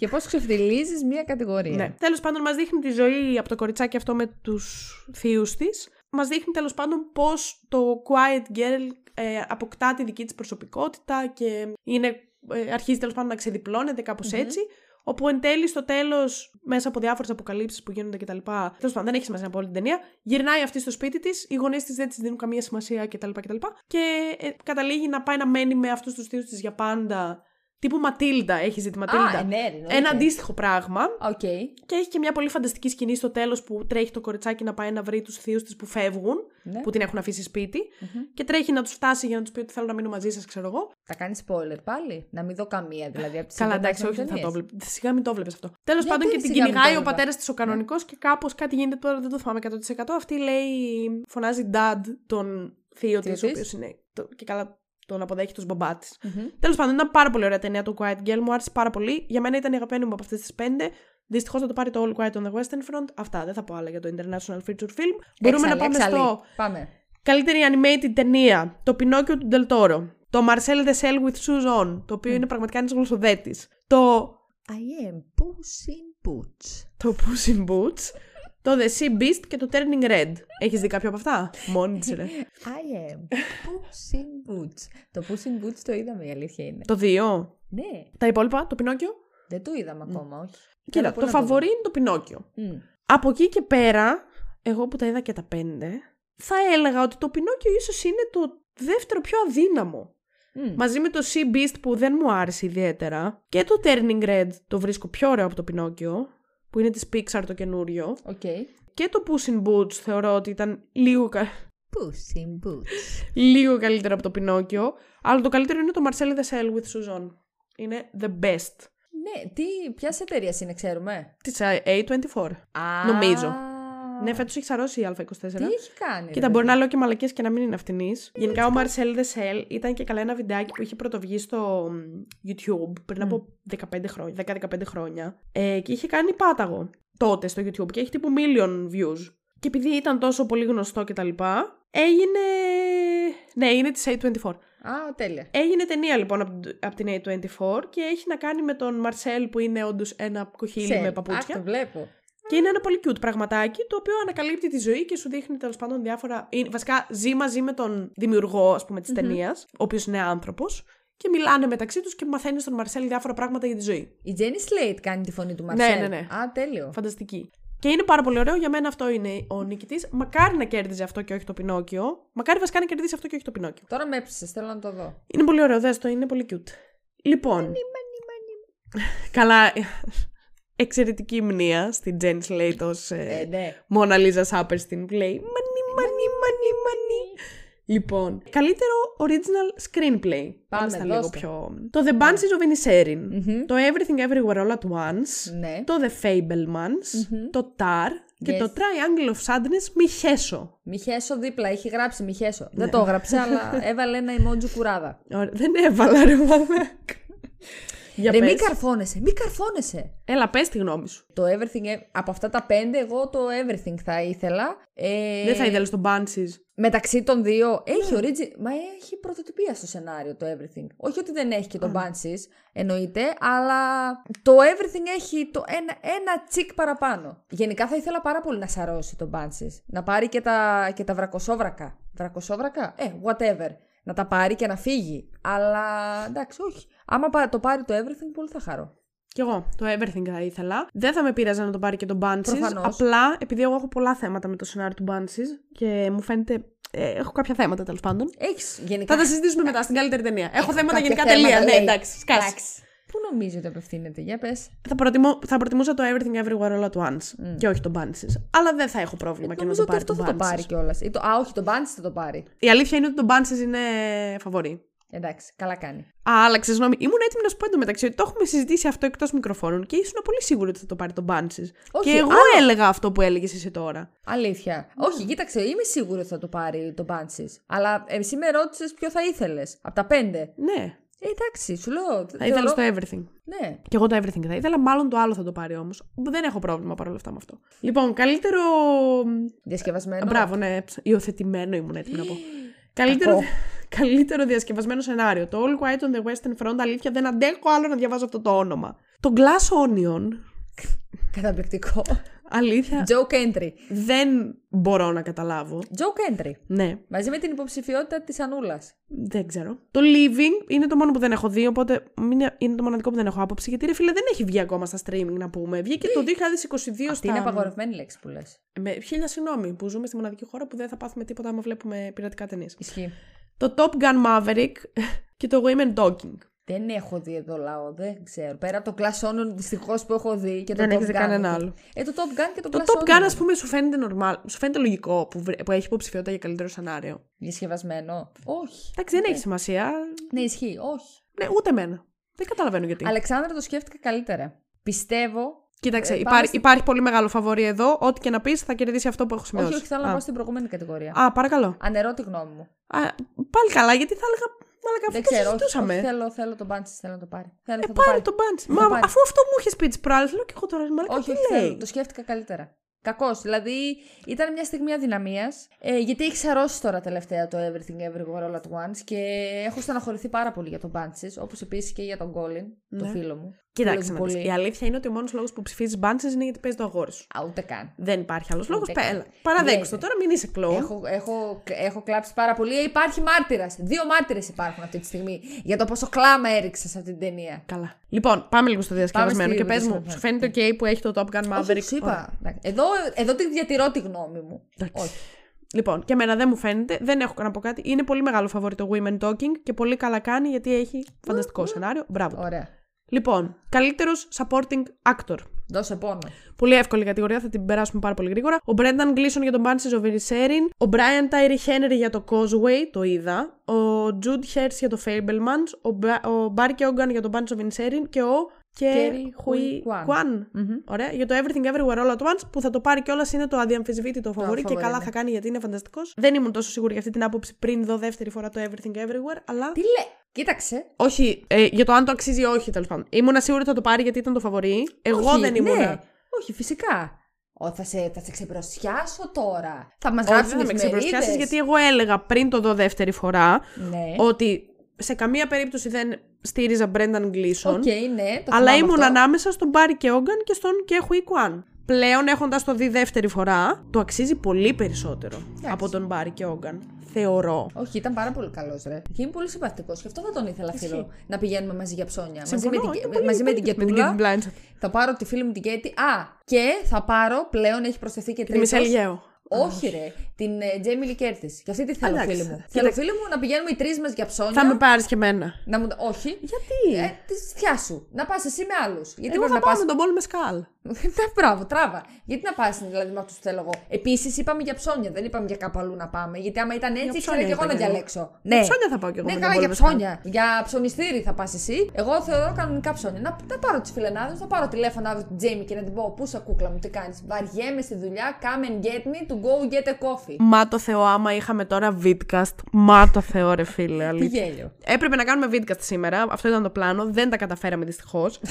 [SPEAKER 2] Και πώς ξεφτιλίζει μία κατηγορία.
[SPEAKER 1] Ναι. Τέλος πάντων, μας δείχνει τη ζωή από το κοριτσάκι αυτό με τους θείους της. Μας δείχνει τέλος πάντων πώς το Quiet Girl ε, αποκτά τη δική της προσωπικότητα και είναι, ε, αρχίζει τέλος πάντων να ξεδιπλώνεται κάπως έτσι. Όπου εν τέλει στο τέλος, μέσα από διάφορες αποκαλύψεις που γίνονται κτλ. Τέλος πάντων, δεν έχει σημασία να πω όλη την ταινία. Γυρνάει αυτή στο σπίτι της, οι γονείς της δεν της δίνουν καμία σημασία κτλ. κτλ. Και ε, καταλήγει να πάει να μένει με αυτούς τους θείους της για πάντα Τύπου Ματίλντα, έχεις δει τη Ματίλντα;
[SPEAKER 2] Α, ναι, ρε, εννοείται.
[SPEAKER 1] Ένα αντίστοιχο πράγμα.
[SPEAKER 2] Οκ.
[SPEAKER 1] Και έχει και μια πολύ φανταστική σκηνή στο τέλος που τρέχει το κοριτσάκι να πάει να βρει τους θείους της που φεύγουν,
[SPEAKER 2] Ναι.
[SPEAKER 1] που την έχουν αφήσει σπίτι, Και τρέχει να τους φτάσει για να τους πει ότι θέλω να μείνω μαζί σας, ξέρω εγώ.
[SPEAKER 2] Θα κάνει spoiler πάλι; Να μην δω καμία δηλαδή από τις
[SPEAKER 1] Καλά, εντάξει, όχι, δεν θα το βλέπει. Σιγά μην το βλέπεις αυτό. Τέλος
[SPEAKER 2] Γιατί
[SPEAKER 1] πάντων και την
[SPEAKER 2] σιγά μην το
[SPEAKER 1] κυνηγάει ο
[SPEAKER 2] έβλεπα;
[SPEAKER 1] πατέρας της ο κανονικός και κάπως κάτι γίνεται τώρα, δεν το θυμάμαι 100%. Αυτή λέει, φωνάζει dad τον θείο της,
[SPEAKER 2] Θείο
[SPEAKER 1] ο
[SPEAKER 2] της;
[SPEAKER 1] οποίος είναι. το- και καλά τον αποδέχεται ω μπαμπά της. Τέλος πάντων, ήταν πάρα πολύ ωραία ταινία το Quiet Girl, μου άρεσε πάρα πολύ. Για μένα ήταν η αγαπημένη μου από αυτές τις πέντε. Δυστυχώς θα το πάρει το All Quiet on the Western Front. Αυτά, δεν θα πω άλλα για το International Feature Film. Μπορούμε να πάμε στο
[SPEAKER 2] Πάμε.
[SPEAKER 1] καλύτερη animated ταινία. Το Pinocchio του Del Toro. Το Marcel the Shell with Shoes On. Το οποίο είναι πραγματικά ένας γλωσσοδέτης. Το,
[SPEAKER 2] I am Puss in Boots.
[SPEAKER 1] το Puss in Boots. Το The Sea Beast και το Turning Red. Έχεις δει κάποιο από αυτά; Μόνη της, ρε.
[SPEAKER 2] I am Puss in Boots. Το Puss in Boots το είδαμε, η αλήθεια είναι.
[SPEAKER 1] το 2.
[SPEAKER 2] Ναι,
[SPEAKER 1] Τα υπόλοιπα, το Pinocchio.
[SPEAKER 2] δεν το είδαμε ακόμα, όχι.
[SPEAKER 1] Κοίτα,
[SPEAKER 2] Θέλω
[SPEAKER 1] το
[SPEAKER 2] πολύ να
[SPEAKER 1] φαβορή είναι το Pinocchio.
[SPEAKER 2] δω. Μμ.
[SPEAKER 1] Από εκεί και πέρα, εγώ που τα είδα και τα πέντε, θα έλεγα ότι το Pinocchio ίσως είναι το δεύτερο πιο αδύναμο.
[SPEAKER 2] Μμ.
[SPEAKER 1] Μαζί με το Sea Beast που δεν μου άρεσε ιδιαίτερα και το Turning Red το βρίσκω πιο ωραίο από το Pinocchio, που είναι της Pixar το καινούριο.
[SPEAKER 2] Οκ.
[SPEAKER 1] Και το Puss in Boots θεωρώ ότι ήταν λίγο, κα-
[SPEAKER 2] Puss in Boots.
[SPEAKER 1] λίγο καλύτερο από το Pinocchio, αλλά το καλύτερο είναι το Marcel the Shell with Shoes On. Είναι the best.
[SPEAKER 2] Ναι, τι, ποιας εταιρείας είναι, ξέρουμε;
[SPEAKER 1] Της ε, A24.
[SPEAKER 2] Α,
[SPEAKER 1] Νομίζω. Ναι, φέτος έχει σαρώσει η A24.
[SPEAKER 2] Τι έχει κάνει.
[SPEAKER 1] Κοίτα,
[SPEAKER 2] ρε
[SPEAKER 1] μπορεί
[SPEAKER 2] παιδί.
[SPEAKER 1] να λέω και μαλακίες και να μην είναι αυτινής. Γενικά, ο Marcel the Shell ήταν και καλά ένα βιντεάκι που είχε πρωτοβγεί στο μ, YouTube πριν από 15 χρόνια, 10-15 χρόνια. Ε, και είχε κάνει πάταγο τότε στο YouTube και έχει τύπου million views. Και επειδή ήταν τόσο πολύ γνωστό κτλ., έγινε. Ναι, είναι της A24.
[SPEAKER 2] Α, τέλεια.
[SPEAKER 1] Έγινε ταινία λοιπόν από, από την A24 και έχει να κάνει με τον Marcel που είναι όντως ένα κοχύλι
[SPEAKER 2] Ξέρει.
[SPEAKER 1] με
[SPEAKER 2] Αχ,
[SPEAKER 1] παπούτσια.
[SPEAKER 2] το βλέπω.
[SPEAKER 1] Και είναι ένα πολύ cute πραγματάκι το οποίο ανακαλύπτει τη ζωή και σου δείχνει τέλος πάντων διάφορα. είναι- Βασικά ζει μαζί με τον δημιουργό, ας πούμε, της ταινίας, ο οποίος είναι άνθρωπος. Και μιλάνε μεταξύ τους και μαθαίνεις στον Μαρσέλ διάφορα πράγματα για τη ζωή.
[SPEAKER 2] Η Jenny Slate κάνει τη φωνή του
[SPEAKER 1] Ναι,
[SPEAKER 2] Μαρσέλ.
[SPEAKER 1] ναι, ναι.
[SPEAKER 2] Α, τέλειο.
[SPEAKER 1] Φανταστική. Και είναι πάρα πολύ ωραίο. Για μένα αυτό είναι ο νικητής. Μακάρι να κέρδιζε αυτό και όχι το Πινόκιο. Μακάρι βασικά να κερδίσει αυτό και όχι το Πινόκιο.
[SPEAKER 2] Τώρα με έψησες, θέλω να το δω.
[SPEAKER 1] Είναι πολύ ωραίο, δες το, είναι πολύ cute. Λοιπόν. Καλά. Εξαιρετική μνήα στην Jenny Slate ως ε,
[SPEAKER 2] Ε, ναι.
[SPEAKER 1] Μόνα Λίζα Σάπερστιν που λέει Μανι, μανι, μανι, μανι. Λοιπόν, καλύτερο original screenplay.
[SPEAKER 2] Πάμε,
[SPEAKER 1] στα
[SPEAKER 2] δώστε.
[SPEAKER 1] λίγο πιο. Το The Banshees of Inisherin. Το Everything Everywhere All at Once.
[SPEAKER 2] Ναι.
[SPEAKER 1] Το The Fablemans. Το Tar. Και
[SPEAKER 2] Yes.
[SPEAKER 1] το Triangle of Sadness μη χέσω.
[SPEAKER 2] Μιχέσο δίπλα, έχει γράψει Μιχέσο. Δεν το έγραψε, αλλά έβαλε ένα emoji κουράδα.
[SPEAKER 1] Ωραία, Δεν έβαλα ρε μαλάκα. Για
[SPEAKER 2] Ρε, μη
[SPEAKER 1] πες.
[SPEAKER 2] καρφώνεσαι, μη καρφώνεσαι.
[SPEAKER 1] Έλα, πες τη γνώμη σου.
[SPEAKER 2] Το Everything, ε, από αυτά τα πέντε, εγώ το Everything θα ήθελα. Ε,
[SPEAKER 1] Δεν θα ήθελες τον Banshees.
[SPEAKER 2] Μεταξύ των δύο, έχει
[SPEAKER 1] Ναι.
[SPEAKER 2] origin, μα έχει πρωτοτυπία στο σενάριο το Everything. Όχι ότι δεν έχει και τον Banshees, εννοείται, αλλά το Everything έχει το ένα, ένα τσικ παραπάνω. Γενικά θα ήθελα πάρα πολύ να σαρώσει τον Banshees. Να πάρει και τα, και τα βρακοσόβρακα. Βρακοσόβρακα; Ε, whatever. Να τα πάρει και να φύγει. Αλλά εντάξει, όχι. Άμα πα- το πάρει το Everything, πολύ θα χαρώ.
[SPEAKER 1] Κι εγώ το Everything θα ήθελα. Δεν θα με πείραζε να το πάρει και τον Banshees.
[SPEAKER 2] Προφανώς.
[SPEAKER 1] Απλά επειδή εγώ έχω πολλά θέματα με το σενάριο του Banshees και μου φαίνεται. ε, έχω κάποια θέματα τέλος πάντων.
[SPEAKER 2] Έχεις γενικά.
[SPEAKER 1] Θα τα συζητήσουμε μετά στην καλύτερη ταινία. Έχω θέματα
[SPEAKER 2] κάποια
[SPEAKER 1] γενικά
[SPEAKER 2] θέματα,
[SPEAKER 1] τελεία. Ναι,
[SPEAKER 2] λέει.
[SPEAKER 1] εντάξει, σκάσει.
[SPEAKER 2] Εντάξει. Πού νομίζει ότι απευθύνεται, για πες.
[SPEAKER 1] Θα, προτιμώ, θα προτιμούσα το Everything Everywhere All at Once και όχι τον Banshees. Αλλά δεν θα έχω πρόβλημα και να
[SPEAKER 2] Νομίζω
[SPEAKER 1] το
[SPEAKER 2] ότι
[SPEAKER 1] πάρει
[SPEAKER 2] αυτό
[SPEAKER 1] τον
[SPEAKER 2] θα το πάρει
[SPEAKER 1] Banshees.
[SPEAKER 2] κιόλα. Α, όχι, τον Banshees θα το πάρει.
[SPEAKER 1] Η αλήθεια είναι ότι τον Banshees είναι φαβορή.
[SPEAKER 2] Εντάξει, καλά κάνει.
[SPEAKER 1] Α, άλλαξες γνώμη. Ήμουν έτοιμη να σου πω εντωμεταξύ ότι το έχουμε συζητήσει αυτό εκτός μικροφώνων και ήσουν πολύ σίγουρη ότι θα το πάρει τον Banshees.
[SPEAKER 2] Όχι,
[SPEAKER 1] και εγώ
[SPEAKER 2] άλλο.
[SPEAKER 1] έλεγα αυτό που έλεγες εσύ τώρα.
[SPEAKER 2] Αλήθεια. Όχι, κοίταξε, είμαι σίγουρη ότι θα το πάρει τον Banshees. Αλλά εσύ με ρώτησες ποιο θα ήθελες. Από τα πέντε.
[SPEAKER 1] Ναι,
[SPEAKER 2] Ε, εντάξει, σου λέω.
[SPEAKER 1] θα ήθελα στο Everything.
[SPEAKER 2] Ναι.
[SPEAKER 1] Και εγώ το Everything θα ήθελα, μάλλον το άλλο θα το πάρει όμως. Δεν έχω πρόβλημα παρόλα αυτά με αυτό. Λοιπόν, καλύτερο.
[SPEAKER 2] Διασκευασμένο.
[SPEAKER 1] Μπράβο, ναι, υιοθετημένο ήμουν έτοιμη να πω. καλύτερο,
[SPEAKER 2] Κακό.
[SPEAKER 1] καλύτερο διασκευασμένο σενάριο. Το All Quiet on the Western Front, αλήθεια δεν αντέχω άλλο να διαβάζω αυτό το όνομα. Το Glass Onion,
[SPEAKER 2] Καταπληκτικό.
[SPEAKER 1] Αλήθεια,
[SPEAKER 2] Joke entry.
[SPEAKER 1] δεν μπορώ να καταλάβω.
[SPEAKER 2] Joke entry.
[SPEAKER 1] Ναι,
[SPEAKER 2] Μαζί με την υποψηφιότητα της Ανούλας.
[SPEAKER 1] δεν ξέρω. Το Living είναι το μόνο που δεν έχω δει, οπότε είναι, είναι το μοναδικό που δεν έχω άποψη. Γιατί ρε φίλε δεν έχει βγει ακόμα στα streaming να πούμε. Βγήκε το 2022
[SPEAKER 2] Αυτή
[SPEAKER 1] στα.
[SPEAKER 2] είναι απαγορευμένη λέξη που λες.
[SPEAKER 1] Με χίλια συγγνώμη που ζούμε στη μοναδική χώρα που δεν θα πάθουμε τίποτα άμα βλέπουμε πειρατικά ταινίες.
[SPEAKER 2] Ισχύει.
[SPEAKER 1] Το Top Gun Maverick και το Women Talking.
[SPEAKER 2] Δεν έχω δει εδώ λαό, δεν ξέρω. Πέρα από το Glass Onion δυστυχώς που έχω δει και το
[SPEAKER 1] Δεν
[SPEAKER 2] Top
[SPEAKER 1] έχεις δει
[SPEAKER 2] Gun.
[SPEAKER 1] κανένα άλλο.
[SPEAKER 2] Ε, το Top Gun και το,
[SPEAKER 1] Το
[SPEAKER 2] Glass
[SPEAKER 1] Top Gun,
[SPEAKER 2] Onion.
[SPEAKER 1] ας πούμε, σου φαίνεται normal, σου φαίνεται λογικό που, βρε- που έχει υποψηφιότητα για καλύτερο σενάριο.
[SPEAKER 2] Διασκευασμένο. Όχι.
[SPEAKER 1] Εντάξει, δεν έχει σημασία.
[SPEAKER 2] Ναι, ισχύει. Όχι.
[SPEAKER 1] Ναι, ούτε εμένα. Δεν καταλαβαίνω γιατί.
[SPEAKER 2] Αλεξάνδρα το σκέφτηκα καλύτερα. Πιστεύω.
[SPEAKER 1] Κοίταξε,
[SPEAKER 2] Ε, πάμε
[SPEAKER 1] υπάρχει,
[SPEAKER 2] στη-
[SPEAKER 1] υπάρχει πολύ μεγάλο φαβορή εδώ. Ό,τι και να πεις θα κερδίσει αυτό που έχω σημειώσει.
[SPEAKER 2] Όχι, όχι, θέλω να
[SPEAKER 1] Α.
[SPEAKER 2] πάω στην προηγούμενη κατηγορία.
[SPEAKER 1] Α, παρακαλώ.
[SPEAKER 2] Ανερώ τη γνώμη μου.
[SPEAKER 1] Α, πάλι καλά, γιατί θα έλεγα. Μαλακα,
[SPEAKER 2] Δεν
[SPEAKER 1] αφού το
[SPEAKER 2] ξέρω. Όχι,
[SPEAKER 1] συζητούσαμε.
[SPEAKER 2] όχι, θέλω, θέλω τον Μπάντσι, θέλω να το πάρει. Θέλω,
[SPEAKER 1] Ε,
[SPEAKER 2] θα το
[SPEAKER 1] πάρε
[SPEAKER 2] πάρει.
[SPEAKER 1] τον μπάντς.
[SPEAKER 2] Θα
[SPEAKER 1] Μα
[SPEAKER 2] το πάρει.
[SPEAKER 1] αφού αυτό μου είχες πει τι προάλλε, λέω και εγώ τώρα. Μαλακα,
[SPEAKER 2] Όχι,
[SPEAKER 1] τι
[SPEAKER 2] όχι,
[SPEAKER 1] λέει;
[SPEAKER 2] θέλω. Το σκέφτηκα καλύτερα. Κακό. Δηλαδή ήταν μια στιγμή αδυναμίας. Ε, γιατί έχεις σαρώσει τώρα τελευταία το Everything Everywhere All at Once και έχω στεναχωρηθεί πάρα πολύ για τον Μπάντσι. Όπως επίσης και για τον Colin, το
[SPEAKER 1] Ναι.
[SPEAKER 2] φίλο μου.
[SPEAKER 1] Κοίταξε,
[SPEAKER 2] Φίλο
[SPEAKER 1] να
[SPEAKER 2] μου
[SPEAKER 1] δεις,
[SPEAKER 2] πολύ.
[SPEAKER 1] η αλήθεια είναι ότι ο μόνος λόγος που ψηφίζεις μπάντσες είναι γιατί παίζει το αγόρι σου.
[SPEAKER 2] Α, ούτε καν.
[SPEAKER 1] Δεν υπάρχει άλλος λόγος.
[SPEAKER 2] Ούτε καν.
[SPEAKER 1] Πέλα. Παραδέξτε το
[SPEAKER 2] Ναι.
[SPEAKER 1] τώρα, μην είσαι κλόουν.
[SPEAKER 2] Έχω, έχω, έχω κλάψει πάρα πολύ. Ε, Υπάρχει μάρτυρας. Δύο μάρτυρες υπάρχουν αυτή τη στιγμή για το πόσο κλάμα έριξες σε αυτή την ταινία.
[SPEAKER 1] Καλά. Λοιπόν, πάμε λίγο στο διασκευασμένο
[SPEAKER 2] στη-
[SPEAKER 1] και πες μου,
[SPEAKER 2] διασκευασμένο.
[SPEAKER 1] σου φαίνεται OK που έχει το Top Gun Maverick;
[SPEAKER 2] Όχι, σου είπα. Εντάξει. Εδώ, εδώ τη διατηρώ τη γνώμη μου.
[SPEAKER 1] Εντάξει.
[SPEAKER 2] Όχι.
[SPEAKER 1] Λοιπόν, και εμένα δεν μου φαίνεται, δεν έχω να πω κάτι. Είναι πολύ μεγάλο φαβόρι το Women Talking και πολύ καλά κάνει γιατί έχει φανταστικό σενάριο. Μπράβο. του.
[SPEAKER 2] Ωραία.
[SPEAKER 1] Λοιπόν, καλύτερο supporting actor.
[SPEAKER 2] Δώσε πόνο.
[SPEAKER 1] Πολύ εύκολη κατηγορία, θα την περάσουμε πάρα πολύ γρήγορα. Ο Brendan Gleeson για τον Banshees of Inisherin. Ο Brian Tyree Henry για το Causeway, το είδα. Ο Jude Hertz για το Fablemans. Ο, Ba- ο Barry Keoghan για το Banshees of Inisherin. Και ο
[SPEAKER 2] Kerry
[SPEAKER 1] Hui
[SPEAKER 2] Hui Kwan.
[SPEAKER 1] Kwan. Ωραία. Για το Everything Everywhere All at Once που θα το πάρει κιόλας είναι το αδιαμφισβήτητο φαβορί και
[SPEAKER 2] φαβορί,
[SPEAKER 1] καλά
[SPEAKER 2] ναι.
[SPEAKER 1] θα κάνει γιατί είναι φανταστικός. Δεν ήμουν τόσο σίγουρη για αυτή την άποψη πριν δω δεύτερη φορά το Everything Everywhere, αλλά.
[SPEAKER 2] Τι λέει. Κοίταξε.
[SPEAKER 1] Όχι, ε, για το αν το αξίζει ή όχι τέλος πάντων. Ήμουνα σίγουρη ότι θα το πάρει γιατί ήταν το φαβορί. Εγώ
[SPEAKER 2] Όχι,
[SPEAKER 1] δεν ήμουνα.
[SPEAKER 2] Ναι. Όχι, φυσικά. Ω, θα, σε, θα σε ξεμπροστιάσω τώρα. Θα μας
[SPEAKER 1] Όχι,
[SPEAKER 2] γράψεις
[SPEAKER 1] δεν θα με ξεμπροστιάσει γιατί εγώ έλεγα πριν το δω δεύτερη φορά
[SPEAKER 2] Ναι.
[SPEAKER 1] ότι σε καμία περίπτωση δεν στήριζα Brendan Gleeson.
[SPEAKER 2] Οκ, ναι. Το
[SPEAKER 1] αλλά
[SPEAKER 2] θυμάμαι
[SPEAKER 1] ήμουν
[SPEAKER 2] αυτό.
[SPEAKER 1] ανάμεσα στον Barry Keoghan και στον Ke Huy Quan. Πλέον έχοντας το δει δεύτερη φορά, το αξίζει πολύ περισσότερο από τον Barry Keoghan. Θεωρώ.
[SPEAKER 2] Όχι, ήταν πάρα πολύ καλός, ρε. Και είναι πολύ συμπαθητικός. Και αυτό θα τον ήθελα, φίλο. Να πηγαίνουμε μαζί για ψώνια. Μαζί με,
[SPEAKER 1] Συμφωνώ,
[SPEAKER 2] την,
[SPEAKER 1] είναι πολύ-
[SPEAKER 2] μαζί με
[SPEAKER 1] πολύ-
[SPEAKER 2] την
[SPEAKER 1] με την
[SPEAKER 2] Κετούλα.
[SPEAKER 1] Cate Blanchett.
[SPEAKER 2] Θα πάρω τη φίλη μου την Κέτη. Α, και θα πάρω πλέον, έχει προσθεθεί και
[SPEAKER 1] Τη
[SPEAKER 2] τρίτος.
[SPEAKER 1] Michelle Yeoh.
[SPEAKER 2] Όχι, ρε. Την ε, Jamie Lee Curtis. Και αυτή τη θέλω,
[SPEAKER 1] Εντάξει.
[SPEAKER 2] φίλη μου.
[SPEAKER 1] Κοίταξε.
[SPEAKER 2] Θέλω, φίλη μου, να πηγαίνουμε οι τρεις μας για ψώνια.
[SPEAKER 1] Θα με πάρεις και εμένα.
[SPEAKER 2] Να μου... Όχι.
[SPEAKER 1] Γιατί;
[SPEAKER 2] Ε, της θειά σου. Να πας εσύ με άλλους. Γιατί
[SPEAKER 1] Εγώ
[SPEAKER 2] πρέπει
[SPEAKER 1] θα
[SPEAKER 2] να
[SPEAKER 1] πάω
[SPEAKER 2] πα.
[SPEAKER 1] με τον Paul Mescal.
[SPEAKER 2] Ναι, Μπράβο, τράβα. Γιατί να πας δηλαδή με αυτούς που θέλω εγώ. Επίσης είπαμε για ψώνια, δεν είπαμε για κάπου αλλού να πάμε. Γιατί άμα ήταν έτσι, ήξερα
[SPEAKER 1] ψώνια
[SPEAKER 2] και εγώ
[SPEAKER 1] είπα
[SPEAKER 2] να
[SPEAKER 1] κι εγώ.
[SPEAKER 2] διαλέξω.
[SPEAKER 1] Για ψώνια θα πάω κι εγώ
[SPEAKER 2] Ναι,
[SPEAKER 1] με τον
[SPEAKER 2] καλά,
[SPEAKER 1] Paul
[SPEAKER 2] για
[SPEAKER 1] Mescal.
[SPEAKER 2] ψώνια. Για ψωνιστήρι θα πας εσύ. Εγώ θεωρώ κανονικά ψώνια. Να, να πάρω τις φιλενάδες, θα πάρω τηλέφωνο αύριο την Jamie και να την πω Πού σε κούκλα μου, τι κάνεις; Βαριέμαι στη δουλειά, come and get me to go get a coffee.
[SPEAKER 1] Μα το Θεό, άμα είχαμε τώρα vidcast. Μα το Θεό, ρε φίλε.
[SPEAKER 2] Τι
[SPEAKER 1] Αλήθεια.
[SPEAKER 2] γέλιο.
[SPEAKER 1] Έπρεπε να κάνουμε vidcast σήμερα. Αυτό ήταν το πλάνο. Δεν τα καταφέραμε δυστυχώς.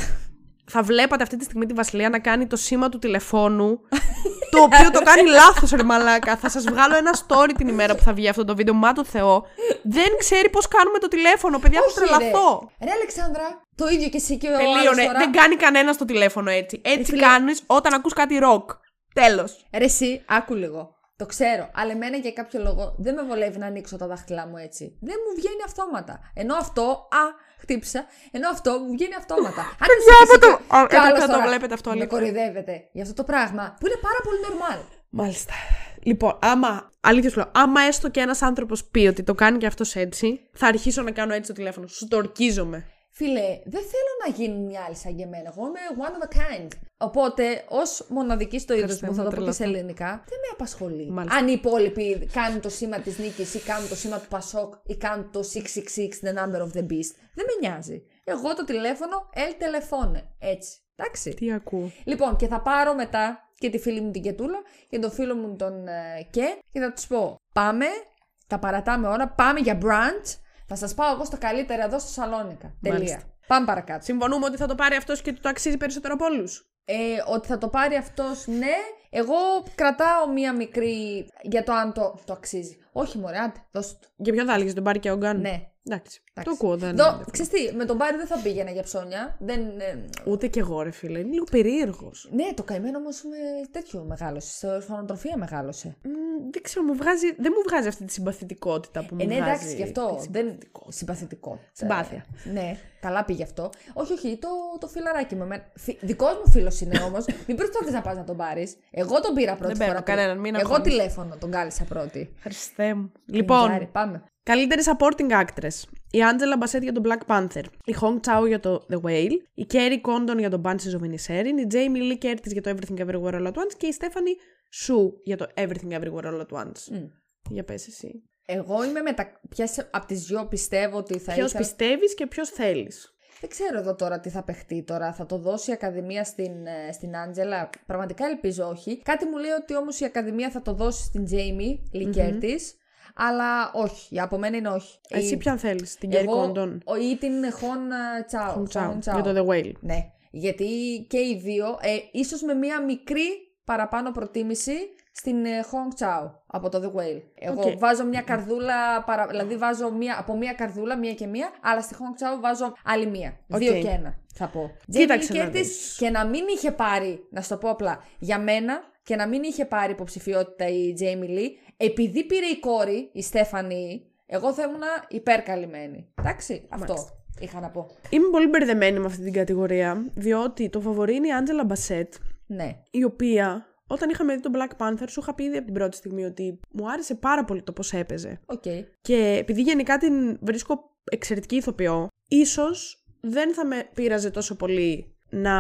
[SPEAKER 1] θα βλέπατε αυτή τη στιγμή τη Βασιλεία να κάνει το σήμα του τηλεφώνου. το οποίο το κάνει λάθος, ρε Μαλάκα. Θα σας βγάλω ένα story την ημέρα που θα βγει αυτό το βίντεο. Μα το Θεό. Δεν ξέρει πώς κάνουμε το τηλέφωνο. Παιδιά, θα
[SPEAKER 2] Όχι, ρε.
[SPEAKER 1] τρελαθώ.
[SPEAKER 2] Ρε Αλεξάνδρα, το ίδιο και εσύ και ο
[SPEAKER 1] Τελείωνε.
[SPEAKER 2] άλλος τώρα.
[SPEAKER 1] Δεν κάνει κανένας το τηλέφωνο έτσι. Έτσι
[SPEAKER 2] φίλε.
[SPEAKER 1] κάνεις όταν ακούς κάτι ροκ. Τέλος.
[SPEAKER 2] Ρε εσύ, άκου λίγο. Το ξέρω, αλλά εμένα για κάποιο λόγο δεν με βολεύει να ανοίξω τα δάχτυλά μου έτσι. Δεν μου βγαίνει αυτόματα. Ενώ αυτό, α, χτύπησα, ενώ αυτό μου βγαίνει αυτόματα. Αν
[SPEAKER 1] Παιδιά,
[SPEAKER 2] εσύ
[SPEAKER 1] από το-
[SPEAKER 2] και-
[SPEAKER 1] Α,
[SPEAKER 2] κι
[SPEAKER 1] έπρεπε
[SPEAKER 2] άλλος
[SPEAKER 1] να το
[SPEAKER 2] τώρα
[SPEAKER 1] βλέπετε αυτό,
[SPEAKER 2] Με
[SPEAKER 1] αλήθεια.
[SPEAKER 2] κορυδεύετε για αυτό το πράγμα που είναι πάρα πολύ normal.
[SPEAKER 1] Μάλιστα. Λοιπόν, άμα. Αλήθεια σου λέω, άμα έστω και ένας άνθρωπος πει ότι το κάνει και αυτός έτσι, θα αρχίσω να κάνω έτσι το τηλέφωνο. Σου το ορκίζομαι.
[SPEAKER 2] Φίλε, δεν θέλω να γίνει μια άλλη σαν και εμένα. Εγώ είμαι one of a kind. Οπότε, ως μοναδική στο είδος
[SPEAKER 1] Χριστέ
[SPEAKER 2] μου,
[SPEAKER 1] μου,
[SPEAKER 2] θα
[SPEAKER 1] θα
[SPEAKER 2] το πω και σε
[SPEAKER 1] τρελαθώ.
[SPEAKER 2] ελληνικά, δεν με απασχολεί.
[SPEAKER 1] Μάλιστα.
[SPEAKER 2] Αν οι υπόλοιποι κάνουν το σήμα της νίκης ή κάνουν το σήμα του Πασόκ ή κάνουν το 666, the number of the beast. Δεν με νοιάζει. Εγώ το τηλέφωνο, el telephone. Έτσι. Εντάξει.
[SPEAKER 1] Τι ακούω.
[SPEAKER 2] Λοιπόν, και θα πάρω μετά και τη φίλη μου την Κετούλα και τον φίλο μου τον ε, Κε και θα τους πω: Πάμε, τα παρατάμε ώρα, πάμε για brunch. Θα σας πάω εγώ στο καλύτερο εδώ στο Σαλόνικα. Τελεία.
[SPEAKER 1] Μάλιστα.
[SPEAKER 2] Πάμε παρακάτω.
[SPEAKER 1] Συμφωνούμε ότι θα το πάρει αυτός και ότι το αξίζει περισσότερο από όλους.
[SPEAKER 2] Ε, ότι θα το πάρει αυτός, ναι. Εγώ κρατάω μία μικρή για το αν το, το αξίζει. Όχι, μωρέ, άντε, δώσ' το.
[SPEAKER 1] Για ποιον θα έλεγε, τον πάρει και ο Γκάν.
[SPEAKER 2] Ναι.
[SPEAKER 1] Εντάξει. Το
[SPEAKER 2] Εντάξει.
[SPEAKER 1] ακούω, δεν.
[SPEAKER 2] Δω, ξέρεις τι, με τον Μπάρι δεν θα πήγαινα για ψώνια. Δεν, ε,
[SPEAKER 1] Ούτε κι εγώ, ρε φίλε. Είναι λίγο περίεργος.
[SPEAKER 2] ναι, το καημένο όμως με τέτοιο μεγάλωσε. Σε ορφανοτροφία μεγάλωσε.
[SPEAKER 1] δεν ξέρω, μου βγάζει, δεν μου βγάζει αυτή τη συμπαθητικότητα που μου
[SPEAKER 2] Ε, ναι,
[SPEAKER 1] βγάζει.
[SPEAKER 2] εντάξει, γι' αυτό.
[SPEAKER 1] τη
[SPEAKER 2] Δεν... Συμπαθητικό.
[SPEAKER 1] Συμπάθεια.
[SPEAKER 2] Ε, ναι, καλά πήγε αυτό. Όχι, όχι, το, το φιλαράκι μου. εμένα- Φι... Δικός μου φίλος είναι όμως. μην προσπαθείς να πας να τον πάρεις. Εγώ τον πήρα πρώτη
[SPEAKER 1] Δεν παίρνω
[SPEAKER 2] φορά.
[SPEAKER 1] κανέναν, μην
[SPEAKER 2] Εγώ
[SPEAKER 1] αγχώνεσαι.
[SPEAKER 2] τηλέφωνο τον κάλεσα πρώτη.
[SPEAKER 1] Χριστέ μου. Λοιπόν,
[SPEAKER 2] Νικάρι, πάμε.
[SPEAKER 1] Καλύτερη supporting actress. η Άντζελα Μπασέτ για τον Black Panther, η Hong Chao για το The Whale, η Kerry Condon για τον Banshees of Inisherin, η Jamie Lee Curtis για το Everything Everywhere All At Once και η Stephanie Su για το Everything Everywhere All At Once.
[SPEAKER 2] Μμ.
[SPEAKER 1] Για πες εσύ.
[SPEAKER 2] Εγώ είμαι μετα... Ποιες από τις δυο πιστεύω ότι θα
[SPEAKER 1] Ποιος
[SPEAKER 2] ήθελα...
[SPEAKER 1] πιστεύεις και ποιος θέλεις.
[SPEAKER 2] Δεν ξέρω εδώ τώρα τι θα παιχτεί τώρα. Θα το δώσει η Ακαδημία στην, ε, στην Άντζελα; Πραγματικά ελπίζω όχι. Κάτι μου λέει ότι όμως η Ακαδημία θα το δώσει στην Τζέιμι Λικέρτης. Αλλά όχι. Από μένα είναι όχι.
[SPEAKER 1] Εσύ
[SPEAKER 2] Η-
[SPEAKER 1] ποιαν θέλεις, την Kerry
[SPEAKER 2] εγώ,
[SPEAKER 1] Condon.
[SPEAKER 2] ο- ή την Χον ε, Τσάο.
[SPEAKER 1] Hong Chao,
[SPEAKER 2] Χον Τσάο.
[SPEAKER 1] για το The Whale.
[SPEAKER 2] Ναι. Γιατί και οι δύο, ε, ίσως με μία μικρή παραπάνω προτίμηση στην ε, Hong Chau από το The Whale. Εγώ
[SPEAKER 1] Οκ.
[SPEAKER 2] βάζω μια καρδούλα, παρα... δηλαδή βάζω μία, από μία καρδούλα, μία και μία, αλλά στη Hong Chau βάζω άλλη μία.
[SPEAKER 1] Οκ.
[SPEAKER 2] Δύο και ένα, θα πω.
[SPEAKER 1] Κοίταξε
[SPEAKER 2] Jamie
[SPEAKER 1] να
[SPEAKER 2] Lee Curtis
[SPEAKER 1] δεις.
[SPEAKER 2] και να μην είχε πάρει, να σου το πω απλά, για μένα και να μην είχε πάρει υποψηφιότητα η Jamie Lee, επειδή πήρε η κόρη, η Stephanie, εγώ θα ήμουν υπερκαλυμμένη. Εντάξει, αυτό είχα να πω.
[SPEAKER 1] Είμαι πολύ μπερδεμένη με αυτή την κατηγορία, διότι το φαβορεί είναι η Angela Bassett,
[SPEAKER 2] Ναι.
[SPEAKER 1] η οποία όταν είχαμε δει τον Black Panther σου είχα πει ήδη από την πρώτη στιγμή ότι μου άρεσε πάρα πολύ το πώς έπαιζε.
[SPEAKER 2] Οκ.
[SPEAKER 1] Και επειδή γενικά την βρίσκω εξαιρετική ηθοποιό, ίσως δεν θα με πείραζε τόσο πολύ να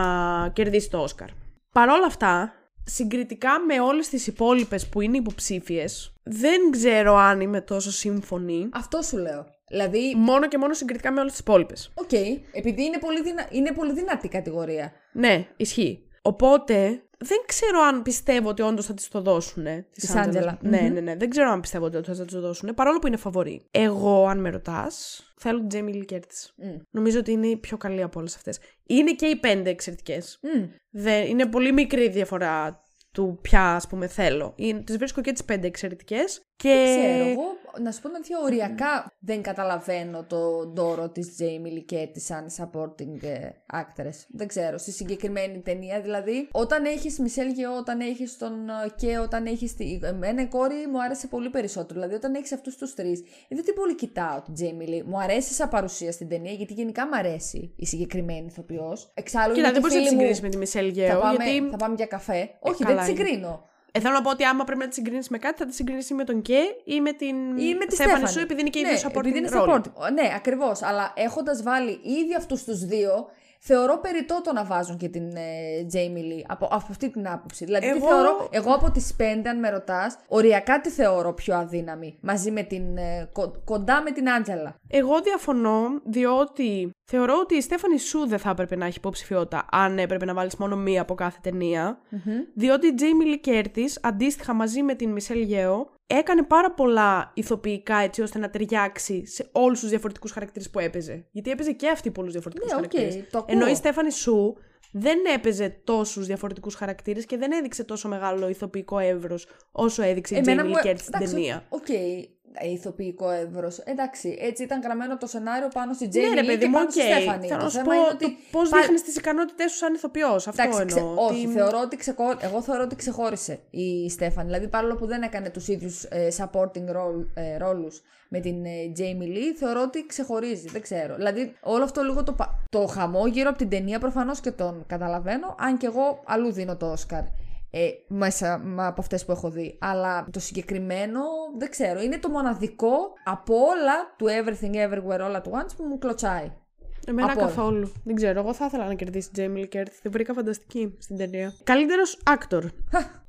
[SPEAKER 1] κερδίσει το Όσκαρ. Παρ' όλα αυτά, συγκριτικά με όλες τις υπόλοιπες που είναι υποψήφιες, δεν ξέρω αν είμαι τόσο σύμφωνη.
[SPEAKER 2] Αυτό σου λέω. Δηλαδή,
[SPEAKER 1] Μόνο και μόνο συγκριτικά με όλες τις υπόλοιπες.
[SPEAKER 2] οκ, επειδή είναι πολύ, δυνα... είναι πολύ δυνατή η κατηγορία.
[SPEAKER 1] Ναι, ισχύει. Οπότε, δεν ξέρω αν πιστεύω ότι όντως θα της το δώσουν. Της
[SPEAKER 2] Της Angela.
[SPEAKER 1] Ναι,
[SPEAKER 2] Μμμ.
[SPEAKER 1] ναι, ναι. Δεν ξέρω αν πιστεύω ότι θα της το δώσουν. Παρόλο που είναι φαβορή. Εγώ, αν με ρωτάς, θέλω την Jamie Lee Curtis.
[SPEAKER 2] Μμ.
[SPEAKER 1] Νομίζω ότι είναι η πιο καλή από όλες αυτές. Είναι και οι πέντε εξαιρετικές.
[SPEAKER 2] Μμ.
[SPEAKER 1] Είναι πολύ μικρή η διαφορά του ποια, ας πούμε, θέλω. Τις βρίσκω και τις πέντε εξαιρετικές. Και...
[SPEAKER 2] Δεν ξέρω, εγώ να σου πω την αλήθεια, οριακά δεν καταλαβαίνω τον ντόρο της Jamie Lee Curtis σαν supporting ε, actress. Δεν ξέρω, στη συγκεκριμένη ταινία. Δηλαδή, όταν έχεις Μισελ Γεώ, όταν έχεις τον ε, και όταν έχεις τη... Εμένα η κόρη μου άρεσε πολύ περισσότερο. Δηλαδή, όταν έχεις αυτούς τους τρεις, ε, δεν την πολύ κοιτάω την Jamie Lee. Μου αρέσει σαν παρουσία στην ταινία, γιατί γενικά μου αρέσει η συγκεκριμένη ηθοποιός. Εξάλλου,
[SPEAKER 1] Κοίτα,
[SPEAKER 2] είναι
[SPEAKER 1] δεν
[SPEAKER 2] και
[SPEAKER 1] μπορείς να τη
[SPEAKER 2] φίλη μου.
[SPEAKER 1] συγκρίνεις με τη Μισελ Γεώ.
[SPEAKER 2] Θα πάμε,
[SPEAKER 1] Γιατί
[SPEAKER 2] θα πάμε για καφέ. Όχι, δεν
[SPEAKER 1] καλά
[SPEAKER 2] τη
[SPEAKER 1] είναι.
[SPEAKER 2] συγκρίνω.
[SPEAKER 1] Ε, θέλω να πω ότι άμα πρέπει να τη συγκρίνεις με κάτι, θα τη συγκρίνεις ή με τον Κέ ή με την.
[SPEAKER 2] Ή με τη
[SPEAKER 1] Στέφανη
[SPEAKER 2] Στέφανη.
[SPEAKER 1] σου, επειδή είναι και οι
[SPEAKER 2] ναι,
[SPEAKER 1] δύο supporting
[SPEAKER 2] επειδή είναι
[SPEAKER 1] role.
[SPEAKER 2] supporting. Ναι, ακριβώς. Αλλά έχοντας βάλει ήδη αυτούς τους δύο, θεωρώ περιττό το να βάζουν και την ε, Jamie Lee από, από αυτή την άποψη. Δηλαδή, τη
[SPEAKER 1] Εγώ-
[SPEAKER 2] θεωρώ, εγώ από τις πέντε, αν με ρωτάς, οριακά τη θεωρώ πιο αδύναμη. Μαζί με την. ε, κο- κοντά με την Άντζελα.
[SPEAKER 1] Εγώ διαφωνώ, διότι θεωρώ ότι η Στέφανη Σου δεν θα έπρεπε να έχει υποψηφιότητα αν έπρεπε να βάλεις μόνο μία από κάθε ταινία. Διότι η Jamie Lee Curtis, αντίστοιχα μαζί με την Michelle Yeoh, έκανε πάρα πολλά ηθοποιικά έτσι ώστε να ταιριάξει σε όλους τους διαφορετικούς χαρακτήρες που έπαιζε. Γιατί έπαιζε και αυτή πολλούς διαφορετικούς
[SPEAKER 2] Ναι, οκ,
[SPEAKER 1] χαρακτήρες.
[SPEAKER 2] το ακούω.
[SPEAKER 1] Ενώ η Stephanie Hsu δεν έπαιζε τόσους διαφορετικούς χαρακτήρες και δεν έδειξε τόσο μεγάλο ηθοποιικό εύρος όσο έδειξε η Jamie Lee Curtis στην
[SPEAKER 2] εντάξει,
[SPEAKER 1] ταινία.
[SPEAKER 2] Οκ, ε, ηθοποιικό εύρος. Εντάξει, έτσι ήταν γραμμένο το σενάριο πάνω στη Jamie
[SPEAKER 1] Ναι, ρε
[SPEAKER 2] Lee
[SPEAKER 1] παιδί
[SPEAKER 2] και
[SPEAKER 1] μου,
[SPEAKER 2] πάνω
[SPEAKER 1] οκ.
[SPEAKER 2] στη Stephanie.
[SPEAKER 1] Θέλω
[SPEAKER 2] Το
[SPEAKER 1] να σου
[SPEAKER 2] θέμα
[SPEAKER 1] πω
[SPEAKER 2] είναι
[SPEAKER 1] το
[SPEAKER 2] ότι
[SPEAKER 1] πώς
[SPEAKER 2] πάλι-
[SPEAKER 1] δείχνεις τις ικανότητές σου σαν ηθοποιός. Αυτό
[SPEAKER 2] Εντάξει, ξε...
[SPEAKER 1] εννοώ.
[SPEAKER 2] όχι,
[SPEAKER 1] ότι-
[SPEAKER 2] θεωρώ ότι ξεκο... εγώ θεωρώ ότι ξεχώρισε η Stephanie. Δηλαδή, παρόλο που δεν έκανε τους ίδιους ε, supporting role, ε, ρόλους με την ε, Jamie Lee, θεωρώ ότι ξεχωρίζει. Δεν ξέρω. Δηλαδή, όλο αυτό λίγο το, πα- το χαμό γύρω από την ταινία προφανώς και τον καταλαβαίνω, αν και εγώ αλλού δίνω το Όσκαρ. Ε, μέσα μα, από αυτές που έχω δει. Αλλά το συγκεκριμένο δεν ξέρω. Είναι το μοναδικό από όλα του Everything Everywhere All at Once που μου κλωτσάει.
[SPEAKER 1] Εμένα
[SPEAKER 2] από όλα.
[SPEAKER 1] καθόλου. Δεν ξέρω. Εγώ θα ήθελα να κερδίσει την Jamie Lee Curtis. Την βρήκα φανταστική στην ταινία. Καλύτερος actor.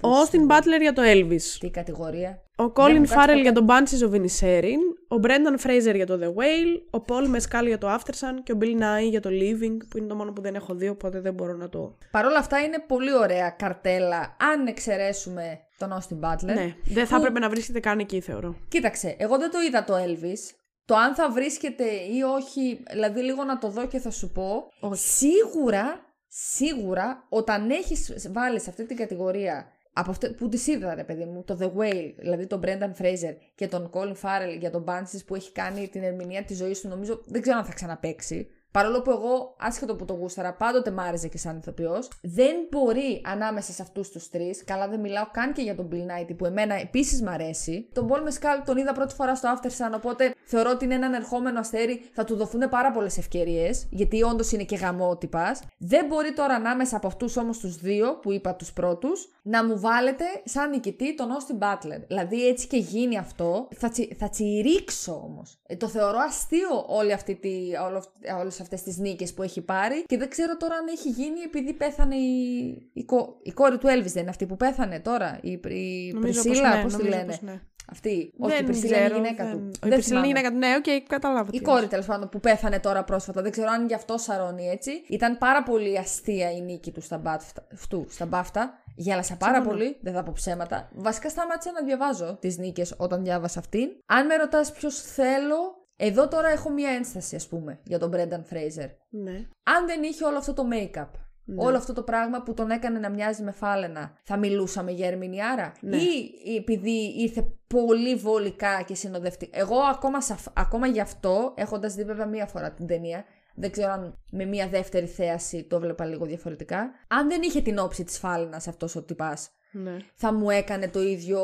[SPEAKER 1] Ο Austin Butler για το Elvis.
[SPEAKER 2] Τι κατηγορία.
[SPEAKER 1] Ο
[SPEAKER 2] μου
[SPEAKER 1] Colin
[SPEAKER 2] κάτσε
[SPEAKER 1] Farrell
[SPEAKER 2] ποτέ.
[SPEAKER 1] για τον Banshees of Inisherin. Ο Brendan Fraser για το The Whale. Ο Paul Mescal για το Aftersun. Και ο Bill Nye για το Living. Που είναι το μόνο που δεν έχω δει, οπότε δεν μπορώ να το.
[SPEAKER 2] Παρ' όλα αυτά είναι πολύ ωραία καρτέλα, αν εξαιρέσουμε τον Austin Butler.
[SPEAKER 1] Ναι, δεν θα έπρεπε να βρίσκεται καν εκεί, θεωρώ.
[SPEAKER 2] Κοίταξε, εγώ δεν το είδα το Elvis. Το αν θα βρίσκεται ή όχι, δηλαδή λίγο να το δω και θα σου πω. Σίγουρα, σίγουρα, όταν έχεις βάλει σε αυτή την κατηγορία από αυτέ, που τις είδα ρε παιδί μου, το The Whale, δηλαδή τον Brendan Fraser και τον Colin Farrell για τον Banshees που έχει κάνει την ερμηνεία της ζωής του, νομίζω, δεν ξέρω αν θα ξαναπαίξει. Παρόλο που εγώ, άσχετο που το γούσταρα, πάντοτε μ' άρεσε και σαν ηθοποιός, δεν μπορεί ανάμεσα σε αυτούς τους τρεις, καλά δεν μιλάω καν και για τον Bill Nighy που εμένα επίσης μ' αρέσει. Τον Paul Mescal τον είδα πρώτη φορά στο After Sun, οπότε θεωρώ ότι είναι έναν ερχόμενο αστέρι, θα του δοθούν πάρα πολλές ευκαιρίες, γιατί όντως είναι και γαμότυπας. Δεν μπορεί τώρα ανάμεσα από αυτούς όμως τους δύο, που είπα τους πρώτους, να μου βάλετε σαν νικητή τον Austin Butler. Δηλαδή έτσι και γίνει αυτό, θα, τσι, θα τσιρίξω όμως. Ε, το θεωρώ αστείο όλη αυτή τη, όλες αυτές τις νίκες που έχει πάρει και δεν ξέρω τώρα αν έχει γίνει επειδή πέθανε η, η, η κόρη του Elvis δεν είναι αυτή που πέθανε τώρα, η, η Πρισίλα, ναι, πώς τη λένε; Ναι. Αυτή.
[SPEAKER 1] Δεν Όχι, η Πρισίλα είναι η γυναίκα δεν... του. Η Πρισίλα είναι η γυναίκα του. Ναι, ok, okay, καταλάβω.
[SPEAKER 2] Η κόρη τέλος πάντων που πέθανε τώρα πρόσφατα. Δεν ξέρω αν γι' αυτό σαρώνει έτσι. Ήταν πάρα πολύ αστεία η νίκη του στα BAFTA. Στα BAFTA. Γέλασα πάρα πολύ, δεν θα πω ψέματα. Βασικά σταμάτησα να διαβάζω τις νίκες όταν διάβασα αυτήν. Αν με ρωτάς ποιος θέλω, εδώ τώρα έχω μία ένσταση, ας πούμε, για τον Brendan Fraser.
[SPEAKER 1] Ναι.
[SPEAKER 2] Αν δεν είχε όλο αυτό το make-up, ναι. όλο αυτό το πράγμα που τον έκανε να μοιάζει με φάλαινα, θα μιλούσαμε για ερμηνιάρα. Ναι. Ή επειδή ήρθε πολύ βολικά και συνοδευτικά. Εγώ ακόμα, ακόμα γι' αυτό, έχοντας δει βέβαια μία φορά την ταινία, δεν ξέρω αν με μία δεύτερη θέαση το έβλεπα λίγο διαφορετικά. Αν δεν είχε την όψη της φάλαινας αυτός ο τυπάς,
[SPEAKER 1] ναι.
[SPEAKER 2] θα μου έκανε το ίδιο,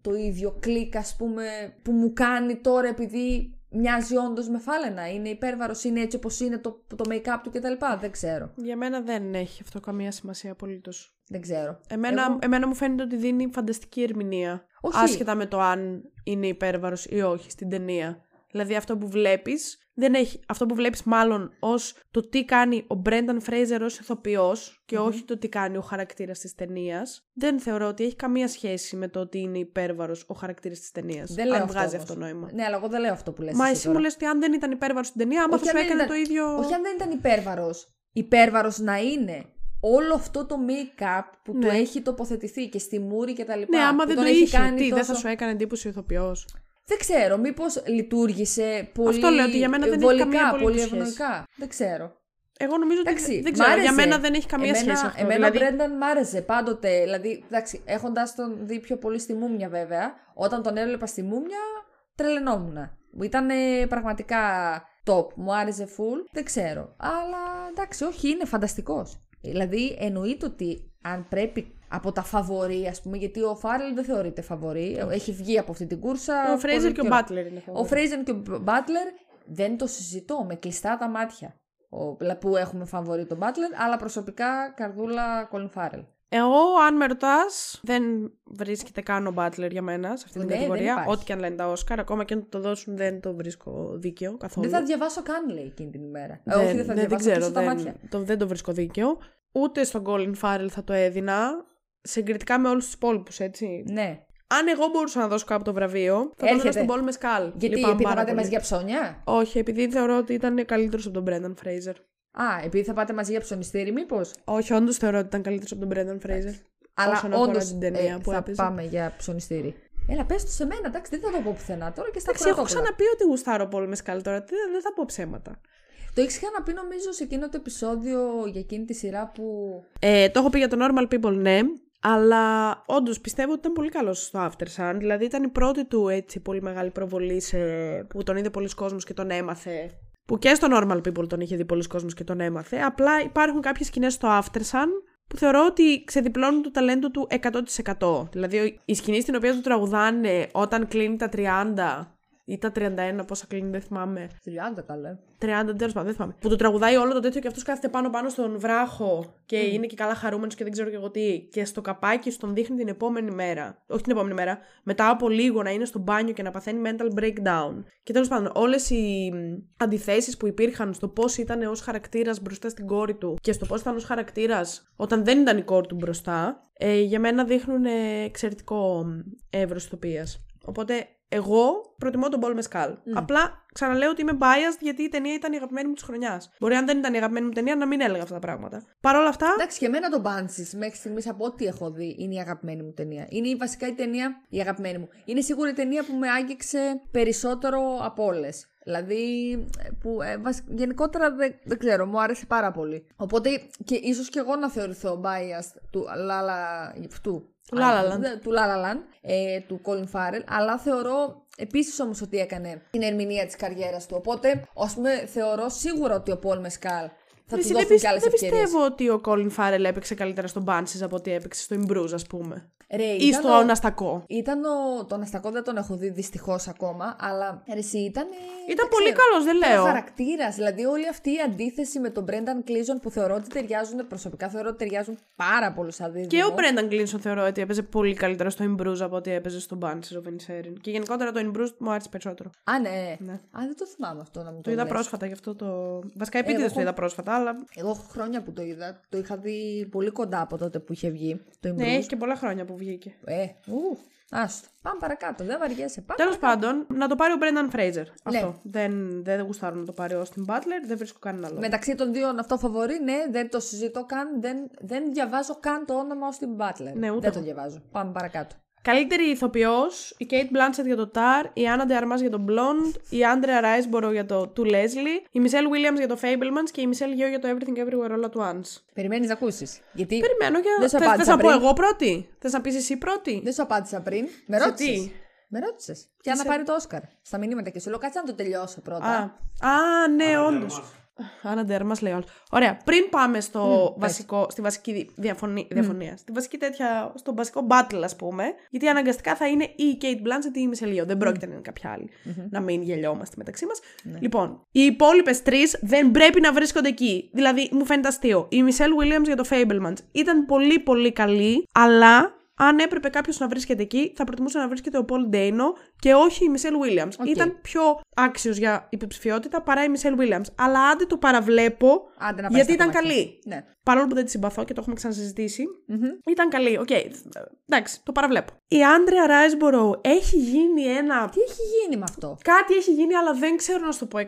[SPEAKER 2] το ίδιο κλικ, ας πούμε, που μου κάνει τώρα επειδή μοιάζει όντως με φάλαινα. Είναι υπέρβαρος, είναι έτσι όπως είναι το, το make-up του κτλ. Δεν ξέρω.
[SPEAKER 1] Για μένα δεν έχει αυτό καμία σημασία απολύτως.
[SPEAKER 2] Δεν ξέρω.
[SPEAKER 1] Εμένα, Εγώ... εμένα μου φαίνεται ότι δίνει φανταστική ερμηνεία.
[SPEAKER 2] Όχι.
[SPEAKER 1] Άσχετα με το αν είναι υπέρβαρος ή όχι στην ταινία. Δηλαδή αυτό που βλέπεις δεν έχει, αυτό που βλέπεις μάλλον ως το τι κάνει ο Μπρένταν Φρέιζερ ως ηθοποιός και όχι το τι κάνει ο χαρακτήρας της ταινίας. δεν θεωρώ ότι έχει καμία σχέση με το ότι είναι υπέρβαρος ο χαρακτήρας της ταινίας.
[SPEAKER 2] Δεν λέω
[SPEAKER 1] αν βγάζει
[SPEAKER 2] αυτό,
[SPEAKER 1] αυτό νόημα.
[SPEAKER 2] Ναι, αλλά εγώ δεν λέω αυτό που λες
[SPEAKER 1] Μα
[SPEAKER 2] εσύ,
[SPEAKER 1] εσύ μου λες ότι αν δεν ήταν υπέρβαρος στην ταινία, άμα θα σου έκανε
[SPEAKER 2] ήταν,
[SPEAKER 1] το ίδιο...
[SPEAKER 2] Όχι αν δεν ήταν υπέρβαρος. Υπέρβαρος να είναι όλο αυτό το make-up που ναι. του έχει τοποθετηθεί και στη μούρη και τα λοιπά.
[SPEAKER 1] Ναι, άμα δεν το
[SPEAKER 2] είχε,
[SPEAKER 1] κάνει
[SPEAKER 2] τι,
[SPEAKER 1] τόσο... δεν θα σου έκανε εντύπωση ο ηθοποιός;
[SPEAKER 2] Δεν ξέρω, μήπως λειτουργήσε πολύ
[SPEAKER 1] Αυτό λέω ότι για μένα δεν
[SPEAKER 2] βολικά,
[SPEAKER 1] έχει καμία
[SPEAKER 2] πολύ ευνοϊκά. Δεν ξέρω.
[SPEAKER 1] Εγώ νομίζω
[SPEAKER 2] εντάξει,
[SPEAKER 1] ότι. Δεν ξέρω, για μένα δεν έχει καμία
[SPEAKER 2] εμένα,
[SPEAKER 1] σχέση αυτό.
[SPEAKER 2] Εμένα
[SPEAKER 1] δηλαδή...
[SPEAKER 2] ο Μπρένταν μ' άρεσε πάντοτε. Δηλαδή, εντάξει, έχοντας τον δει πιο πολύ στη Μούμια βέβαια, όταν τον έβλεπα στη Μούμια, τρελαινόμουν. Ήταν πραγματικά top. Μου άρεσε full. Δεν ξέρω. Αλλά εντάξει, όχι, είναι φανταστικός. Δηλαδή, εννοείται ότι αν πρέπει από τα φαβορή, ας πούμε, γιατί ο Φάρελ δεν θεωρείται φαβορή. Έχει βγει από αυτή την κούρσα.
[SPEAKER 1] Ο Φρέιζερ και ο Μπάτλερ είναι φαβορή.
[SPEAKER 2] Ο Φρέιζερ και ο Μπάτλερ δεν το συζητώ με κλειστά τα μάτια. Ο, που έχουμε φαβορή τον Μπάτλερ, αλλά προσωπικά καρδούλα Κολιν Φάρελ.
[SPEAKER 1] Εγώ, αν με ρωτάς, δεν βρίσκεται καν ο Μπάτλερ για μένα σε αυτή την
[SPEAKER 2] ναι,
[SPEAKER 1] κατηγορία. Ό,τι και αν λένε τα Όσκαρ, ακόμα και αν το δώσουν, δεν το βρίσκω δίκαιο καθόλου.
[SPEAKER 2] Δεν θα διαβάσω καν, λέει, εκείνη την ημέρα.
[SPEAKER 1] Δεν,
[SPEAKER 2] όχι, δεν θα
[SPEAKER 1] ναι,
[SPEAKER 2] διαβάσω
[SPEAKER 1] δεν ξέρω,
[SPEAKER 2] τα
[SPEAKER 1] δεν,
[SPEAKER 2] μάτια.
[SPEAKER 1] Το, δεν το βρίσκω δίκαιο. Ούτε στον Colin Farrell θα το έδινα. Συγκριτικά με όλους τους υπόλοιπους, έτσι.
[SPEAKER 2] Ναι.
[SPEAKER 1] Αν εγώ μπορούσα να δώσω κάπου το βραβείο, θα το έδωνα στον Paul Mescal.
[SPEAKER 2] Γιατί
[SPEAKER 1] Λυπάμαι
[SPEAKER 2] επειδή θα
[SPEAKER 1] πάρα
[SPEAKER 2] πάτε
[SPEAKER 1] πολύ.
[SPEAKER 2] μαζί για ψώνια;
[SPEAKER 1] Όχι, επειδή θεωρώ ότι ήταν καλύτερος από τον Brendan Fraser.
[SPEAKER 2] Α, επειδή θα πάτε μαζί για ψωνιστήρι, μήπως;
[SPEAKER 1] Όχι, όντως θεωρώ ότι ήταν καλύτερος από τον Brendan Fraser.
[SPEAKER 2] Αλλά
[SPEAKER 1] όσον αφορά
[SPEAKER 2] όντως
[SPEAKER 1] την ταινία που
[SPEAKER 2] θα
[SPEAKER 1] έπαιζε.
[SPEAKER 2] πάμε για ψωνιστήρι. Έλα, πες το σε μένα, εντάξει, δεν θα το πω πουθενά τώρα και στα
[SPEAKER 1] Εντάξει, έχω
[SPEAKER 2] πρωτόπουλα.
[SPEAKER 1] ξαναπεί ότι γουστάρω Paul Mescal τώρα. τι- Δεν θα πω ψέματα.
[SPEAKER 2] Το έχεις ξαναπεί νομίζω σε εκείνο το επεισόδιο για εκείνη τη σειρά που.
[SPEAKER 1] Ε, το έχω πει για το Normal People, ναι. Αλλά όντως πιστεύω ότι ήταν πολύ καλός στο After Sun. Δηλαδή ήταν η πρώτη του έτσι πολύ μεγάλη προβολή σε... που τον είδε πολλοί κόσμος και τον έμαθε. Που και στο Normal People τον είχε δει πολλοί κόσμος και τον έμαθε. Απλά υπάρχουν κάποιες σκηνές στο After Sun που θεωρώ ότι ξεδιπλώνουν το ταλέντο του 100%. Δηλαδή η σκηνή στην οποία του τραγουδάνε όταν κλείνει τα 30 ή τα 31, πόσα κλείνει, δεν θυμάμαι.
[SPEAKER 2] 30 καλέ.
[SPEAKER 1] 30, τέλος πάντων, δεν θυμάμαι. Που το τραγουδάει όλο το τέτοιο και αυτός κάθεται πάνω-πάνω στον βράχο και είναι και καλά χαρούμενος και δεν ξέρω και εγώ τι. Και στο καπάκι στον δείχνει την επόμενη μέρα. Όχι την επόμενη μέρα. Μετά από λίγο να είναι στο μπάνιο και να παθαίνει mental breakdown. Και τέλος πάντων, όλες οι αντιθέσεις που υπήρχαν στο πώς ήταν ως χαρακτήρας μπροστά στην κόρη του και στο πώς ήταν ως χαρακτήρας όταν δεν ήταν η κόρη του μπροστά, ε, για μένα δείχνουν ε, εξαιρετικό εύρος ηθοποιία. Οπότε εγώ προτιμώ τον Paul Mescal. Απλά ξαναλέω ότι είμαι biased γιατί η ταινία ήταν η αγαπημένη μου της χρονιάς. Μπορεί αν δεν ήταν η αγαπημένη μου ταινία να μην έλεγα αυτά τα πράγματα. Παρ' όλα αυτά.
[SPEAKER 2] Εντάξει, και εμένα το Banshees μέχρι στιγμής από ό,τι έχω δει είναι η αγαπημένη μου ταινία. Είναι η βασικά η ταινία η αγαπημένη μου. Είναι σίγουρα η ταινία που με άγγιξε περισσότερο από όλες. Δηλαδή, που ε, βασ- γενικότερα δεν, δεν ξέρω, μου άρεσε πάρα πολύ. Οπότε και ίσως και εγώ να θεωρηθώ biased του Λάλα αυτού.
[SPEAKER 1] Του La La Land.
[SPEAKER 2] Ναι, Του La La Land, ε, του Colin Farrell. Αλλά θεωρώ επίσης όμως ότι έκανε την ερμηνεία της καριέρας του. Οπότε, ας πούμε, θεωρώ σίγουρα ότι ο Paul Mescal θα του
[SPEAKER 1] Εσύ
[SPEAKER 2] δώσουν
[SPEAKER 1] δεν,
[SPEAKER 2] και άλλες
[SPEAKER 1] δεν
[SPEAKER 2] ευκαιρίες.
[SPEAKER 1] πιστεύω ότι ο Colin Farrell έπαιξε καλύτερα στον Banshees από ότι έπαιξε στο Imbruge, ας πούμε.
[SPEAKER 2] Ρε,
[SPEAKER 1] Ή
[SPEAKER 2] ήταν
[SPEAKER 1] στο
[SPEAKER 2] ο-
[SPEAKER 1] Ναστακό.
[SPEAKER 2] Ήταν ο. Τον Αστακό δεν τον έχω δει δυστυχώς ακόμα, αλλά ρε, εσύ ήταν.
[SPEAKER 1] Ήταν πολύ καλός, δεν λέω.
[SPEAKER 2] χαρακτήρας. Δηλαδή, όλη αυτή η αντίθεση με τον Brendan Cleason που θεωρώ ότι ταιριάζουν προσωπικά, θεωρώ ότι ταιριάζουν πάρα πολύ σαν δίδυμο.
[SPEAKER 1] Και ο Brendan Gleeson θεωρώ ότι έπαιζε πολύ καλύτερα στο Imbruge από ότι έπαιζε στο Banshees of Inisherin. Και γενικότερα το Imbruge μου άρεσε περισσότερο.
[SPEAKER 2] Α, ναι.
[SPEAKER 1] Ναι.
[SPEAKER 2] Α, δεν το θυμάμαι αυτό να μου το,
[SPEAKER 1] Το είδα
[SPEAKER 2] λες.
[SPEAKER 1] πρόσφατα γι' αυτό το. Βασικά επίτηδες
[SPEAKER 2] εγώ
[SPEAKER 1] το είδα πρόσφατα, αλλά.
[SPEAKER 2] Εγώ έχω χρόνια που το είδα. Το είχα δει πολύ κοντά από τότε που είχε βγει. Το
[SPEAKER 1] Ναι,
[SPEAKER 2] Imbruge.
[SPEAKER 1] έχει και πολλά χρόνια που βγήκε.
[SPEAKER 2] Ε, ου, άστο. Πάμε παρακάτω. Δεν βαριέσαι. Πάμε.
[SPEAKER 1] Τέλος πάντων, να το πάρει ο Brendan Fraser.
[SPEAKER 2] Ναι.
[SPEAKER 1] Αυτό. Δεν, δεν γουστάρω να το πάρει ο Austin Butler, δεν βρίσκω κανένα λόγο.
[SPEAKER 2] Μεταξύ των δύο αυτό φαβορεί, ναι, δεν το συζητώ καν. Δεν, δεν διαβάζω καν το όνομα ως την Butler.
[SPEAKER 1] Ναι, ούτε
[SPEAKER 2] δεν
[SPEAKER 1] εγώ.
[SPEAKER 2] το διαβάζω. Πάμε παρακάτω.
[SPEAKER 1] Καλύτερη ηθοποιός, η Kate Blanchett για το Tar, η Anna de Armas για το Blonde, η Andrea Riseborough για το To Leslie, η Michelle Williams για το Fablemans και η Michelle Yeoh για το Everything Everywhere All at Once.
[SPEAKER 2] Περιμένεις να ακούσεις. Γιατί
[SPEAKER 1] Περιμένω για.
[SPEAKER 2] Δεν σου
[SPEAKER 1] Θες,
[SPEAKER 2] απάντησα
[SPEAKER 1] θες να πω
[SPEAKER 2] πριν.
[SPEAKER 1] εγώ πρώτη; Θες να πεις εσύ πρώτη;
[SPEAKER 2] δεν σου απάντησα πριν. Με
[SPEAKER 1] Σε
[SPEAKER 2] ρώτησες.
[SPEAKER 1] τι;
[SPEAKER 2] Με ρώτησες. Ποια να πάρει το Όσκαρ. Στα μηνύματα και σου λέω κάτσε να το τελειώσω πρώτα.
[SPEAKER 1] Α, α ναι, όντως. Άννα Ντέρμα λέει όλο. Ωραία. Πριν πάμε στο βασικό, στη βασική δι- διαφωνή- διαφωνία, στη βασική τέτοια, στο βασικό battle, ας πούμε, γιατί αναγκαστικά θα είναι ή η Kate Blanchett ή η Michelle Yeoh. Δεν πρόκειται να είναι κάποια άλλη. Να μην γελιόμαστε μεταξύ μας. Λοιπόν, οι υπόλοιπες τρεις δεν πρέπει να βρίσκονται εκεί. Δηλαδή, μου φαίνεται αστείο. Η Michelle Williams για το Fablemans ήταν πολύ πολύ καλή, αλλά αν έπρεπε κάποιος να βρίσκεται εκεί, θα προτιμούσα να βρίσκεται ο Paul Dano και όχι η Michelle Williams. Ήταν πιο άξιος για υποψηφιότητα παρά η Michelle Williams. Αλλά άντε το παραβλέπω
[SPEAKER 2] Άντε να πάει
[SPEAKER 1] γιατί
[SPEAKER 2] στα
[SPEAKER 1] ήταν
[SPEAKER 2] κομμάτια.
[SPEAKER 1] καλή.
[SPEAKER 2] Ναι.
[SPEAKER 1] Παρόλο που δεν τη συμπαθώ και το έχουμε ξανασυζητήσει, ήταν καλή. Οκ, εντάξει, το παραβλέπω. Η Andrea Riseborough έχει γίνει ένα.
[SPEAKER 2] Τι έχει γίνει με αυτό;
[SPEAKER 1] Κάτι έχει γίνει, αλλά δεν ξέρω να σου το πω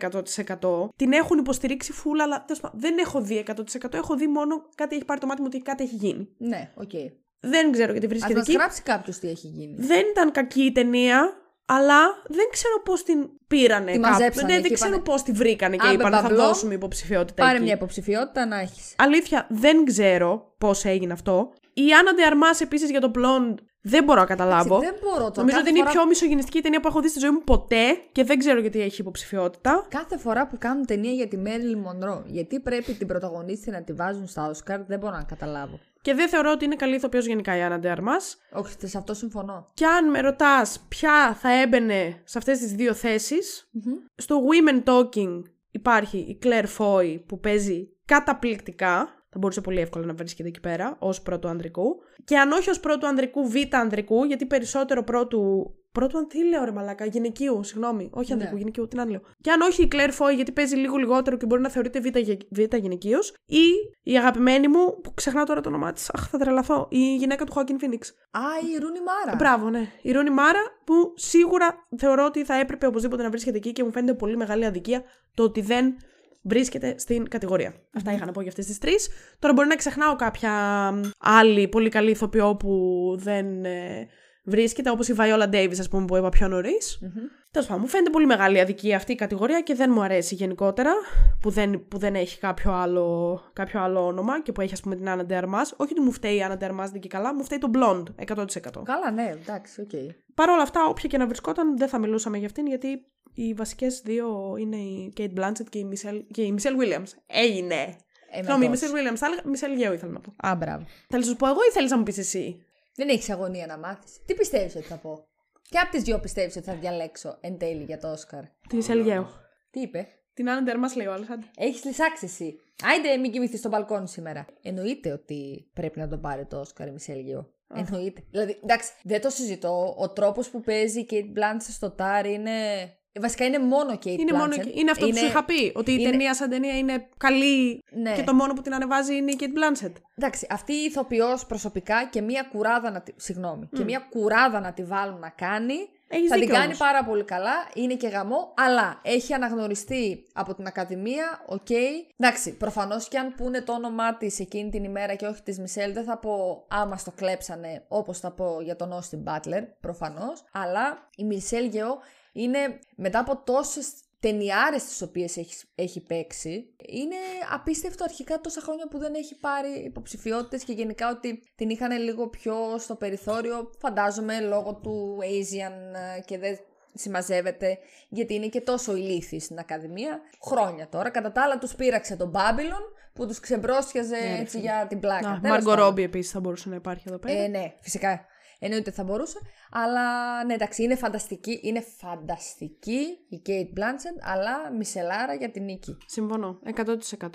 [SPEAKER 1] 100%. Την έχουν υποστηρίξει φουλ, αλλά τέλος πάντων, δεν έχω δει 100%. Έχω δει μόνο κάτι έχει πάρει το μάτι μου ότι κάτι έχει γίνει.
[SPEAKER 2] Ναι, οκ.
[SPEAKER 1] Δεν ξέρω γιατί
[SPEAKER 2] Α
[SPEAKER 1] βρίσκεται
[SPEAKER 2] μας
[SPEAKER 1] εκεί.
[SPEAKER 2] γράψει κάποιος τι έχει γίνει.
[SPEAKER 1] Δεν ήταν κακή η ταινία, αλλά δεν ξέρω πώς την πήρανε.
[SPEAKER 2] Τη
[SPEAKER 1] κάπου.
[SPEAKER 2] μαζέψανε
[SPEAKER 1] Ναι,
[SPEAKER 2] και
[SPEAKER 1] δεν ξέρω
[SPEAKER 2] είπανε,
[SPEAKER 1] πώς τη βρήκανε και
[SPEAKER 2] «Άμπε,
[SPEAKER 1] είπαν θα
[SPEAKER 2] μπαμπλό,
[SPEAKER 1] δώσουμε υποψηφιότητα.
[SPEAKER 2] Πάρε
[SPEAKER 1] εκεί.
[SPEAKER 2] μια υποψηφιότητα να έχεις.
[SPEAKER 1] Αλήθεια, δεν ξέρω πώς έγινε αυτό. Η Άννα Ντεαρμά επίσης για το Blonde δεν μπορώ να καταλάβω.
[SPEAKER 2] Δεν μπορώ τώρα.
[SPEAKER 1] Νομίζω
[SPEAKER 2] κάθε
[SPEAKER 1] ότι είναι η
[SPEAKER 2] φορά-
[SPEAKER 1] πιο μισογενιστική ταινία που έχω δει στη ζωή μου ποτέ και δεν ξέρω γιατί έχει υποψηφιότητα.
[SPEAKER 2] Κάθε φορά που κάνουν ταινία για τη Μέριλιν Μονρό, γιατί πρέπει την πρωταγωνίστρια να τη βάζουν στα Όσκαρ, δεν μπορώ να καταλάβω.
[SPEAKER 1] Και δεν θεωρώ ότι είναι καλή ηθοποιός γενικά η Άννα Ντεαρμά.
[SPEAKER 2] Όχι, σε αυτό συμφωνώ.
[SPEAKER 1] Και αν με ρωτάς ποια θα έμπαινε σε αυτές τις δύο θέσεις, στο Women Talking υπάρχει η Claire Foy που παίζει καταπληκτικά. Θα μπορούσε πολύ εύκολα να βρίσκεται εκεί πέρα ως πρώτου ανδρικού. Και αν όχι ως πρώτου ανδρικού, β ανδρικού, γιατί περισσότερο πρώτου. Πρώτου, αν τι λέω ρε μαλάκα, γυναικείου, συγγνώμη. Όχι ανδρικού,
[SPEAKER 2] Ναι.
[SPEAKER 1] γυναικείου, τι να λέω. Και αν όχι η Claire Foy, γιατί παίζει λίγο λιγότερο και μπορεί να θεωρείται β, γε- β γυναικείος. Ή η αγαπημένη μου, που ξεχνάω τώρα το όνομά της. Αχ, θα τρελαθώ. Η γυναίκα του Joaquin Phoenix.
[SPEAKER 2] Α, η Ρούνι Μάρα.
[SPEAKER 1] Μπράβο, ναι. Η Ρούνι Μάρα που σίγουρα θεωρώ ότι θα έπρεπε οπωσδήποτε να βρίσκεται εκεί και μου φαίνεται πολύ μεγάλη αδικία το ότι δεν βρίσκεται στην κατηγορία. Αυτά είχα να πω για αυτές τις τρεις. Τώρα μπορεί να ξεχνάω κάποια άλλη πολύ καλή ηθοποιό που δεν ε, βρίσκεται, όπως η Viola Davis, ας πούμε, που είπα πιο νωρίς. Τέλος πάντων, μου φαίνεται πολύ μεγάλη αδικία αυτή η κατηγορία και δεν μου αρέσει γενικότερα που δεν, που δεν έχει κάποιο άλλο, κάποιο άλλο όνομα και που έχει, ας πούμε, την Ana de Armas. Όχι ότι μου φταίει η Ana de Armas δεν και καλά, μου φταίει το Blonde 100%.
[SPEAKER 2] Καλά, ναι, εντάξει, οκ.
[SPEAKER 1] Παρ' όλα αυτά, όποια και να βρισκόταν, δεν θα μιλούσαμε για αυτήν γιατί οι βασικές δύο είναι η Cate Blanchett και η Michelle, και η Michelle Williams. Έγινε!
[SPEAKER 2] Ε, με
[SPEAKER 1] Συγγνώμη, η
[SPEAKER 2] τόση.
[SPEAKER 1] Michelle Williams, θα έλεγα Michelle Yeoh ήθελα να πω.
[SPEAKER 2] Α, μπράβο.
[SPEAKER 1] Θέλεις να σου πω εγώ ή θέλεις να μου πεις εσύ;
[SPEAKER 2] Δεν έχεις αγωνία να μάθεις. Τι πιστεύεις ότι θα πω; Και από τις δύο πιστεύεις ότι θα διαλέξω εν τέλει για το Όσκαρ;
[SPEAKER 1] Τη Michelle Yeoh.
[SPEAKER 2] Τι είπε;
[SPEAKER 1] Την Άννα Ντεαρμά λέει ο άλλος, άντε.
[SPEAKER 2] Έχεις λησάξει εσύ. Άιντε, μην κοιμηθείς στο μπαλκόνι σήμερα. Εννοείται ότι πρέπει να τον πάρει το Όσκαρ η Μισελ Γιο. Εννοείται. Δηλαδή, εντάξει, δεν το συζητώ. Ο τρόπος που παίζει η Kate Blanchett στο τάρ είναι. Βασικά είναι μόνο Kate
[SPEAKER 1] Είναι,
[SPEAKER 2] Blanchett.
[SPEAKER 1] μόνο, είναι αυτό που σου είχα πει. Ότι η
[SPEAKER 2] είναι-
[SPEAKER 1] ταινία σαν ταινία είναι καλή
[SPEAKER 2] Ναι.
[SPEAKER 1] και το μόνο που την ανεβάζει είναι η Kate Blanchett.
[SPEAKER 2] Εντάξει, αυτή η ηθοποιός προσωπικά και μία κουράδα να τη. Συγγνώμη. Και μία κουράδα να τη βάλουν να κάνει.
[SPEAKER 1] Έχεις
[SPEAKER 2] θα την
[SPEAKER 1] δίκιο
[SPEAKER 2] κάνει
[SPEAKER 1] όμως.
[SPEAKER 2] πάρα πολύ καλά. Είναι και γαμώ. Αλλά έχει αναγνωριστεί από την Ακαδημία. Οκ. Εντάξει, προφανώς και αν πούνε το όνομά της εκείνη την ημέρα και όχι της Μισελ, δεν θα πω α, μας το κλέψανε όπως θα πω για τον Austin Butler. Προφανώς. Αλλά η Michelle Yeoh είναι μετά από τόσες ταινιάρες τις οποίες έχεις, έχει παίξει. Είναι απίστευτο αρχικά τόσα χρόνια που δεν έχει πάρει υποψηφιότητες και γενικά ότι την είχαν λίγο πιο στο περιθώριο, φαντάζομαι λόγω του Asian ε, και δεν συμμαζεύεται γιατί είναι και τόσο ηλίθιοι στην Ακαδημία. Χρόνια τώρα. Κατά τα άλλα τους πείραξε τον Babylon που τους ξεμπρόστιαζε
[SPEAKER 1] Ναι,
[SPEAKER 2] έτσι για την πλάκα.
[SPEAKER 1] Να,
[SPEAKER 2] Τέλος
[SPEAKER 1] Μάργκο
[SPEAKER 2] πάντων.
[SPEAKER 1] Ρόμπι επίσης θα μπορούσε να υπάρχει εδώ πέρα.
[SPEAKER 2] Ε, ναι, φυσικά. Εννοείται θα μπορούσε. Αλλά ναι, εντάξει, είναι φανταστική. Είναι φανταστική η Kate Blanchett, αλλά μισελάρα για την νίκη.
[SPEAKER 1] Συμφωνώ. 100%.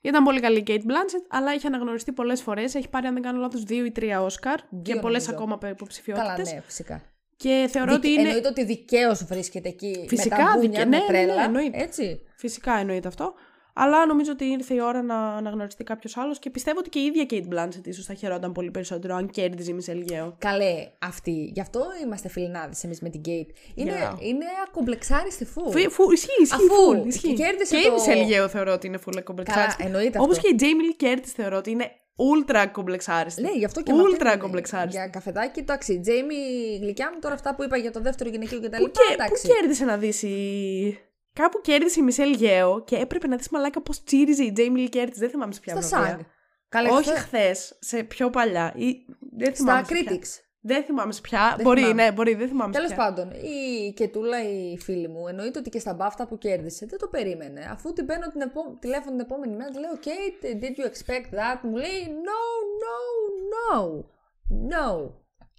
[SPEAKER 1] Ήταν πολύ καλή η Kate Blanchett, αλλά έχει αναγνωριστεί πολλές φορές. Έχει πάρει, αν δεν κάνω λάθος, δύο ή τρία Όσκαρ και
[SPEAKER 2] Δύο
[SPEAKER 1] πολλές
[SPEAKER 2] νομίζω.
[SPEAKER 1] ακόμα
[SPEAKER 2] Καλά,
[SPEAKER 1] υποψηφιότητες.
[SPEAKER 2] ναι, φυσικά.
[SPEAKER 1] Και θεωρώ ότι είναι.
[SPEAKER 2] Εννοείται ότι δικαίως βρίσκεται εκεί
[SPEAKER 1] Φυσικά,
[SPEAKER 2] με τα μπούνια,
[SPEAKER 1] δικαι-
[SPEAKER 2] με
[SPEAKER 1] ναι, ναι,
[SPEAKER 2] τρέλα.
[SPEAKER 1] ναι, εννοείται.
[SPEAKER 2] έτσι.
[SPEAKER 1] Φυσικά εννοείται αυτό. Αλλά νομίζω ότι ήρθε η ώρα να αναγνωριστεί κάποιος άλλος και πιστεύω ότι και η ίδια Kate Blanchett ίσως θα χαιρόταν πολύ περισσότερο αν κέρδιζε η Μισελ Γέο.
[SPEAKER 2] Καλέ, αυτή. Γι' αυτό είμαστε φιλινάδες εμείς με την Kate. Είναι,
[SPEAKER 1] Yeah.
[SPEAKER 2] είναι ακομπλεξάριστη φου.
[SPEAKER 1] Φου, φου, ισχύει, ισχύει.
[SPEAKER 2] Αφού
[SPEAKER 1] full, ισχύει.
[SPEAKER 2] κέρδισε
[SPEAKER 1] και
[SPEAKER 2] το-
[SPEAKER 1] η Μισελ Γέο θεωρώ ότι είναι full κομπλεξάριστη.
[SPEAKER 2] Καλά, εννοείται
[SPEAKER 1] Όπως
[SPEAKER 2] αυτό.
[SPEAKER 1] και η Jamie Lee Curtis θεωρώ ότι είναι ultra κομπλεξάριστη.
[SPEAKER 2] Ναι, γι' αυτό και με αυτήν
[SPEAKER 1] Ultra
[SPEAKER 2] είναι.
[SPEAKER 1] κομπλεξάριστη.
[SPEAKER 2] Για καφεδάκι, εντάξει. η Τζέιμι, γλυκιά μου τώρα αυτά που είπα για το δεύτερο γυναικείο κτλ.
[SPEAKER 1] Πού, και, πού
[SPEAKER 2] εντάξει.
[SPEAKER 1] κέρδισε να δεις η... Κάπου κέρδισε η Μισελ Γέο και έπρεπε να δεις μαλάκα πώς τσίριζε η Τζέιμι Λι Κέρτις. Δεν θυμάμαι σε ποια
[SPEAKER 2] Στα
[SPEAKER 1] βραβεία.
[SPEAKER 2] SAG. Καλά,
[SPEAKER 1] Όχι
[SPEAKER 2] αυτά-
[SPEAKER 1] χθες, σε πιο παλιά. Ή... Δεν θυμάμαι
[SPEAKER 2] Στα
[SPEAKER 1] σε ποια.
[SPEAKER 2] critics.
[SPEAKER 1] Δεν θυμάμαι σε ποια.
[SPEAKER 2] Δεν
[SPEAKER 1] μπορεί,
[SPEAKER 2] θυμάμαι.
[SPEAKER 1] ναι, μπορεί, δεν θυμάμαι
[SPEAKER 2] Τέλος
[SPEAKER 1] σε ποια.
[SPEAKER 2] πάντων, η Κετούλα, η φίλη μου, εννοείται ότι και στα μπάφτα που κέρδισε δεν το περίμενε. Αφού την παίρνω την επό... τηλέφωνο την επόμενη μέρα, τη λέω: Kate, did you expect that? Μου λέει: No, no, no, no.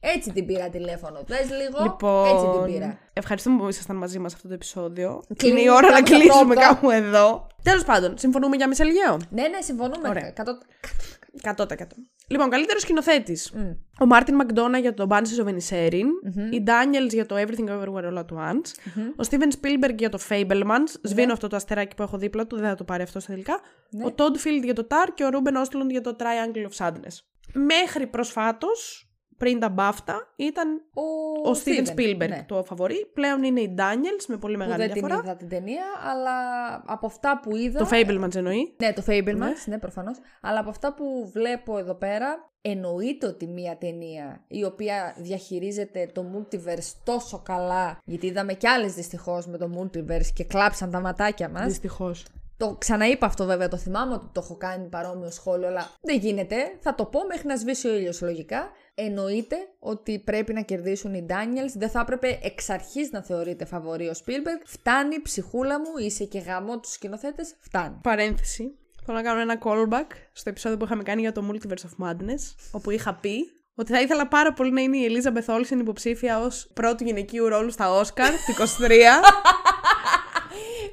[SPEAKER 2] Έτσι την πήρα τηλέφωνο. Πες λίγο,
[SPEAKER 1] Λοιπόν,
[SPEAKER 2] έτσι την πήρα.
[SPEAKER 1] ευχαριστούμε που ήσασταν μαζί μας αυτό το επεισόδιο.
[SPEAKER 2] Κλείνουμε
[SPEAKER 1] Είναι η ώρα να
[SPEAKER 2] κάπου τα
[SPEAKER 1] κλείσουμε
[SPEAKER 2] πρώτα.
[SPEAKER 1] κάπου εδώ. Τέλος πάντων, συμφωνούμε για Μισελ Γέο.
[SPEAKER 2] Ναι, ναι, συμφωνούμε.
[SPEAKER 1] Ωραία.
[SPEAKER 2] Κατώ...
[SPEAKER 1] 100%. Λοιπόν, καλύτερος σκηνοθέτης.
[SPEAKER 2] Μμ.
[SPEAKER 1] Ο Μάρτιν Μακντόνα για το Banshees of Inisherin. Η Daniels για το Everything Everywhere All at Once. Ο Steven Spielberg για το Fablemans. Σβήνω αυτό το αστεράκι που έχω δίπλα του, δεν θα το πάρει αυτό στα τελικά. Ο Todd Field για το Tar και ο Ruben Ostlund για το Triangle of Sadness. Μέχρι προσφάτως, πριν τα BAFTA, ήταν
[SPEAKER 2] Ο,
[SPEAKER 1] ο Steven Spielberg
[SPEAKER 2] ναι.
[SPEAKER 1] το φαβορή. Πλέον είναι η Daniels με πολύ
[SPEAKER 2] Που
[SPEAKER 1] μεγάλη
[SPEAKER 2] δεν την
[SPEAKER 1] διαφορά.
[SPEAKER 2] είδα την ταινία, αλλά από αυτά που είδα.
[SPEAKER 1] Το Fablemans εννοεί.
[SPEAKER 2] Ναι, το Fablemans, ναι, προφανώς. Αλλά από αυτά που βλέπω εδώ πέρα, εννοείται ότι μία ταινία η οποία διαχειρίζεται το multiverse τόσο καλά, γιατί είδαμε κι άλλες δυστυχώς με το multiverse και κλάψαν τα ματάκια μας.
[SPEAKER 1] Δυστυχώς.
[SPEAKER 2] Το ξαναείπα αυτό βέβαια, το θυμάμαι ότι το έχω κάνει παρόμοιο σχόλιο, αλλά δεν γίνεται. Θα το πω μέχρι να σβήσει ο ήλιος λογικά. Εννοείται ότι πρέπει να κερδίσουν οι Daniels. Δεν θα έπρεπε εξ αρχής να θεωρείται φαβορή ο Spielberg. Φτάνει, ψυχούλα μου, είσαι και γαμό τους σκηνοθέτες. Φτάνει.
[SPEAKER 1] Παρένθεση. Θέλω να κάνω ένα callback στο επεισόδιο που είχαμε κάνει για το Multiverse of Madness, όπου είχα πει ότι θα ήθελα πάρα πολύ να είναι η Ελίζα Μπεθόλσεν υποψήφια ως πρώτου γυναικείου ρόλου στα Όσκαρ του 23.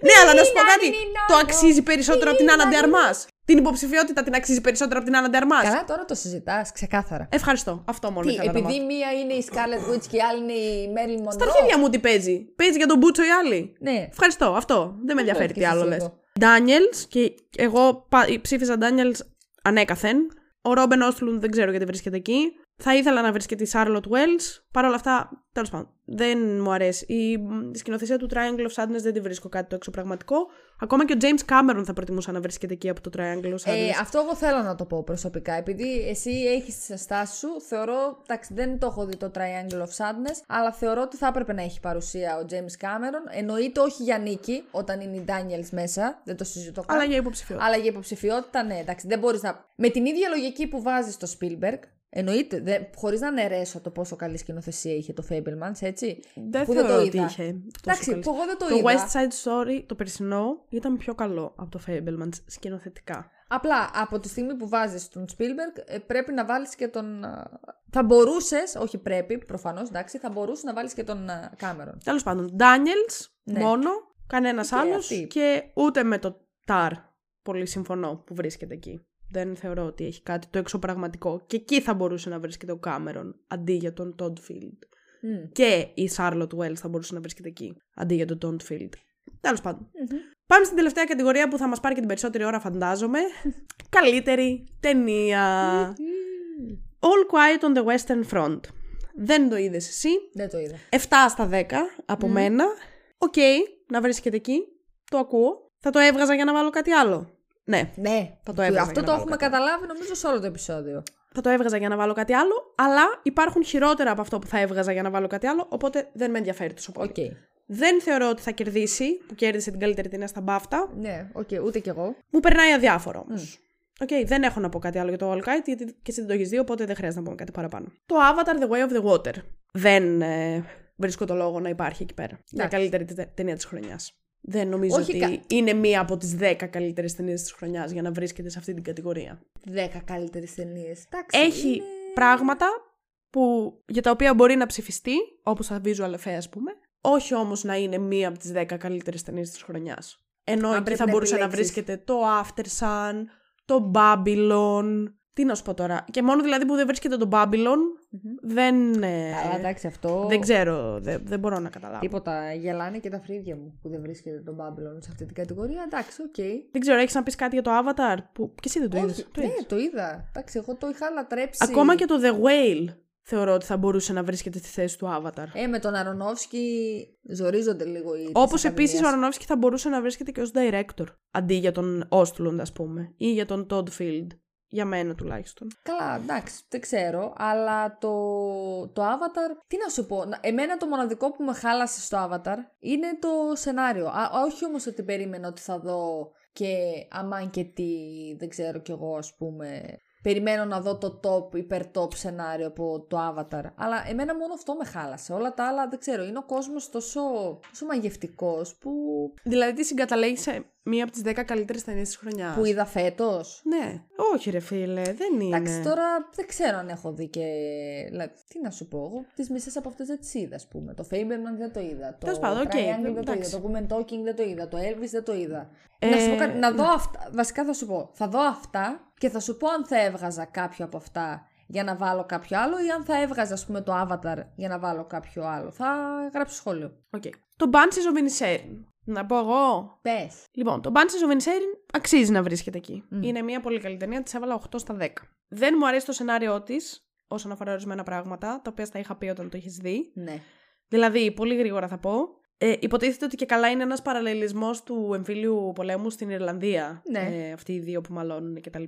[SPEAKER 1] Ναι, αλλά να σου πω κάτι. Το αξίζει περισσότερο από την Άννα Ντεαρμά. Την υποψηφιότητα την αξίζει περισσότερο από την Άννα Ντεαρμά.
[SPEAKER 2] Καλά, τώρα το συζητάς, ξεκάθαρα.
[SPEAKER 1] Ευχαριστώ. Αυτό μόνο
[SPEAKER 2] Τι,
[SPEAKER 1] ήθελα να
[SPEAKER 2] επειδή
[SPEAKER 1] μάθω.
[SPEAKER 2] μία είναι η Scarlett Witch και η άλλη είναι η Marilyn Monroe;
[SPEAKER 1] Στα αρχίδια μου τι παίζει. Παίζει για τον Μπούτσο η άλλη.
[SPEAKER 2] Ναι.
[SPEAKER 1] Ευχαριστώ. Αυτό. Δεν με ενδιαφέρει τι
[SPEAKER 2] και
[SPEAKER 1] άλλο
[SPEAKER 2] εσύ
[SPEAKER 1] λες.
[SPEAKER 2] εδώ.
[SPEAKER 1] Daniels και εγώ πα- ψήφιζα Daniels ανέκαθεν. Ο Ρόμπεν Όστλουν δεν ξέρω γιατί βρίσκεται εκεί. Θα ήθελα να βρίσκεται η Charlotte Wells. Παρ' όλα αυτά, τέλος πάντων, δεν μου αρέσει. Η, η σκηνοθεσία του Triangle of Sadness δεν τη βρίσκω κάτι το εξωπραγματικό. Ακόμα και ο James Cameron θα προτιμούσα να βρίσκεται εκεί από το Triangle of Sadness.
[SPEAKER 2] Ε, αυτό εγώ θέλω να το πω προσωπικά. Επειδή εσύ έχεις τις στάσει σου, θεωρώ. Εντάξει, δεν το έχω δει το Triangle of Sadness, αλλά θεωρώ ότι θα έπρεπε να έχει παρουσία ο James Cameron. Εννοείται όχι για νίκη, όταν είναι η Daniels μέσα. Δεν το συζητώ καν.
[SPEAKER 1] Αλλά για υποψηφιότητα.
[SPEAKER 2] Αλλά για υποψηφιότητα, ναι, εντάξει, δεν μπορείς να. Με την ίδια λογική που βάζεις στο Spielberg, εννοείται, δεν... χωρίς να αναιρέσω το πόσο καλή σκηνοθεσία είχε το Fablemans, έτσι.
[SPEAKER 1] Δεν
[SPEAKER 2] που
[SPEAKER 1] θεωρώ
[SPEAKER 2] δεν το
[SPEAKER 1] ότι
[SPEAKER 2] είδα.
[SPEAKER 1] είχε. τόσο
[SPEAKER 2] Εντάξει,
[SPEAKER 1] καλή-
[SPEAKER 2] που εγώ δεν το,
[SPEAKER 1] Το
[SPEAKER 2] είδα.
[SPEAKER 1] West Side Story, το περσινό, ήταν πιο καλό από το Fablemans σκηνοθετικά.
[SPEAKER 2] Απλά από τη στιγμή που βάζεις τον Spielberg ε, πρέπει να βάλεις και τον... α, Θα μπορούσες, όχι πρέπει προφανώς, εντάξει, θα μπορούσες να βάλεις και τον α, Cameron.
[SPEAKER 1] Τέλος πάντων, Daniels
[SPEAKER 2] Ναι.
[SPEAKER 1] μόνο, κανένας
[SPEAKER 2] Και
[SPEAKER 1] άλλος
[SPEAKER 2] αυτή.
[SPEAKER 1] και ούτε με το Tar. Πολύ συμφωνώ που βρίσκεται εκεί. Δεν θεωρώ ότι έχει κάτι το εξωπραγματικό. Και εκεί θα μπορούσε να βρίσκεται ο Κάμερον αντί για τον Todd Field.
[SPEAKER 2] Μμ.
[SPEAKER 1] Και η Charlotte Wells θα μπορούσε να βρίσκεται εκεί αντί για τον Todd Field. Τέλος πάντων. Πάμε στην τελευταία κατηγορία που θα μας πάρει και την περισσότερη ώρα, φαντάζομαι. Καλύτερη ταινία. All Quiet on the Western Front. Δεν το είδες εσύ.
[SPEAKER 2] Δεν το είδα.
[SPEAKER 1] 7 στα 10 από μένα. Οκ, να βρίσκεται εκεί. Το ακούω. Θα το έβγαζα για να βάλω κάτι άλλο. Ναι,
[SPEAKER 2] Ναι,
[SPEAKER 1] Θα το έβγαζα
[SPEAKER 2] αυτό
[SPEAKER 1] για
[SPEAKER 2] το
[SPEAKER 1] να
[SPEAKER 2] έχουμε
[SPEAKER 1] βάλω
[SPEAKER 2] καταλάβει νομίζω σε όλο το επεισόδιο.
[SPEAKER 1] θα το έβγαζα για να βάλω κάτι άλλο. Αλλά υπάρχουν χειρότερα από αυτό που θα έβγαζα για να βάλω κάτι άλλο. Οπότε δεν με ενδιαφέρει τόσο πολύ.
[SPEAKER 2] Οκ.
[SPEAKER 1] Δεν θεωρώ ότι θα κερδίσει, που κέρδισε την καλύτερη ταινία στα BAFTA.
[SPEAKER 2] Ναι, οκ, ούτε κι εγώ.
[SPEAKER 1] Μου περνάει αδιάφορο όμως. Οκ, δεν έχω να πω κάτι άλλο για το All Quiet, γιατί και εσύ δεν το έχεις δει, οπότε δεν χρειάζεται να πούμε κάτι παραπάνω. Το Avatar The Way of the Water. Δεν ε, βρίσκω το λόγο να υπάρχει εκεί πέρα. Είναι η
[SPEAKER 2] Εντάξει.
[SPEAKER 1] καλύτερη τε- ταινία της χρονιάς. Δεν νομίζω
[SPEAKER 2] Όχι
[SPEAKER 1] ότι
[SPEAKER 2] κα-
[SPEAKER 1] είναι μία από τις 10 καλύτερες ταινίες της χρονιάς για να βρίσκεται σε αυτή την κατηγορία.
[SPEAKER 2] 10 καλύτερες ταινίες. Εντάξει.
[SPEAKER 1] Έχει
[SPEAKER 2] είναι-
[SPEAKER 1] πράγματα που, για τα οποία μπορεί να ψηφιστεί, όπως τα visual effects, ας πούμε, όχι όμως να είναι μία από τις 10 καλύτερες ταινίες της χρονιάς. Ενώ
[SPEAKER 2] Αν
[SPEAKER 1] εκεί
[SPEAKER 2] πρέπει
[SPEAKER 1] θα
[SPEAKER 2] να
[SPEAKER 1] μπορούσε να
[SPEAKER 2] επιλέξεις.
[SPEAKER 1] βρίσκεται το Aftersun, το Babylon. Τι να σου πω τώρα. Και μόνο δηλαδή που δεν βρίσκεται το Babylon, δεν. ε,
[SPEAKER 2] Καλά, εντάξει, αυτό.
[SPEAKER 1] δεν ξέρω, δεν, δεν μπορώ να καταλάβω.
[SPEAKER 2] Τίποτα. Γελάνε και τα φρύδια μου που δεν βρίσκεται το Babylon σε αυτή την κατηγορία. Εντάξει, οκ.
[SPEAKER 1] Δεν ξέρω, έχεις να πεις κάτι για το Avatar που. και εσύ δεν το είδες.
[SPEAKER 2] Όχι, ναι, το είδα. Εντάξει, εγώ το είχα λατρέψει.
[SPEAKER 1] Ακόμα και το The Whale θεωρώ ότι θα μπορούσε να βρίσκεται στη θέση του Avatar.
[SPEAKER 2] Ε, με τον Αρονόφσκι ζορίζονται λίγο οι.
[SPEAKER 1] Όπως
[SPEAKER 2] της
[SPEAKER 1] επίσης ο
[SPEAKER 2] Ακαδημίας.
[SPEAKER 1] Αρονόφσκι θα μπορούσε να βρίσκεται και ως director αντί για τον Όστλουντ, ας πούμε, ή για τον Todd Field. Για μένα τουλάχιστον.
[SPEAKER 2] Καλά, εντάξει, δεν ξέρω, αλλά το, το Avatar, τι να σου πω, να- εμένα το μοναδικό που με χάλασε στο Avatar είναι το σενάριο. Α, όχι όμως ότι περίμενα ότι θα δω και αμάν και τι, δεν ξέρω κι εγώ ας πούμε, περιμένω να δω το top, υπερ top σενάριο από το Avatar. Αλλά εμένα μόνο αυτό με χάλασε. Όλα τα άλλα δεν ξέρω, είναι ο κόσμος τόσο, τόσο μαγευτικός που,
[SPEAKER 1] Δηλαδή, τι συγκαταλέγεις σε μία από τις 10 καλύτερες ταινίες της χρονιάς.
[SPEAKER 2] που είδα φέτος.
[SPEAKER 1] Ναι. Όχι, ρε φίλε, δεν είναι.
[SPEAKER 2] Εντάξει, τώρα δεν ξέρω αν έχω δει και. Δηλαδή, τι να σου πω, εγώ τις μισές από αυτές δεν τις είδα, ας πούμε. Το Fabelmans δεν το είδα. Το
[SPEAKER 1] Τέλος πάντων, ok,
[SPEAKER 2] Triangle δεν το
[SPEAKER 1] εντάξει.
[SPEAKER 2] είδα. Το Women Talking δεν το είδα. Το Elvis δεν το είδα.
[SPEAKER 1] Ε,
[SPEAKER 2] να σου πω κάτι, να δω αυτά. Βασικά θα σου πω. Θα δω αυτά και θα σου πω αν θα έβγαζα κάποιο από αυτά για να βάλω κάποιο άλλο ή αν θα έβγαζα, ας πούμε, το Avatar για να βάλω κάποιο άλλο. Θα γράψω σχόλιο.
[SPEAKER 1] Okay. Το Banshees of Inisherin. Να πω εγώ.
[SPEAKER 2] Πες.
[SPEAKER 1] Λοιπόν, το Banshees of Inisherin αξίζει να βρίσκεται εκεί. Είναι μια πολύ καλή ταινία, της έβαλα 8 στα 10. Δεν μου αρέσει το σενάριό της όσον αφορά ορισμένα πράγματα, τα οποία στα είχα πει όταν το έχει δει.
[SPEAKER 2] Ναι.
[SPEAKER 1] Δηλαδή, πολύ γρήγορα θα πω. Ε, υποτίθεται ότι και καλά είναι ένας παραλληλισμός του εμφύλιου πολέμου στην Ιρλανδία.
[SPEAKER 2] Ναι.
[SPEAKER 1] Ε, αυτοί οι δύο που μαλώνουν κτλ.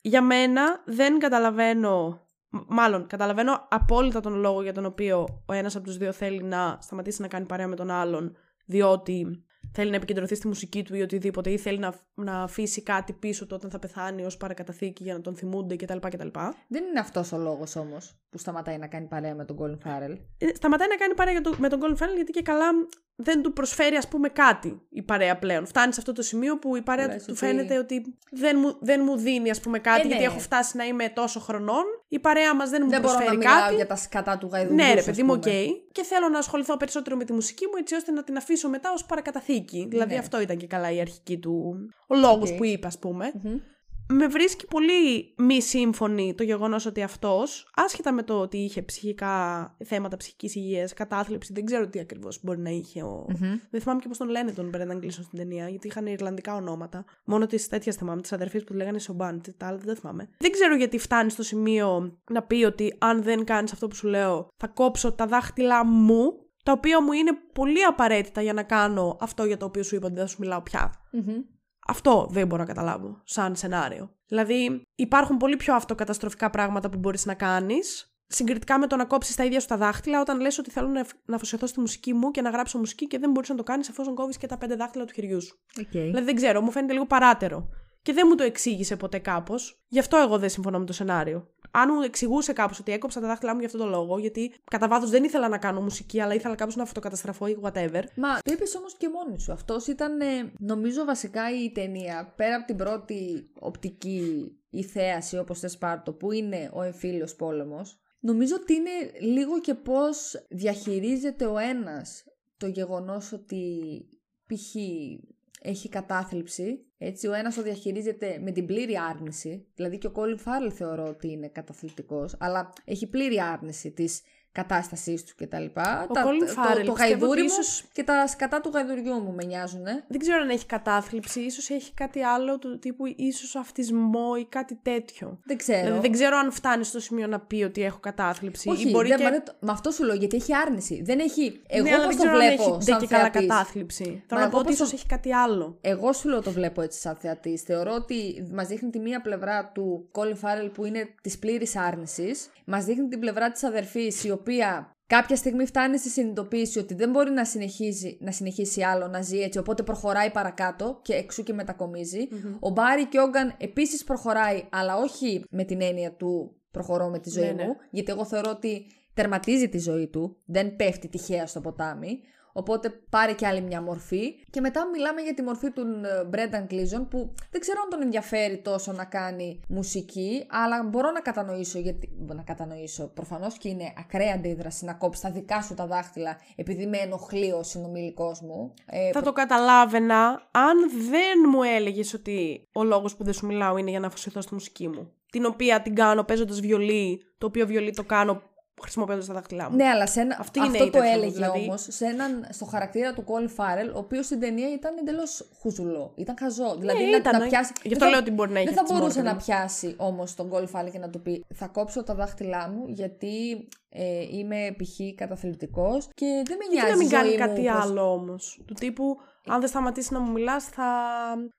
[SPEAKER 1] Για μένα δεν καταλαβαίνω. μ- Μάλλον, καταλαβαίνω απόλυτα τον λόγο για τον οποίο ο ένας από τους δύο θέλει να σταματήσει να κάνει παρέα με τον άλλον, διότι θέλει να επικεντρωθεί στη μουσική του ή οτιδήποτε, ή θέλει να, να αφήσει κάτι πίσω του όταν θα πεθάνει ως παρακαταθήκη για να τον θυμούνται κτλ. κτλ.
[SPEAKER 2] Δεν είναι αυτός ο λόγος όμως που σταματάει να κάνει παρέα με τον Colin Farrell.
[SPEAKER 1] Ε, σταματάει να κάνει παρέα για το- με τον Colin Farrell γιατί και καλά δεν του προσφέρει ας πούμε κάτι η παρέα πλέον. Φτάνει σε αυτό το σημείο που η παρέα
[SPEAKER 2] Λες
[SPEAKER 1] του
[SPEAKER 2] ότι-
[SPEAKER 1] φαίνεται ότι δεν μου, δεν μου δίνει ας πούμε κάτι
[SPEAKER 2] Ε, ναι.
[SPEAKER 1] γιατί έχω φτάσει να είμαι τόσο χρονών. Η παρέα μας δεν μου
[SPEAKER 2] Δεν μπορώ να
[SPEAKER 1] προσφέρει
[SPEAKER 2] μιλάω
[SPEAKER 1] κάτι.
[SPEAKER 2] για τα σκατά του γαϊδουριού σου.
[SPEAKER 1] Ναι, ρε
[SPEAKER 2] ας
[SPEAKER 1] παιδί μου, οκ.
[SPEAKER 2] πούμε.
[SPEAKER 1] Και θέλω να ασχοληθώ περισσότερο με τη μουσική μου έτσι ώστε να την αφήσω μετά ως παρακαταθήκη. Δηλαδή
[SPEAKER 2] Ναι.
[SPEAKER 1] αυτό ήταν και καλά η αρχική του. Ο λόγος
[SPEAKER 2] Οκ.
[SPEAKER 1] που είπα, ας πούμε.
[SPEAKER 2] Μμμ.
[SPEAKER 1] Με βρίσκει πολύ μη σύμφωνη το γεγονός ότι αυτός, άσχετα με το ότι είχε ψυχικά θέματα ψυχικής υγείας, κατάθλιψη, δεν ξέρω τι ακριβώς μπορεί να είχε ο... Δεν θυμάμαι και πώς τον λένε τον Brendan Gleeson στην ταινία, γιατί είχαν ιρλανδικά ονόματα. Μόνο τις τέτοιες θυμάμαι, τις αδερφές που τη λέγανε Siobhan, τα άλλα δεν θυμάμαι. Δεν ξέρω γιατί φτάνει στο σημείο να πει ότι αν δεν κάνεις αυτό που σου λέω, θα κόψω τα δάχτυλά μου, τα οποία μου είναι πολύ απαραίτητα για να κάνω αυτό για το οποίο σου είπα ότι δεν θα σου μιλάω πια.
[SPEAKER 2] Μμμ.
[SPEAKER 1] Αυτό δεν μπορώ να καταλάβω σαν σενάριο. Δηλαδή, υπάρχουν πολύ πιο αυτοκαταστροφικά πράγματα που μπορείς να κάνεις. Συγκριτικά με το να κόψεις τα ίδια σου τα δάχτυλα, όταν λες ότι θέλω να, εφ- να αφοσιωθώ στη μουσική μου και να γράψω μουσική και δεν μπορείς να το κάνεις εφόσον κόβεις και τα πέντε δάχτυλα του χεριού σου.
[SPEAKER 2] Οκ.
[SPEAKER 1] Δηλαδή, δεν ξέρω, μου φαίνεται λίγο παράταιρο. Και δεν μου το εξήγησε ποτέ κάπως. Γι' αυτό εγώ δεν συμφωνώ με το σενάριο. Αν μου εξηγούσε κάπω ότι έκοψα τα δάχτυλά μου για αυτόν τον λόγο, γιατί κατά βάθος δεν ήθελα να κάνω μουσική, αλλά ήθελα κάπω να αυτοκαταστραφώ ή whatever.
[SPEAKER 2] Μα το είπες όμως και μόνη σου. Αυτός ήταν, ε, νομίζω, βασικά η ταινία. Πέρα από την πρώτη οπτική ή θέαση, όπως θες πάρτο, που είναι ο εμφύλιος πόλεμος, νομίζω ότι είναι λίγο και πώς διαχειρίζεται ο ένας το γεγονός ότι π.χ. έχει κατάθλιψη. Έτσι, ο ένας το διαχειρίζεται με την πλήρη άρνηση. Δηλαδή και ο Colin Farrell θεωρώ ότι είναι καταθλιπτικός, αλλά έχει πλήρη άρνηση της κατάστασής του κτλ.
[SPEAKER 1] Ο
[SPEAKER 2] Τα-
[SPEAKER 1] Colin
[SPEAKER 2] το,
[SPEAKER 1] Farrell
[SPEAKER 2] το,
[SPEAKER 1] πιστεύω
[SPEAKER 2] γαϊδούρι
[SPEAKER 1] ότι
[SPEAKER 2] μου
[SPEAKER 1] ίσως-
[SPEAKER 2] και τα σκατά του γαϊδουριού μου με νοιάζουν.
[SPEAKER 1] Δεν ξέρω αν έχει κατάθλιψη, ίσως έχει κάτι άλλο του τύπου ίσως αυτισμό ή κάτι τέτοιο.
[SPEAKER 2] Δεν ξέρω.
[SPEAKER 1] Δηλαδή δεν ξέρω αν φτάνει στο σημείο να πει ότι έχω κατάθλιψη
[SPEAKER 2] Όχι,
[SPEAKER 1] ή μπορεί
[SPEAKER 2] δεν,
[SPEAKER 1] και...
[SPEAKER 2] μα, δεν το- με αυτό σου λέω γιατί έχει άρνηση. Δεν έχει. Εγώ
[SPEAKER 1] ναι, αλλά
[SPEAKER 2] πώς
[SPEAKER 1] δεν
[SPEAKER 2] το
[SPEAKER 1] ξέρω αν
[SPEAKER 2] βλέπω
[SPEAKER 1] έχει
[SPEAKER 2] σαν
[SPEAKER 1] δεν και καλά
[SPEAKER 2] θεατής.
[SPEAKER 1] κατάθλιψη. Θέλω
[SPEAKER 2] εγώ
[SPEAKER 1] να πω ότι
[SPEAKER 2] πώς το-
[SPEAKER 1] ίσως έχει κάτι άλλο.
[SPEAKER 2] Εγώ σου λέω το βλέπω έτσι σαν θεατής. Θεωρώ ότι μας δείχνει τη μία πλευρά του Colin Farrell που είναι της πλήρης άρνησης. Μας δείχνει την πλευρά της αδερφής η οποία κάποια στιγμή φτάνει στη συνειδητοποίηση ότι δεν μπορεί να συνεχίσει, να συνεχίσει άλλο να ζει έτσι, οπότε προχωράει παρακάτω και εξού και μετακομιζει Ο Μπάρι Κιόγκαν επίσης προχωράει, αλλά όχι με την έννοια του προχωρώ με τη ζωή
[SPEAKER 1] Ναι,
[SPEAKER 2] μου,
[SPEAKER 1] ναι.
[SPEAKER 2] γιατί εγώ θεωρώ ότι τερματίζει τη ζωή του, δεν πέφτει τυχαία στο ποτάμι. Οπότε πάρει και άλλη μια μορφή. Και μετά μιλάμε για τη μορφή του Μπρένταν Κλίζον που δεν ξέρω αν τον ενδιαφέρει τόσο να κάνει μουσική, αλλά μπορώ να κατανοήσω γιατί. Να κατανοήσω. Προφανώς και είναι ακραία αντίδραση να κόψεις τα δικά σου τα δάχτυλα επειδή με ενοχλεί ο συνομιλικός μου. Ε,
[SPEAKER 1] Θα το καταλάβαινα αν δεν μου έλεγες ότι ο λόγος που δεν σου μιλάω είναι για να αφοσιωθώ στη μουσική μου. Την οποία την κάνω παίζοντας βιολί, το οποίο βιολί το κάνω χρησιμοποιώντας τα δάχτυλά μου.
[SPEAKER 2] Ναι, αλλά σε ένα...
[SPEAKER 1] Αυτή είναι
[SPEAKER 2] αυτό
[SPEAKER 1] η
[SPEAKER 2] το
[SPEAKER 1] τέτοια μου,
[SPEAKER 2] έλεγε
[SPEAKER 1] δηλαδή.
[SPEAKER 2] όμως στο χαρακτήρα του Colin Farrell, ο οποίος στην ταινία ήταν εντελώς χουζουλό. Ήταν χαζό. Δηλαδή να,
[SPEAKER 1] Ναι, ήταν,
[SPEAKER 2] να
[SPEAKER 1] ε.
[SPEAKER 2] πιάσει.
[SPEAKER 1] Γι'
[SPEAKER 2] δεν
[SPEAKER 1] αυτό
[SPEAKER 2] θα-
[SPEAKER 1] λέω ότι μπορεί να έχει
[SPEAKER 2] Δεν θα
[SPEAKER 1] αυτή τη
[SPEAKER 2] μπορούσε
[SPEAKER 1] μόρφη,
[SPEAKER 2] να
[SPEAKER 1] ναι.
[SPEAKER 2] πιάσει όμως τον Colin Farrell και να του πει Θα κόψω τα δάχτυλά μου γιατί ε, είμαι π.χ. καταθλιπτικός και δεν με
[SPEAKER 1] Γιατί
[SPEAKER 2] νοιάζει.
[SPEAKER 1] να μην
[SPEAKER 2] η ζωή
[SPEAKER 1] κάνει
[SPEAKER 2] μου
[SPEAKER 1] κάτι
[SPEAKER 2] πώς-
[SPEAKER 1] άλλο όμως. Του τύπου, αν δεν σταματήσει να μου μιλάς, θα,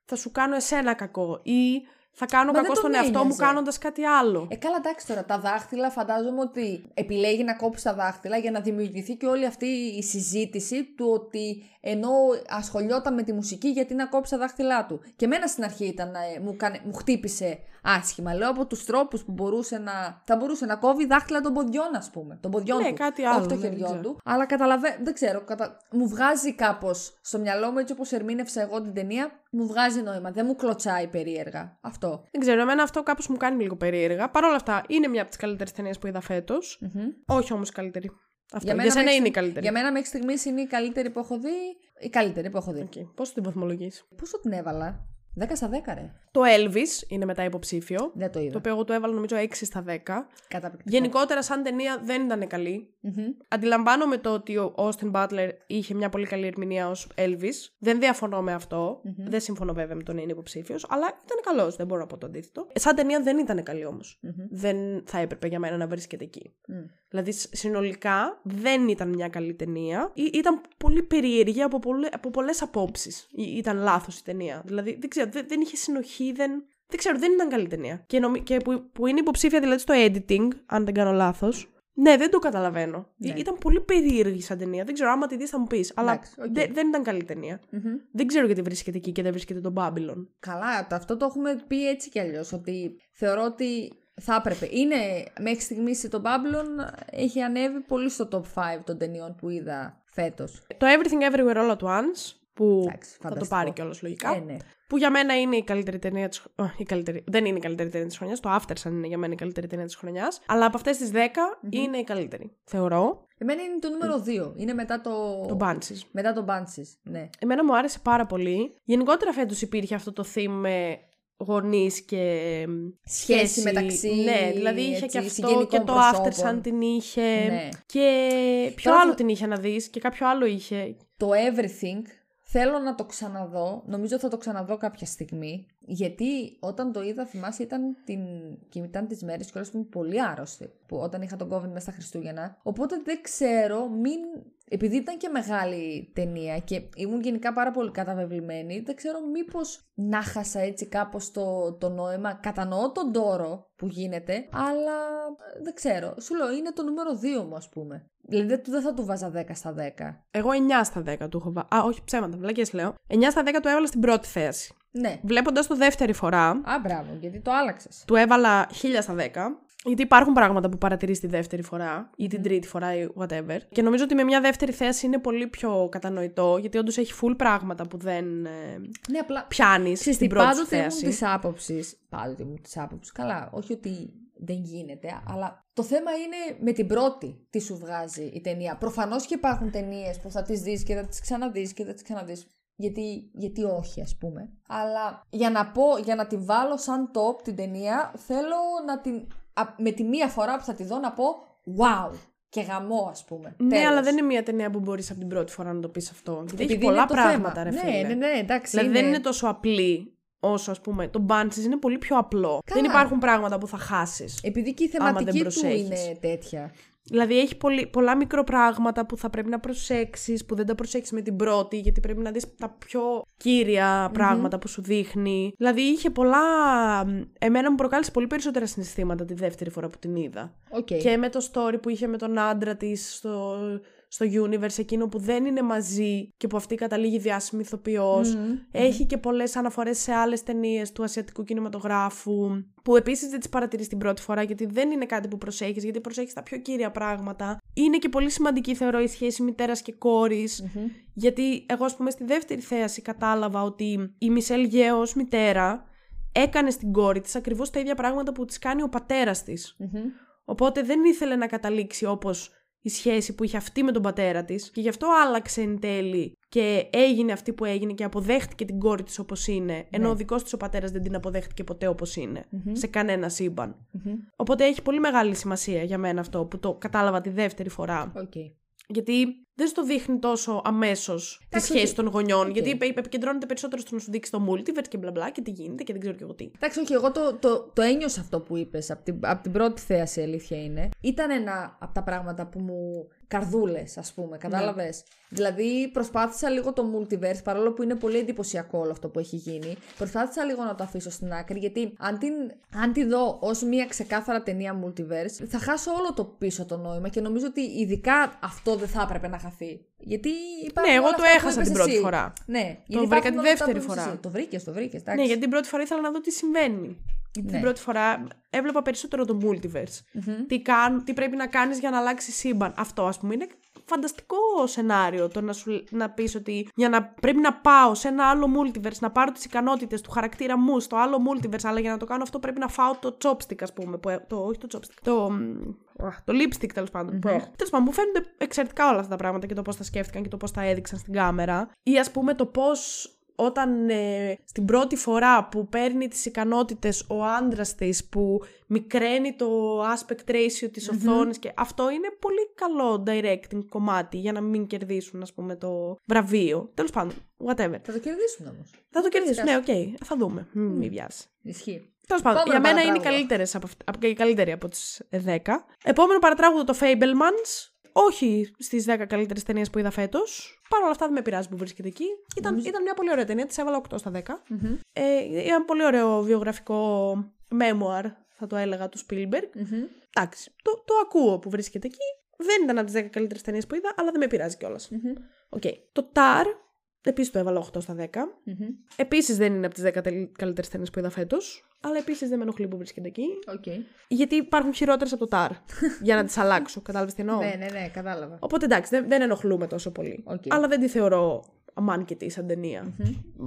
[SPEAKER 1] θα σου κάνω εσένα κακό. Ή θα κάνω
[SPEAKER 2] Μα
[SPEAKER 1] κακό
[SPEAKER 2] δεν
[SPEAKER 1] στον
[SPEAKER 2] τον
[SPEAKER 1] εαυτό μου
[SPEAKER 2] ένοιαζε.
[SPEAKER 1] κάνοντας κάτι άλλο.
[SPEAKER 2] Ε, καλά, εντάξει τώρα. Τα δάχτυλα φαντάζομαι ότι επιλέγει να κόψει τα δάχτυλα για να δημιουργηθεί και όλη αυτή η συζήτηση του ότι ενώ ασχολιόταν με τη μουσική, γιατί να κόψει τα δάχτυλά του. Και εμένα στην αρχή ήταν, ε, μου, κάνε, μου χτύπησε άσχημα. Λέω από τους τρόπους που μπορούσε να. Θα μπορούσε να κόβει δάχτυλα των ποδιών, ας πούμε. Των ποδιών
[SPEAKER 1] Ναι,
[SPEAKER 2] του.
[SPEAKER 1] κάτι
[SPEAKER 2] όχι
[SPEAKER 1] άλλο,
[SPEAKER 2] των
[SPEAKER 1] ναι, δεν
[SPEAKER 2] χεριών
[SPEAKER 1] ξέρω.
[SPEAKER 2] του. Αλλά καταλαβαίνω. Δεν ξέρω. Κατα... Μου βγάζει κάπως στο μυαλό μου έτσι όπως ερμήνευσα εγώ την ταινία. Μου βγάζει νόημα. Δεν μου κλωτσάει περίεργα. Αυτό.
[SPEAKER 1] Δεν ξέρω, εμένα αυτό κάπως μου κάνει λίγο περίεργα. Παρ' όλα αυτά, είναι μια από τις καλύτερες ταινίες που είδα φέτος.
[SPEAKER 2] Μμμ.
[SPEAKER 1] Όχι όμως καλύτερη. Αυτό. Για,
[SPEAKER 2] μένα
[SPEAKER 1] σένα
[SPEAKER 2] μέχρι
[SPEAKER 1] είναι η
[SPEAKER 2] στιγ-
[SPEAKER 1] καλύτερη.
[SPEAKER 2] Για μένα μέχρι στιγμής είναι η καλύτερη που έχω δει. Η καλύτερη που έχω δει.
[SPEAKER 1] Okay. Πώς την βαθμολογείς;
[SPEAKER 2] Πόσο την έβαλα, 10 στα 10, ρε.
[SPEAKER 1] Το Elvis είναι μετά υποψήφιο.
[SPEAKER 2] Δεν το είδα.
[SPEAKER 1] Το οποίο εγώ το έβαλα νομίζω 6 στα 10.
[SPEAKER 2] Καταπληκτικό.
[SPEAKER 1] Γενικότερα, σαν ταινία δεν ήταν καλή.
[SPEAKER 2] Μμμ.
[SPEAKER 1] Αντιλαμβάνομαι το ότι ο Austin Butler είχε μια πολύ καλή ερμηνεία ως Elvis. Δεν διαφωνώ με αυτο Δεν συμφωνώ βέβαια με το να είναι υποψήφιος, αλλά ήταν καλός. Δεν μπορώ να πω το αντίθετο. Ε, Σαν ταινία δεν ήταν καλή όμως. Δεν θα έπρεπε για μένα να βρίσκεται εκεί.
[SPEAKER 2] Μμ.
[SPEAKER 1] Δηλαδή, σ- συνολικά δεν ήταν μια καλή ταινία. Ή- ήταν πολύ περίεργη από, πολλέ, από πολλές απόψεις. Ήταν λάθος η ταινία. Δηλαδή, δεν ξέρω, δεν, δεν είχε συνοχή, δεν. Δεν ξέρω, δεν ήταν καλή ταινία. Και, νομι... και που, που είναι υποψήφια δηλαδή στο editing, αν δεν κάνω λάθος. Ναι, δεν το καταλαβαίνω.
[SPEAKER 2] Ναι.
[SPEAKER 1] Ή- Ήταν πολύ περίεργη σαν ταινία. Δεν ξέρω, άμα τη δεις θα μου πεις. Αλλά
[SPEAKER 2] Εντάξει, οκ.
[SPEAKER 1] δε- δεν ήταν καλή ταινία.
[SPEAKER 2] Μμμ.
[SPEAKER 1] Δεν ξέρω γιατί βρίσκεται εκεί και δεν βρίσκεται το Babylon.
[SPEAKER 2] Καλά, το- αυτό το έχουμε πει έτσι κι αλλιώς. Ότι θεωρώ ότι θα έπρεπε. Είναι μέχρι στιγμής το Babylon έχει ανέβει πολύ στο top 5 των ταινιών που είδα φέτος.
[SPEAKER 1] Το Everything Everywhere All at Once, που
[SPEAKER 2] Εντάξει,
[SPEAKER 1] θα το
[SPEAKER 2] φανταστικό.
[SPEAKER 1] πάρει κιόλας λογικά.
[SPEAKER 2] Ε, ναι.
[SPEAKER 1] Που για μένα είναι η καλύτερη ταινία της η καλύτερη... Δεν είναι η καλύτερη ταινία της χρονιάς. Το Aftersun είναι για μένα η καλύτερη ταινία της χρονιάς. Αλλά από αυτές τις 10 είναι η καλύτερη. Θεωρώ.
[SPEAKER 2] Εμένα είναι το νούμερο 2. Είναι μετά το.
[SPEAKER 1] Το Banshees.
[SPEAKER 2] Μετά το Banshees. Ναι.
[SPEAKER 1] Εμένα μου άρεσε πάρα πολύ. Γενικότερα φέτος υπήρχε αυτό το theme με γονείς και
[SPEAKER 2] Σχέση μεταξύ,
[SPEAKER 1] Ναι, δηλαδή είχε
[SPEAKER 2] έτσι,
[SPEAKER 1] και αυτό
[SPEAKER 2] συγγενικών
[SPEAKER 1] και το
[SPEAKER 2] προσώπων.
[SPEAKER 1] Aftersun την είχε.
[SPEAKER 2] Ναι.
[SPEAKER 1] Και ποιο
[SPEAKER 2] Τώρα
[SPEAKER 1] άλλο
[SPEAKER 2] θα-
[SPEAKER 1] την είχε να δεις και κάποιο άλλο είχε.
[SPEAKER 2] Το Everything θέλω να το ξαναδώ. Νομίζω θα το ξαναδώ κάποια στιγμή. Γιατί όταν το είδα, θυμάσαι, ήταν, την... και ήταν τις μέρες και όλες που ήμουν πολύ άρρωστη. Που όταν είχα τον COVID μέσα στα Χριστούγεννα. Οπότε δεν ξέρω, μην... Επειδή ήταν και μεγάλη ταινία και ήμουν γενικά πάρα πολύ καταβεβλημένη, δεν ξέρω μήπως να χάσα έτσι κάπως το, το νόημα. Κατανοώ τον τόρο που γίνεται, αλλά ε, δεν ξέρω. Σου λέω, είναι το νούμερο 2 μου, ας πούμε. Δηλαδή δεν του- δεν θα του βάζα 10 στα 10.
[SPEAKER 1] Εγώ 9 στα 10 του έχω βάλει. Α, όχι ψέματα, βλακίε λέω. 9 στα 10 του έβαλα στην πρώτη θέση.
[SPEAKER 2] Ναι.
[SPEAKER 1] Βλέποντας το δεύτερη φορά,
[SPEAKER 2] Α, μπράβο, γιατί το άλλαξες.
[SPEAKER 1] του έβαλα 1000 στα 10. Γιατί υπάρχουν πράγματα που παρατηρείς τη δεύτερη φορά ή την τρίτη φορά ή whatever. Και νομίζω ότι με μια δεύτερη θέση είναι πολύ πιο κατανοητό, γιατί όντως έχει full πράγματα που δεν ε,
[SPEAKER 2] Ναι, απλά.
[SPEAKER 1] πιάνεις
[SPEAKER 2] Ξέρεις
[SPEAKER 1] στην
[SPEAKER 2] τι,
[SPEAKER 1] πρώτη
[SPEAKER 2] πάντοτε ήμουν
[SPEAKER 1] θέση.
[SPEAKER 2] τη άποψη. Πάντοτε ήμουν τη άποψη. Καλά, όχι ότι δεν γίνεται, αλλά το θέμα είναι με την πρώτη τι σου βγάζει η ταινία. Προφανώς και υπάρχουν ταινίες που θα τις δεις και θα τις ξαναδείς και θα τις ξαναδείς. Γιατί, γιατί όχι, ας πούμε. Αλλά για να πω, για να την βάλω σαν top την ταινία, θέλω να την. α, με τη μία φορά που θα τη δω να πω wow και γαμό, ας πούμε.
[SPEAKER 1] Ναι,
[SPEAKER 2] Τέλος.
[SPEAKER 1] αλλά δεν είναι μια ταινία που μπορείς από την πρώτη φορά να το πεις αυτό. Γιατί
[SPEAKER 2] Επειδή
[SPEAKER 1] έχει πολλά
[SPEAKER 2] είναι το
[SPEAKER 1] πράγματα,
[SPEAKER 2] θέμα.
[SPEAKER 1] ρε
[SPEAKER 2] Ναι,
[SPEAKER 1] φίλε.
[SPEAKER 2] ναι, ναι, εντάξει.
[SPEAKER 1] Δηλαδή δεν είναι τόσο απλή όσο ας πούμε το Banshees είναι πολύ πιο απλό.
[SPEAKER 2] Καλά.
[SPEAKER 1] Δεν υπάρχουν πράγματα που θα χάσεις.
[SPEAKER 2] Επειδή και η
[SPEAKER 1] άμα δεν
[SPEAKER 2] θεματική του
[SPEAKER 1] προσέχεις.
[SPEAKER 2] είναι τέτοια.
[SPEAKER 1] Δηλαδή έχει πολύ, πολλά μικροπράγματα που θα πρέπει να προσέξεις, που δεν τα προσέξεις με την πρώτη, γιατί πρέπει να δεις τα πιο κυρια πράγματα που σου δείχνει. Δηλαδή είχε πολλά... Εμένα μου προκάλεσε πολύ περισσότερα συναισθήματα τη δεύτερη φορά που την είδα.
[SPEAKER 2] Οκ.
[SPEAKER 1] Και με το story που είχε με τον άντρα της στο, στο universe, εκείνο που δεν είναι μαζί και που αυτή καταλήγει διάσημη ηθοποιός. Έχει και πολλές αναφορές σε άλλες ταινίες του ασιατικού κινηματογράφου, που επίσης δεν τις παρατηρείς την πρώτη φορά, γιατί δεν είναι κάτι που προσέχεις, γιατί προσέχεις τα πιο κύρια πράγματα. Είναι και πολύ σημαντική, θεωρώ, η σχέση μητέρας και κόρης γιατί εγώ, ας πούμε, στη δεύτερη θέαση κατάλαβα ότι η Michelle Yeoh ως μητέρα έκανε στην κόρη της ακριβώς τα ίδια πράγματα που της κάνει ο πατέρας της. Οπότε δεν ήθελε να καταλήξει όπως η σχέση που είχε αυτή με τον πατέρα της και γι' αυτό άλλαξε εν τέλει και έγινε αυτή που έγινε και αποδέχτηκε την κόρη της όπως είναι ενώ ο δικός της ο πατέρας δεν την αποδέχτηκε ποτέ όπως είναι σε κανένα σύμπαν. Οπότε έχει πολύ μεγάλη σημασία για μένα αυτό που το κατάλαβα τη δεύτερη φορά.
[SPEAKER 2] Οκ.
[SPEAKER 1] Γιατί δεν στο δείχνει τόσο αμέσως τη
[SPEAKER 2] Εντάξει,
[SPEAKER 1] σχέση
[SPEAKER 2] όχι.
[SPEAKER 1] των γονιών.
[SPEAKER 2] Οκ.
[SPEAKER 1] Γιατί επι- επικεντρώνεται περισσότερο στο να σου δείξει το multiverse και μπλα μπλα και τι γίνεται και δεν ξέρω και εγώ τι.
[SPEAKER 2] Εντάξει, όχι, εγώ το, το, το ένιωσα αυτό που είπες από την, απ' την πρώτη θέαση, η αλήθεια είναι. Ήταν ένα από τα πράγματα που μου. καρδούλες, ας πούμε, κατάλαβες; Δηλαδή, προσπάθησα λίγο το multiverse, παρόλο που είναι πολύ εντυπωσιακό όλο αυτό που έχει γίνει. Προσπάθησα λίγο να το αφήσω στην άκρη, γιατί αν, την, αν τη δω ως μια ξεκάθαρα ταινία multiverse, θα χάσω όλο το πίσω το νόημα και νομίζω ότι ειδικά αυτό δεν θα έπρεπε να χαθεί. Γιατί υπάρχουν.
[SPEAKER 1] Ναι, εγώ
[SPEAKER 2] όλα
[SPEAKER 1] το
[SPEAKER 2] αυτά που
[SPEAKER 1] έχασα
[SPEAKER 2] είπες
[SPEAKER 1] την πρώτη
[SPEAKER 2] εσύ.
[SPEAKER 1] φορά.
[SPEAKER 2] Ναι,
[SPEAKER 1] Το βρήκα τη δεύτερη φορά.
[SPEAKER 2] Το βρήκες, το βρήκες.
[SPEAKER 1] Ναι, γιατί την πρώτη φορά ήθελα να δω τι συμβαίνει. Γιατί
[SPEAKER 2] Ναι.
[SPEAKER 1] την πρώτη φορά έβλεπα περισσότερο το multiverse. Τι, κάν, τι πρέπει να κάνεις για να αλλάξει σύμπαν. Αυτό, ας πούμε, είναι φανταστικό σενάριο το να, σου, να πεις ότι για να πρέπει να πάω σε ένα άλλο multiverse, να πάρω τις ικανότητες του χαρακτήρα μου στο άλλο multiverse, αλλά για να το κάνω αυτό πρέπει να φάω το chopstick, ας πούμε, που, ε- το, όχι το chopstick, το, μ, αχ, το lipstick τέλος πάντων. που έχω. Τέλος πάντων, μου φαίνονται εξαιρετικά όλα αυτά τα πράγματα και το πώς τα σκέφτηκαν και το πώς τα έδειξαν στην κάμερα. Ή ας πούμε το πώς όταν ε, στην πρώτη φορά που παίρνει τις ικανότητες ο άντρας της που μικραίνει το aspect ratio της οθόνης και αυτό είναι πολύ καλό directing κομμάτι για να μην κερδίσουν ας πούμε το βραβείο. Τέλος πάντων, whatever.
[SPEAKER 2] Θα το κερδίσουν όμως.
[SPEAKER 1] Θα το κερδίσουν, ναι, οκ, θα δούμε, μην μη βιάσει.
[SPEAKER 2] Ισχύει.
[SPEAKER 1] Τέλος πάντων,
[SPEAKER 2] Επόμενο
[SPEAKER 1] για μένα είναι οι
[SPEAKER 2] παρατράγουδο.
[SPEAKER 1] καλύτερες από, αυτα- από, η καλύτερη από τις 10. Επόμενο παρατράγουδο το Fabelmans. Όχι στις 10 καλύτερες ταινίες που είδα φέτος. Παρ' όλα αυτά δεν με πειράζει που βρίσκεται εκεί. Ήταν, ήταν μια πολύ ωραία ταινία, της έβαλα 8 στα 10. Ε, ήταν πολύ ωραίο βιογραφικό memoir, θα το έλεγα, του Spielberg. Εντάξει, το, το ακούω που βρίσκεται εκεί. Δεν ήταν από τις 10 καλύτερες ταινίες που είδα, αλλά δεν με πειράζει κιόλας. Οκ. Το Tar, επίσης το έβαλα 8 στα 10. Επίσης δεν είναι από τις 10 καλύτερες ταινίες που είδα φέτος, αλλά επίσης δεν με ενοχλεί που βρίσκεται εκεί.
[SPEAKER 2] Οκ.
[SPEAKER 1] Γιατί υπάρχουν χειρότερες από το Tar. για να τις αλλάξω. Κατάλαβες τι εννοώ;
[SPEAKER 2] Ναι, ναι, ναι, κατάλαβα.
[SPEAKER 1] Οπότε εντάξει, δεν, δεν ενοχλούμαι τόσο πολύ.
[SPEAKER 2] Οκ.
[SPEAKER 1] Αλλά δεν τη θεωρώ αμάν και τι σαν ταινία.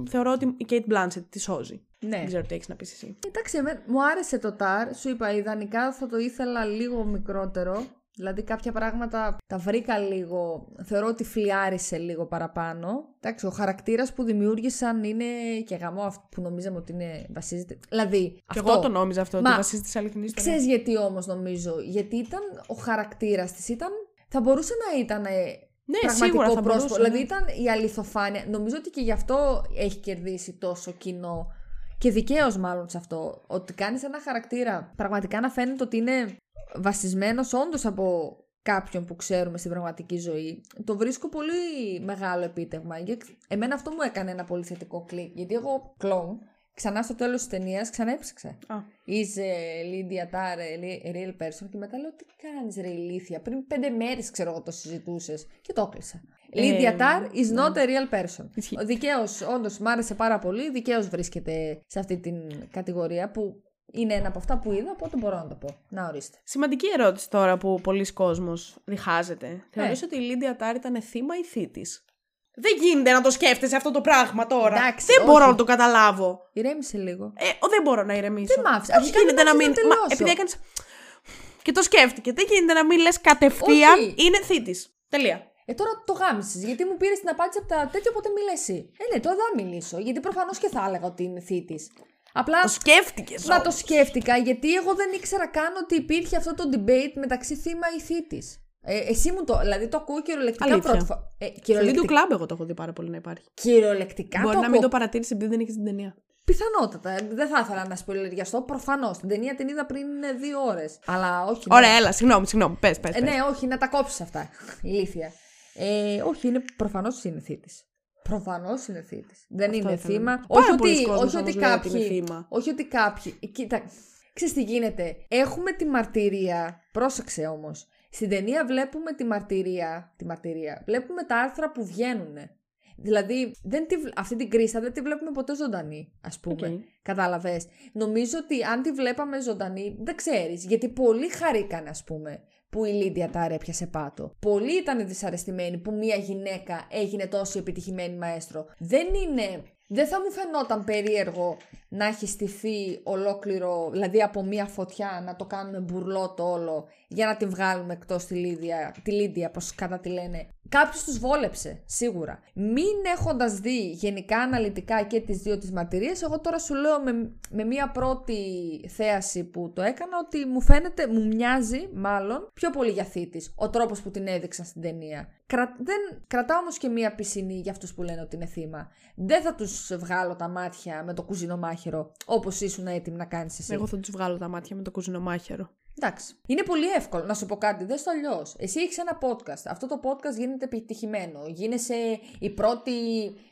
[SPEAKER 1] Θεωρώ ότι η Cate Blanchett τη σώζει.
[SPEAKER 2] Ναι.
[SPEAKER 1] Δεν ξέρω τι έχεις να πεις εσύ.
[SPEAKER 2] Εντάξει, εμέ- μου άρεσε το Tar. Σου είπα, ιδανικά θα το ήθελα λίγο μικρότερο. Δηλαδή κάποια πράγματα τα βρήκα λίγο, θεωρώ ότι φλυάρησε λίγο παραπάνω. Εντάξει, ο χαρακτήρας που δημιούργησαν είναι και γαμώ αυτό που νομίζαμε ότι είναι βασίζεται. Δηλαδή,
[SPEAKER 1] Και
[SPEAKER 2] αυτό.
[SPEAKER 1] εγώ το νόμιζα αυτό,
[SPEAKER 2] Μα,
[SPEAKER 1] ότι βασίζεται σε αληθινή ιστορία.
[SPEAKER 2] Ξέρεις γιατί όμως νομίζω, γιατί ήταν ο χαρακτήρας της, ήταν, θα μπορούσε να ήταν ε,
[SPEAKER 1] Ναι,
[SPEAKER 2] πραγματικό
[SPEAKER 1] σίγουρα θα
[SPEAKER 2] πρόσωπο.
[SPEAKER 1] μπορούσε,
[SPEAKER 2] δηλαδή
[SPEAKER 1] ναι.
[SPEAKER 2] ήταν η αληθοφάνεια. Νομίζω ότι και γι' αυτό έχει κερδίσει τόσο κοινό και δικαίως μάλλον σε αυτό. Ότι κάνεις ένα χαρακτήρα πραγματικά να φαίνεται ότι είναι βασισμένος όντως από κάποιον που ξέρουμε στην πραγματική ζωή. Το βρίσκω πολύ μεγάλο επίτευγμα. Γιατί Εμένα αυτό μου έκανε ένα πολύ θετικό κλικ. Γιατί εγώ κλόν, ξανά στο τέλος της ταινίας, ξανά έψαξα.
[SPEAKER 1] Α.
[SPEAKER 2] Είσαι Λίντια Τάρε, real person. Και μετά λέω τι κάνεις, ρε ηλίθεια. Πριν πέντε μέρες ξέρω εγώ το συζητούσες. Και το έκλεισα.
[SPEAKER 1] Ε,
[SPEAKER 2] Λίντια Τάρ is not a real person.
[SPEAKER 1] Ισχύει.
[SPEAKER 2] Ο δικαίως, όντως, μ' άρεσε πάρα πολύ. Δικαίως βρίσκεται σε αυτή την κατηγορία που είναι ένα από αυτά που είδα, οπότε μπορώ να το πω. Να ορίστε.
[SPEAKER 1] Σημαντική ερώτηση τώρα που πολλοί κόσμος διχάζεται. Θεωρείς
[SPEAKER 2] Ε.
[SPEAKER 1] ότι η Λίντια Τάρ ήταν θύμα ή θήτης; Δεν γίνεται να το σκέφτεσαι αυτό το πράγμα τώρα.
[SPEAKER 2] Εντάξει,
[SPEAKER 1] δεν μπορώ
[SPEAKER 2] όχι.
[SPEAKER 1] να το καταλάβω.
[SPEAKER 2] Ηρέμησε λίγο.
[SPEAKER 1] Ε, ο, δεν μπορώ να ηρεμήσω.
[SPEAKER 2] Δεν μ' άφησε.
[SPEAKER 1] Πώς
[SPEAKER 2] Αρχικά
[SPEAKER 1] γίνεται
[SPEAKER 2] δεν
[SPEAKER 1] να
[SPEAKER 2] μ'
[SPEAKER 1] μην.
[SPEAKER 2] άφησε να
[SPEAKER 1] Μα,
[SPEAKER 2] τελειώσω.
[SPEAKER 1] επειδή έκανε. Και το σκέφτηκε. Δεν γίνεται να μην λες κατευθείαν
[SPEAKER 2] Όχι.
[SPEAKER 1] είναι θήτης. Τελεία.
[SPEAKER 2] Ε, τώρα το γάμισες. Γιατί μου πήρες την απάντηση από τα τέτοια, οπότε μη λες εσύ. Ε, ναι, τώρα δεν θα μιλήσω. Γιατί προφανώς και θα έλεγα ότι είναι θήτης. Απλά.
[SPEAKER 1] Το σκέφτηκες.
[SPEAKER 2] Μα το σκέφτηκα γιατί εγώ δεν ήξερα καν ότι υπήρχε αυτό το debate μεταξύ θύμα ή θήτης. Ε, εσύ μου το. Δηλαδή το ακούω κυριολεκτικά
[SPEAKER 1] Αλήθεια.
[SPEAKER 2] πρώτη φορά. Ε,
[SPEAKER 1] Στο
[SPEAKER 2] κυριολεκτικά.
[SPEAKER 1] βίντεο κλαμπ εγώ το έχω δει πάρα πολύ να υπάρχει.
[SPEAKER 2] κυριολεκτικά
[SPEAKER 1] Μπορεί
[SPEAKER 2] το
[SPEAKER 1] να μην το
[SPEAKER 2] ακούω.
[SPEAKER 1] παρατήρησε επειδή δεν είχε την ταινία.
[SPEAKER 2] Πιθανότατα. Δεν θα ήθελα να σπολιαριαστώ. Προφανώς. Την ταινία την είδα πριν ε, δύο ώρες. Αλλά όχι. ναι.
[SPEAKER 1] Ωραία, έλα, συγγνώμη, συγγνώμη. Πες, πες.
[SPEAKER 2] Ε, ναι, όχι, να τα κόψεις αυτά. Ηλίθεια. Ε, όχι, είναι προφανώς είναι θύτης. Προφανώς είναι θύτης. Δεν
[SPEAKER 1] Αυτό
[SPEAKER 2] είναι
[SPEAKER 1] ήθελα.
[SPEAKER 2] θύμα.
[SPEAKER 1] Πάρα
[SPEAKER 2] Όχι
[SPEAKER 1] πολλοί
[SPEAKER 2] ότι,
[SPEAKER 1] κόσμος
[SPEAKER 2] όχι
[SPEAKER 1] όμως
[SPEAKER 2] ότι
[SPEAKER 1] λέει ότι είναι
[SPEAKER 2] κάποιοι.
[SPEAKER 1] θύμα.
[SPEAKER 2] Όχι ότι κάποιοι. Κοίτα, ξέρεις τι γίνεται. Έχουμε τη μαρτυρία. Πρόσεξε όμως. Στην ταινία βλέπουμε τη μαρτυρία. Τη μαρτυρία. Βλέπουμε τα άρθρα που βγαίνουν. Δηλαδή, δεν τη, βλ- αυτή την Κρίστα δεν τη βλέπουμε ποτέ ζωντανή, ας πούμε.
[SPEAKER 1] Οκ.
[SPEAKER 2] Κατάλαβες. Νομίζω ότι αν τη βλέπαμε ζωντανή, δεν ξέρεις. Γιατί πολλοί χαρήκαν, ας πούμε, που η Λίντια Τάρ έπιασε πάτο. Πολλοί ήταν δυσαρεστημένοι που μία γυναίκα έγινε τόσο επιτυχημένη μαέστρο. Δεν είναι. Δεν θα μου φαινόταν περίεργο να έχει στηθεί ολόκληρο, δηλαδή από μία φωτιά να το κάνουμε μπουρλό το όλο για να τη βγάλουμε εκτός τη Λίδια, τη Λίδια πώς κατά τη λένε. Κάποιος τους βόλεψε, σίγουρα. Μην έχοντας δει γενικά αναλυτικά και τις δύο τις μαρτυρίες, εγώ τώρα σου λέω με, με μία πρώτη θέαση που το έκανα ότι μου φαίνεται, μου μοιάζει μάλλον πιο πολύ για θήτης ο τρόπος που την έδειξαν στην ταινία. Κρα... Δεν... Κρατάω όμως και μία πισινή για αυτούς που λένε ότι είναι θύμα. Δεν θα τους βγάλω τα μάτια με το κουζινομάχαιρο όπως ήσουν έτοιμοι να κάνεις εσύ.
[SPEAKER 1] Εγώ θα τους βγάλω τα μάτια με το κουζινομάχαιρο.
[SPEAKER 2] Εντάξει. Είναι πολύ εύκολο να σου πω κάτι. Δεν το αλλιώς. Εσύ έχεις ένα podcast. Αυτό το podcast γίνεται επιτυχημένο. Γίνεσαι η πρώτη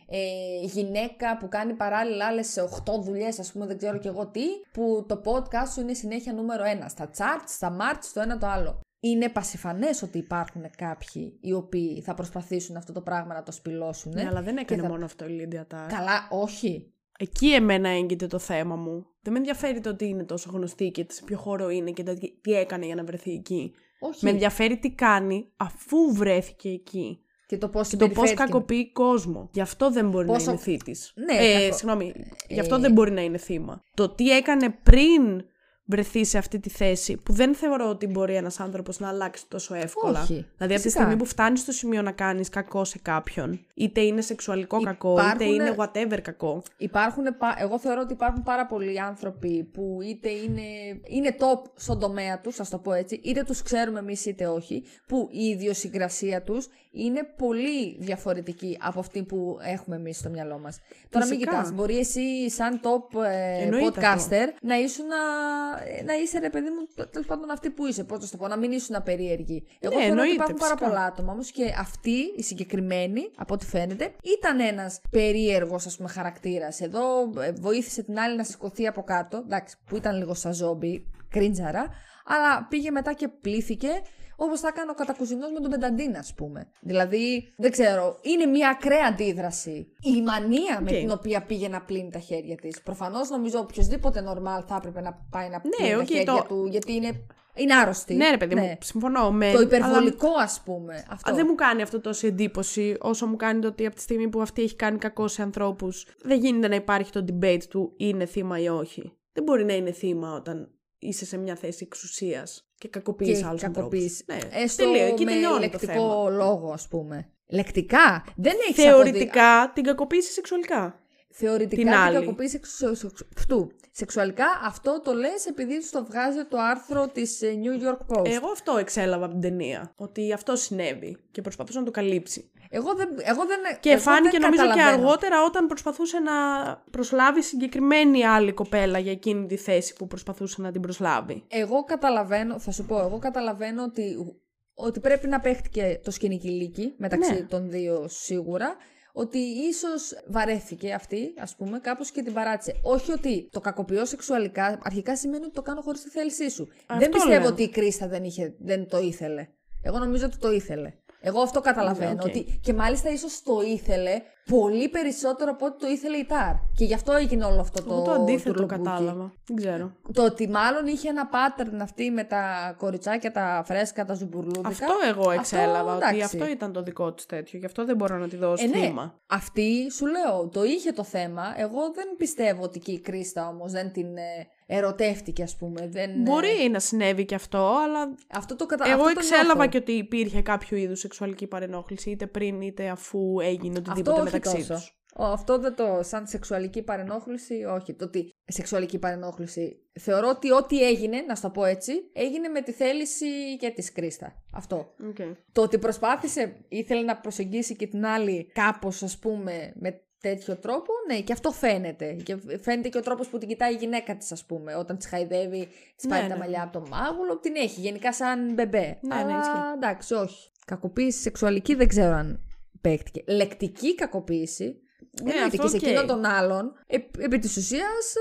[SPEAKER 2] ε, γυναίκα που κάνει παράλληλα άλλες 8 δουλειές, ας πούμε, δεν ξέρω κι εγώ τι, που το podcast σου είναι συνέχεια νούμερο 1. Στα charts, στα marts, το ένα το άλλο. Είναι πασιφανές ότι υπάρχουν κάποιοι οι οποίοι θα προσπαθήσουν αυτό το πράγμα να το σπηλώσουν.
[SPEAKER 1] Ναι, αλλά δεν έκανε
[SPEAKER 2] θα-
[SPEAKER 1] μόνο αυτό η Λίντια Τάρ.
[SPEAKER 2] Καλά, όχι.
[SPEAKER 1] Εκεί εμένα έγκυται το θέμα μου. Δεν με ενδιαφέρει το ότι είναι τόσο γνωστή και σε ποιο χώρο είναι και το τι- τι έκανε για να βρεθεί εκεί.
[SPEAKER 2] Όχι.
[SPEAKER 1] Με ενδιαφέρει τι κάνει αφού βρέθηκε εκεί.
[SPEAKER 2] Και το πώς
[SPEAKER 1] Και το πώς κακοποιεί κόσμο. Γι' αυτό δεν μπορεί
[SPEAKER 2] Πόσο-
[SPEAKER 1] να είναι θήτης.
[SPEAKER 2] Ναι,
[SPEAKER 1] ε,
[SPEAKER 2] κακο-
[SPEAKER 1] Συγγνώμη. Γι' αυτό
[SPEAKER 2] Ε,
[SPEAKER 1] δεν μπορεί να είναι θύμα. Το τι έκανε πριν βρεθεί σε αυτή τη θέση, που δεν θεωρώ ότι μπορεί ένας άνθρωπος να αλλάξει τόσο εύκολα.
[SPEAKER 2] Όχι,
[SPEAKER 1] Δηλαδή, από τη
[SPEAKER 2] φυσικά.
[SPEAKER 1] στιγμή που φτάνεις στο σημείο να κάνεις κακό σε κάποιον, είτε είναι σεξουαλικό κακό, είτε
[SPEAKER 2] Υπάρχουνε-
[SPEAKER 1] είναι whatever κακό.
[SPEAKER 2] Υπάρχουν, πα- εγώ θεωρώ ότι υπάρχουν πάρα πολλοί άνθρωποι που είτε είναι, είναι top στον τομέα τους, ας το πω έτσι, είτε τους ξέρουμε εμείς είτε όχι, που η ιδιοσυγκρασία τους είναι πολύ διαφορετική από αυτή που έχουμε εμείς στο μυαλό μας. Τώρα μην
[SPEAKER 1] Φυσικά.
[SPEAKER 2] κοιτάς, μπορεί εσύ σαν top ε,
[SPEAKER 1] Εννοείται
[SPEAKER 2] podcaster να ήσουν να, να είσαι ρε παιδί μου, τέλος πάντων αυτή που είσαι, πώς να σου το πω, να μην ήσουν απερίεργη. Εγώ
[SPEAKER 1] Ναι,
[SPEAKER 2] θεωρώ ότι
[SPEAKER 1] εννοείται,
[SPEAKER 2] υπάρχουν πάρα
[SPEAKER 1] φυσικά.
[SPEAKER 2] πολλά άτομα όμως και αυτή η συγκεκριμένη, από ό,τι φαίνεται, ήταν ένας περίεργος ας πούμε χαρακτήρας. Εδώ ε, βοήθησε την άλλη να σηκωθεί από κάτω, εντάξει, που ήταν λίγο σαν ζόμπι, κρίντζαρα, αλλά πήγε μετά και πλύθηκε Όπως θα έκανε ο Κατακουζηνός με το Betadine, ας πούμε. Δηλαδή, δεν ξέρω, είναι μια ακραία αντίδραση. Η μανία με
[SPEAKER 1] Οκ.
[SPEAKER 2] την οποία πήγε να πλύνει τα χέρια της. Προφανώς νομίζω οποιοδήποτε normal θα έπρεπε να πάει να πλύνει
[SPEAKER 1] οκ,
[SPEAKER 2] τα χέρια
[SPEAKER 1] το-
[SPEAKER 2] του, γιατί είναι, είναι άρρωστη.
[SPEAKER 1] Ναι, ρε παιδί μου, συμφωνώ. Με,
[SPEAKER 2] Το υπερβολικό, ας πούμε. Αυτό.
[SPEAKER 1] Αλλά δεν μου κάνει αυτό τόση εντύπωση όσο μου κάνει το ότι από τη στιγμή που αυτή έχει κάνει κακό σε ανθρώπους, δεν γίνεται να υπάρχει το debate του είναι θύμα ή όχι. Δεν μπορεί να είναι θύμα όταν είσαι σε μια θέση εξουσίας και κακοποιείς
[SPEAKER 2] και
[SPEAKER 1] άλλους ανθρώπους.
[SPEAKER 2] κακοποιείς.
[SPEAKER 1] Ναι,
[SPEAKER 2] Έστω
[SPEAKER 1] τελείω, εκεί
[SPEAKER 2] με
[SPEAKER 1] τελειώνει το
[SPEAKER 2] λεκτικό
[SPEAKER 1] θέμα.
[SPEAKER 2] λόγο, ας πούμε. Λεκτικά. Δεν έχεις
[SPEAKER 1] Θεωρητικά την κακοποίηση σεξουαλικά.
[SPEAKER 2] Θεωρητικά
[SPEAKER 1] την
[SPEAKER 2] την,
[SPEAKER 1] άλλη.
[SPEAKER 2] κακοποίηση σεξου... σεξου- αυτού. Σεξουαλικά αυτό το λες επειδή σου το βγάζει το άρθρο της ε, New York Post.
[SPEAKER 1] Εγώ αυτό εξέλαβα από την ταινία. Ότι αυτό συνέβη και προσπαθούσε να το καλύψει.
[SPEAKER 2] Εγώ δεν, εγώ δεν,
[SPEAKER 1] Και
[SPEAKER 2] εγώ
[SPEAKER 1] φάνηκε
[SPEAKER 2] δεν
[SPEAKER 1] νομίζω και
[SPEAKER 2] καταλαβαίνω.
[SPEAKER 1] αργότερα όταν προσπαθούσε να προσλάβει συγκεκριμένη άλλη κοπέλα για εκείνη τη θέση που προσπαθούσε να την προσλάβει.
[SPEAKER 2] Εγώ καταλαβαίνω, θα σου πω, εγώ καταλαβαίνω ότι, ότι πρέπει να παίχτηκε το σκηνικυλίκι μεταξύ
[SPEAKER 1] Ναι.
[SPEAKER 2] των δύο σίγουρα. Ότι ίσως βαρέθηκε αυτή, ας πούμε, κάπως και την παράτησε. Όχι ότι το κακοποιώ σεξουαλικά, αρχικά σημαίνει ότι το κάνω χωρίς τη θέλησή σου. δεν
[SPEAKER 1] Αυτό
[SPEAKER 2] πιστεύω
[SPEAKER 1] λέω.
[SPEAKER 2] ότι η Κρίστα δεν, είχε, δεν το ήθελε. Εγώ νομίζω ότι το ήθελε. Εγώ αυτό καταλαβαίνω.
[SPEAKER 1] οκ.
[SPEAKER 2] Ότι, και μάλιστα ίσως το ήθελε πολύ περισσότερο από ό,τι το ήθελε η Τάρ. Και γι' αυτό έγινε όλο αυτό το
[SPEAKER 1] Εγώ το αντίθετο
[SPEAKER 2] τουρλουμπούκι.
[SPEAKER 1] κατάλαβα. Δεν ξέρω.
[SPEAKER 2] Το ότι μάλλον είχε ένα pattern αυτή με τα κοριτσάκια, τα φρέσκα, τα ζουμπουρλούδικα.
[SPEAKER 1] Αυτό εγώ εξέλαβα. ότι
[SPEAKER 2] εντάξει.
[SPEAKER 1] αυτό ήταν το δικό τη τέτοιο. Γι' αυτό δεν μπορώ να τη δώσω
[SPEAKER 2] Ε, ναι.
[SPEAKER 1] θύμα.
[SPEAKER 2] Αυτή σου λέω, το είχε το θέμα. Εγώ δεν πιστεύω ότι και η Κρίστα όμως δεν την ε, ερωτεύτηκε, ας πούμε. Δεν, ε,
[SPEAKER 1] Μπορεί να συνέβη και αυτό, αλλά
[SPEAKER 2] Αυτό το κατα...
[SPEAKER 1] εγώ
[SPEAKER 2] αυτό το
[SPEAKER 1] εξέλαβα
[SPEAKER 2] νιώθω.
[SPEAKER 1] και ότι υπήρχε κάποιο είδους σεξουαλική παρενόχληση, είτε πριν είτε αφού έγινε
[SPEAKER 2] Αυτό
[SPEAKER 1] οτιδήποτε
[SPEAKER 2] όχι
[SPEAKER 1] μεταξύ
[SPEAKER 2] τόσο.
[SPEAKER 1] τους.
[SPEAKER 2] Ο, αυτό δεν το, σαν σεξουαλική παρενόχληση, όχι. Το ότι σεξουαλική παρενόχληση. Θεωρώ ότι ό,τι έγινε, να σου το πω έτσι, έγινε με τη θέληση και της Κρίστα. Αυτό. Το ότι προσπάθησε, ήθελε να προσεγγίσει και την άλλη κάπως ας πούμε με τέτοιο τρόπο, ναι, και αυτό φαίνεται. Και φαίνεται και ο τρόπος που την κοιτάει η γυναίκα της, ας πούμε. Όταν της χαϊδεύει, της
[SPEAKER 1] Ναι,
[SPEAKER 2] πάει
[SPEAKER 1] ναι.
[SPEAKER 2] τα μαλλιά από το μάγουλο, την έχει γενικά σαν μπεμπέ.
[SPEAKER 1] Ναι, ναι,
[SPEAKER 2] Αλλά
[SPEAKER 1] ισχύει.
[SPEAKER 2] εντάξει, όχι. Κακοποίηση σεξουαλική δεν ξέρω αν παίχτηκε. Λεκτική κακοποίηση.
[SPEAKER 1] Ναι,
[SPEAKER 2] εννοείται
[SPEAKER 1] αυτό
[SPEAKER 2] και σε
[SPEAKER 1] οκ.
[SPEAKER 2] εκείνον τον άλλον, ε, επί της ουσίας,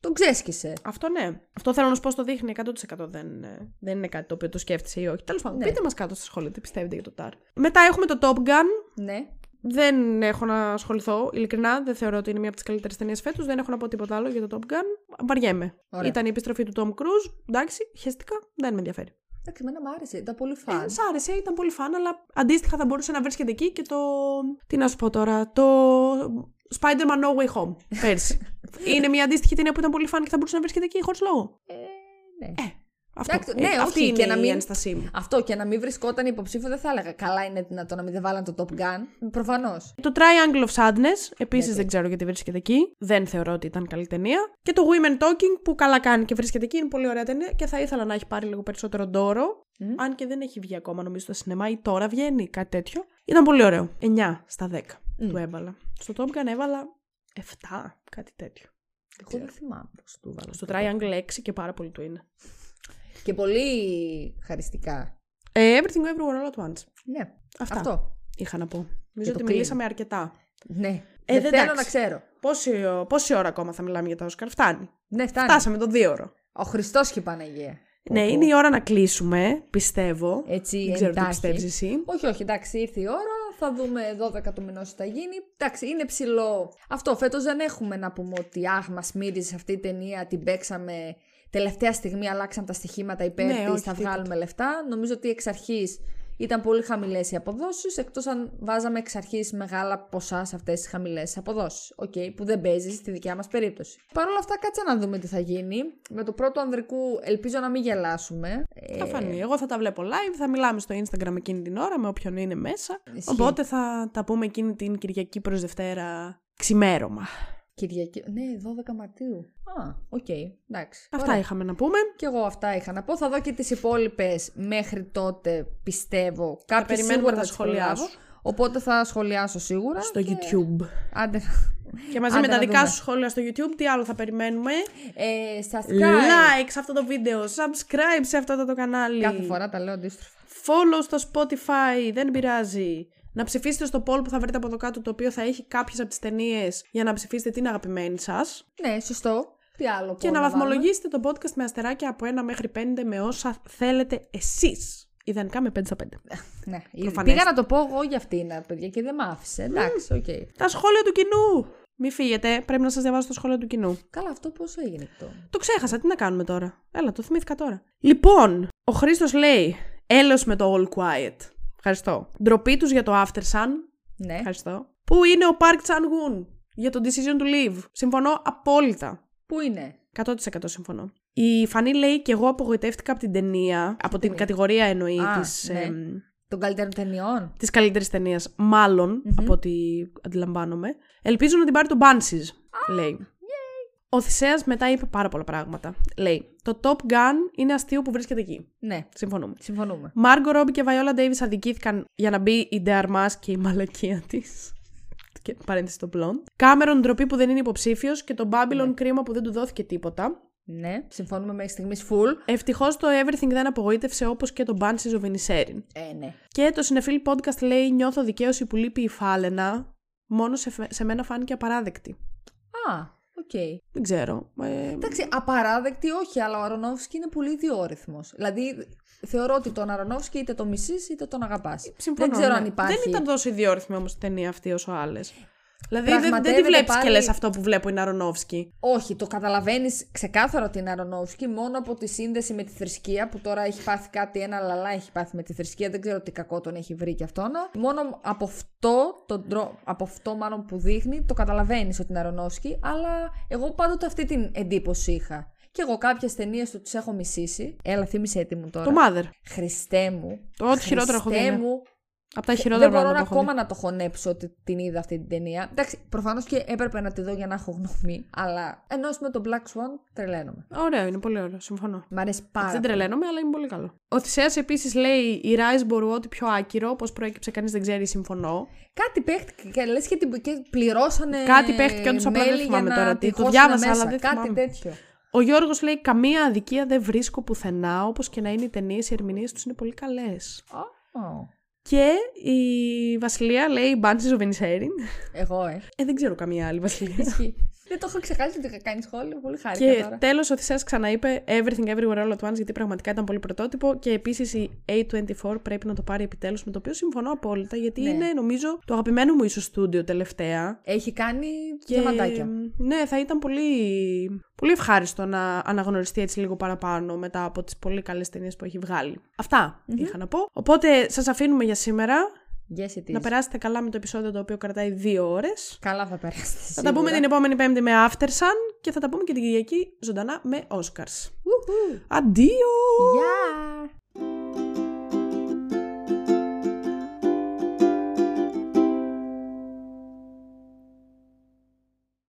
[SPEAKER 2] τον ξέσκησε.
[SPEAKER 1] Αυτό ναι. Αυτό θέλω να σου πω στο δείχνει 100% δεν, ε, δεν είναι κάτι το οποίο το σκέφτεσαι ή όχι. Τέλος πάντων,
[SPEAKER 2] Ναι.
[SPEAKER 1] πείτε μας κάτω στα σχόλια τι πιστεύετε για το TAR. Μετά έχουμε το Top Gun.
[SPEAKER 2] Ναι.
[SPEAKER 1] Δεν έχω να ασχοληθώ. Ειλικρινά, δεν θεωρώ ότι είναι μία από τις καλύτερες ταινίες φέτος. Δεν έχω να πω τίποτα άλλο για το Top Gun. Βαριέμαι.
[SPEAKER 2] Ωραία.
[SPEAKER 1] Ήταν η επιστροφή του Tom Cruise. Εντάξει, χέστηκα. Δεν με ενδιαφέρει.
[SPEAKER 2] Εντάξει, εμένα μου άρεσε. Ήταν πολύ φαν.
[SPEAKER 1] Ε, σ' άρεσε, ήταν πολύ φαν, αλλά αντίστοιχα θα μπορούσε να βρίσκεται εκεί και το. Τι να σου πω τώρα, το. Spider-Man No Way Home. Πέρσι. είναι μια αντίστοιχη ταινία που ήταν πολύ φαν και θα μπορούσε να βρίσκεται εκεί χωρίς λόγο.
[SPEAKER 2] Ε, ναι.
[SPEAKER 1] Αυτό,
[SPEAKER 2] Εντάξει, ναι,
[SPEAKER 1] αυτή
[SPEAKER 2] όχι,
[SPEAKER 1] είναι
[SPEAKER 2] και να
[SPEAKER 1] η
[SPEAKER 2] μην-
[SPEAKER 1] ένστασή μου.
[SPEAKER 2] Αυτό και να μην βρισκόταν υποψήφιο δεν θα έλεγα. Καλά είναι δυνατό να μην δεν βάλαν το Top Gun. Προφανώς.
[SPEAKER 1] Το Triangle of Sadness, επίσης
[SPEAKER 2] Ναι,
[SPEAKER 1] δεν ξέρω γιατί βρίσκεται εκεί. Δεν θεωρώ ότι ήταν καλή ταινία. Και το Women Talking που καλά κάνει και βρίσκεται εκεί, είναι πολύ ωραία ταινία και θα ήθελα να έχει πάρει λίγο περισσότερο ντόρο.
[SPEAKER 2] Μμμ.
[SPEAKER 1] Αν και δεν έχει βγει ακόμα νομίζω στο σινεμά ή τώρα βγαίνει κάτι τέτοιο. Ήταν πολύ ωραίο. 9 στα 10
[SPEAKER 2] Μμ.
[SPEAKER 1] του έβαλα. Στο Top Gun έβαλα 7, κάτι τέτοιο.
[SPEAKER 2] Εγώ δεν θυμάμαι πώς του βάλα.
[SPEAKER 1] Στο Triangle 6 και πάρα πολύ του είναι.
[SPEAKER 2] Και πολύ χαριστικά.
[SPEAKER 1] Ε, everything Everywhere All at Once.
[SPEAKER 2] Ναι.
[SPEAKER 1] Αυτά
[SPEAKER 2] Αυτό.
[SPEAKER 1] είχα να πω. Νομίζω
[SPEAKER 2] το
[SPEAKER 1] ότι
[SPEAKER 2] κλείνω.
[SPEAKER 1] μιλήσαμε αρκετά.
[SPEAKER 2] Ναι.
[SPEAKER 1] Ε,
[SPEAKER 2] δεν
[SPEAKER 1] δεν
[SPEAKER 2] θέλω
[SPEAKER 1] εντάξει.
[SPEAKER 2] να ξέρω.
[SPEAKER 1] Πόση, πόση ώρα ακόμα θα μιλάμε για τα Όσκαρ, φτάνει.
[SPEAKER 2] Ναι, φτάνει.
[SPEAKER 1] Φτάσαμε το δύο ώρο.
[SPEAKER 2] Ο Χριστός και η Παναγία.
[SPEAKER 1] Ναι,
[SPEAKER 2] Πω, πω.
[SPEAKER 1] είναι η ώρα να κλείσουμε, πιστεύω.
[SPEAKER 2] Έτσι,
[SPEAKER 1] Δεν ξέρω τι
[SPEAKER 2] εντάχει.
[SPEAKER 1] πιστεύεις εσύ.
[SPEAKER 2] Όχι, όχι, εντάξει, ήρθε η ώρα. Θα δούμε 12 του μηνός τι θα γίνει. Εντάξει, είναι ψηλό. Αυτό, φέτος δεν έχουμε να πούμε ότι αχ, μας μύριζε αυτή η ταινία, την παίξαμε. Τελευταία στιγμή αλλάξαν τα στοιχήματα υπέρ
[SPEAKER 1] Ναι,
[SPEAKER 2] της,
[SPEAKER 1] όχι,
[SPEAKER 2] θα
[SPEAKER 1] τίποτα.
[SPEAKER 2] βγάλουμε λεφτά. Νομίζω ότι εξ αρχής ήταν πολύ χαμηλές οι αποδόσεις, εκτός αν βάζαμε εξ αρχής μεγάλα ποσά σε αυτές τις χαμηλές αποδόσεις. Οκ, που δεν παίζει στη δικιά μας περίπτωση. Παρ' όλα αυτά, κάτσε να δούμε τι θα γίνει. Με το πρώτο ανδρικού, ελπίζω να μην γελάσουμε.
[SPEAKER 1] Θα
[SPEAKER 2] Ε,
[SPEAKER 1] φανεί. Εγώ θα τα βλέπω live, θα μιλάμε στο Instagram εκείνη την ώρα με όποιον είναι μέσα.
[SPEAKER 2] Ισχύει.
[SPEAKER 1] Οπότε θα τα πούμε εκείνη την Κυριακή προς Δευτέρα ξημέρωμα.
[SPEAKER 2] Κυριακή. Ναι, 12 Μαρτίου. Α, οκ. εντάξει.
[SPEAKER 1] Αυτά
[SPEAKER 2] Ωραία.
[SPEAKER 1] είχαμε να πούμε.
[SPEAKER 2] Και εγώ αυτά είχα να πω. Θα δω και τις υπόλοιπες μέχρι τότε, πιστεύω. Κάποιες
[SPEAKER 1] περιμένουμε
[SPEAKER 2] σίγουρα
[SPEAKER 1] τα
[SPEAKER 2] θα τις
[SPEAKER 1] σχόλιά
[SPEAKER 2] προλάβω.
[SPEAKER 1] σου.
[SPEAKER 2] Οπότε θα σχολιάσω σίγουρα.
[SPEAKER 1] Στο
[SPEAKER 2] και-
[SPEAKER 1] YouTube.
[SPEAKER 2] Άντε.
[SPEAKER 1] Και μαζί
[SPEAKER 2] Άντε
[SPEAKER 1] με τα
[SPEAKER 2] να
[SPEAKER 1] δικά
[SPEAKER 2] δούμε.
[SPEAKER 1] σου σχόλια στο YouTube, τι άλλο θα περιμένουμε;
[SPEAKER 2] Ε, subscribe.
[SPEAKER 1] Like σε αυτό το βίντεο, subscribe σε αυτό το, το κανάλι.
[SPEAKER 2] Κάθε φορά τα λέω αντίστροφα.
[SPEAKER 1] Follow στο Spotify, δεν πειράζει. Να ψηφίσετε στο poll που θα βρείτε από εδώ κάτω, το οποίο θα έχει κάποιες από τις ταινίες για να ψηφίσετε την αγαπημένη σας.
[SPEAKER 2] Ναι, σωστό. Τι άλλο
[SPEAKER 1] Και
[SPEAKER 2] poll
[SPEAKER 1] να
[SPEAKER 2] βάλουμε;
[SPEAKER 1] βαθμολογήσετε το podcast με αστεράκια από 1 μέχρι 5 με όσα θέλετε εσείς. Ιδανικά με 5 στα 5.
[SPEAKER 2] Ναι,
[SPEAKER 1] Προφανές.
[SPEAKER 2] πήγα να το πω εγώ για αυτήν, παιδιά, και δεν μ' άφησε. Εντάξει, οκ.
[SPEAKER 1] Τα σχόλια του κοινού! Μη φύγετε, πρέπει να σας διαβάσω τα σχόλια του κοινού.
[SPEAKER 2] Καλά, αυτό πώ έγινε αυτό;
[SPEAKER 1] Το ξέχασα, τι να κάνουμε τώρα; Έλα, το θυμήθηκα τώρα. Λοιπόν, ο Χρήστος λέει, έλεος με το All Quiet. Ευχαριστώ. Ντροπή τους για το After Sun.
[SPEAKER 2] Ναι.
[SPEAKER 1] Ευχαριστώ. Πού είναι ο Park Chan Woon για το Decision to Live. Συμφωνώ απόλυτα.
[SPEAKER 2] Πού είναι;
[SPEAKER 1] 100% συμφωνώ. Η Φανή λέει και εγώ απογοητεύτηκα από την ταινία, από την
[SPEAKER 2] ταινία;
[SPEAKER 1] κατηγορία εννοεί
[SPEAKER 2] Α,
[SPEAKER 1] της,
[SPEAKER 2] ναι.
[SPEAKER 1] εμ,
[SPEAKER 2] Των καλύτερων ταινιών.
[SPEAKER 1] της καλύτερης ταινίας, μάλλον, από ό,τι αντιλαμβάνομαι. Ελπίζω να την πάρει το Banshees, λέει. Ο Θησέας μετά είπε πάρα πολλά πράγματα. Λέει, το Top Gun είναι αστείο που βρίσκεται εκεί.
[SPEAKER 2] Ναι,
[SPEAKER 1] Συμφωνούμε.
[SPEAKER 2] συμφωνούμε.
[SPEAKER 1] Μάργκο Ρόμπι και Βαϊόλα Ντέιβις αδικήθηκαν για να μπει η Ντεαρμάς και η μαλακία της. Και παρένθεση το blonde. Κάμερον ντροπή που δεν είναι υποψήφιος και το Babylon κρίμα που δεν του δόθηκε τίποτα.
[SPEAKER 2] Ναι, συμφωνούμε μέχρι στιγμής full.
[SPEAKER 1] Ευτυχώς το Everything δεν απογοήτευσε όπως και το Banshees of Inisherin.
[SPEAKER 2] Ε, ναι.
[SPEAKER 1] Και το Cinefil Podcast λέει: Νιώθω δικαίωση που λείπει η Φάλαινα. Μόνο σε, φε- σε μένα φάνηκε απαράδεκτη.
[SPEAKER 2] Α, οκ.
[SPEAKER 1] Δεν ξέρω. Ε,
[SPEAKER 2] Εντάξει, απαράδεκτη όχι, αλλά ο Αρονόφσκι είναι πολύ ιδιόρυθμος. Δηλαδή, θεωρώ ότι τον Αρονόφσκι είτε τον μισείς είτε τον αγαπάς.
[SPEAKER 1] συμφωνώ,
[SPEAKER 2] Δεν ξέρω
[SPEAKER 1] ναι.
[SPEAKER 2] αν υπάρχει.
[SPEAKER 1] Δεν ήταν τόσο ιδιόρυθμη όμως η ταινία αυτή όσο άλλες. Δηλαδή δεν, δεν τη
[SPEAKER 2] Πραγματεύεται
[SPEAKER 1] βλέπεις
[SPEAKER 2] πάλι-
[SPEAKER 1] και λες αυτό που βλέπω είναι Αρονόφσκι.
[SPEAKER 2] Όχι, το καταλαβαίνεις ξεκάθαρα ότι είναι Αρονόφσκι μόνο από τη σύνδεση με τη θρησκεία που τώρα έχει πάθει κάτι, ένα λαλά έχει πάθει με τη θρησκεία. Δεν ξέρω τι κακό τον έχει βρει και αυτόν. Μόνο από αυτό, τον τρο... από αυτό μάλλον που δείχνει, το καταλαβαίνεις ότι είναι Αρονόφσκι. Αλλά εγώ πάντοτε αυτή την εντύπωση είχα. Και εγώ κάποιες ταινίες του τις έχω μισήσει. Έλα, θύμισε έτοιμο τώρα.
[SPEAKER 1] Το Mother.
[SPEAKER 2] Χριστέ μου.
[SPEAKER 1] Το ό,τι χειρότερο έχω δει,
[SPEAKER 2] Χριστέ
[SPEAKER 1] ναι.
[SPEAKER 2] μου.
[SPEAKER 1] Από τα χειρότερα
[SPEAKER 2] Δεν μπορώ
[SPEAKER 1] πράγματα που έχω
[SPEAKER 2] ακόμα να το χωνέψω ότι την είδα αυτή την ταινία. Εντάξει, προφανώς και έπρεπε να τη δω για να έχω γνώμη. Αλλά ενώ με το Black Swan τρελαίνομαι.
[SPEAKER 1] δει. Ωραίο, είναι πολύ ωραίο. Συμφωνώ.
[SPEAKER 2] Μ' αρέσει πάρα
[SPEAKER 1] Δεν
[SPEAKER 2] πολύ.
[SPEAKER 1] τρελαίνομαι, αλλά είναι πολύ καλό. Ο Θησέας επίσης λέει: Η Rise μπορώ ό,τι πιο άκυρο. Πώς προέκυψε, κανείς δεν ξέρει, συμφωνώ.
[SPEAKER 2] Κάτι παίχτηκε και λες και, την- και πληρώσανε.
[SPEAKER 1] Κάτι παίχτηκε, όντως, απλά δεν
[SPEAKER 2] μέλη
[SPEAKER 1] θυμάμαι
[SPEAKER 2] για
[SPEAKER 1] τώρα
[SPEAKER 2] να
[SPEAKER 1] τι.
[SPEAKER 2] τη
[SPEAKER 1] Το
[SPEAKER 2] χώσουνε
[SPEAKER 1] διάβασα,
[SPEAKER 2] μέσα.
[SPEAKER 1] αλλά δεν
[SPEAKER 2] Κάτι
[SPEAKER 1] θυμάμαι.
[SPEAKER 2] τέτοιο.
[SPEAKER 1] Ο Γιώργος λέει: Καμία αδικία δεν βρίσκω πουθενά. Όπως και να είναι οι ταινίες, οι ερμηνείες τους είναι πολύ καλές.
[SPEAKER 2] Ω,
[SPEAKER 1] Και η Βασιλεία λέει: Banshees of Inisherin.
[SPEAKER 2] Εγώ, ε.
[SPEAKER 1] Ε, δεν ξέρω καμία άλλη Βασιλεία.
[SPEAKER 2] Ισχύει. Δεν το έχω ξεχάσει ότι είχα κάνει σχόλιο. Πολύ χάρηκα
[SPEAKER 1] Και
[SPEAKER 2] τώρα.
[SPEAKER 1] τέλος, ο Θησέα ξαναείπε Everything Everywhere All at Once, γιατί πραγματικά ήταν πολύ πρωτότυπο. Και επίσης η A24 πρέπει να το πάρει επιτέλους, με το οποίο συμφωνώ απόλυτα, γιατί
[SPEAKER 2] Ναι.
[SPEAKER 1] είναι νομίζω το αγαπημένο μου ίσως στούντιο τελευταία.
[SPEAKER 2] Έχει κάνει
[SPEAKER 1] Και
[SPEAKER 2] διαμαντάκια.
[SPEAKER 1] ναι, θα ήταν πολύ, πολύ ευχάριστο να αναγνωριστεί έτσι λίγο παραπάνω μετά από τις πολύ καλές ταινίες που έχει βγάλει. Αυτά είχα να πω. Οπότε σας αφήνουμε για σήμερα.
[SPEAKER 2] Yes, it is.
[SPEAKER 1] Να περάσετε καλά με το επεισόδιο το οποίο κρατάει δύο ώρες.
[SPEAKER 2] Καλά θα περάσετε.
[SPEAKER 1] Θα τα πούμε την επόμενη πέμπτη με After Sun και θα τα πούμε και την Κυριακή ζωντανά με Oscars.
[SPEAKER 2] Woohoo.
[SPEAKER 1] Αντίο!
[SPEAKER 2] Γεια!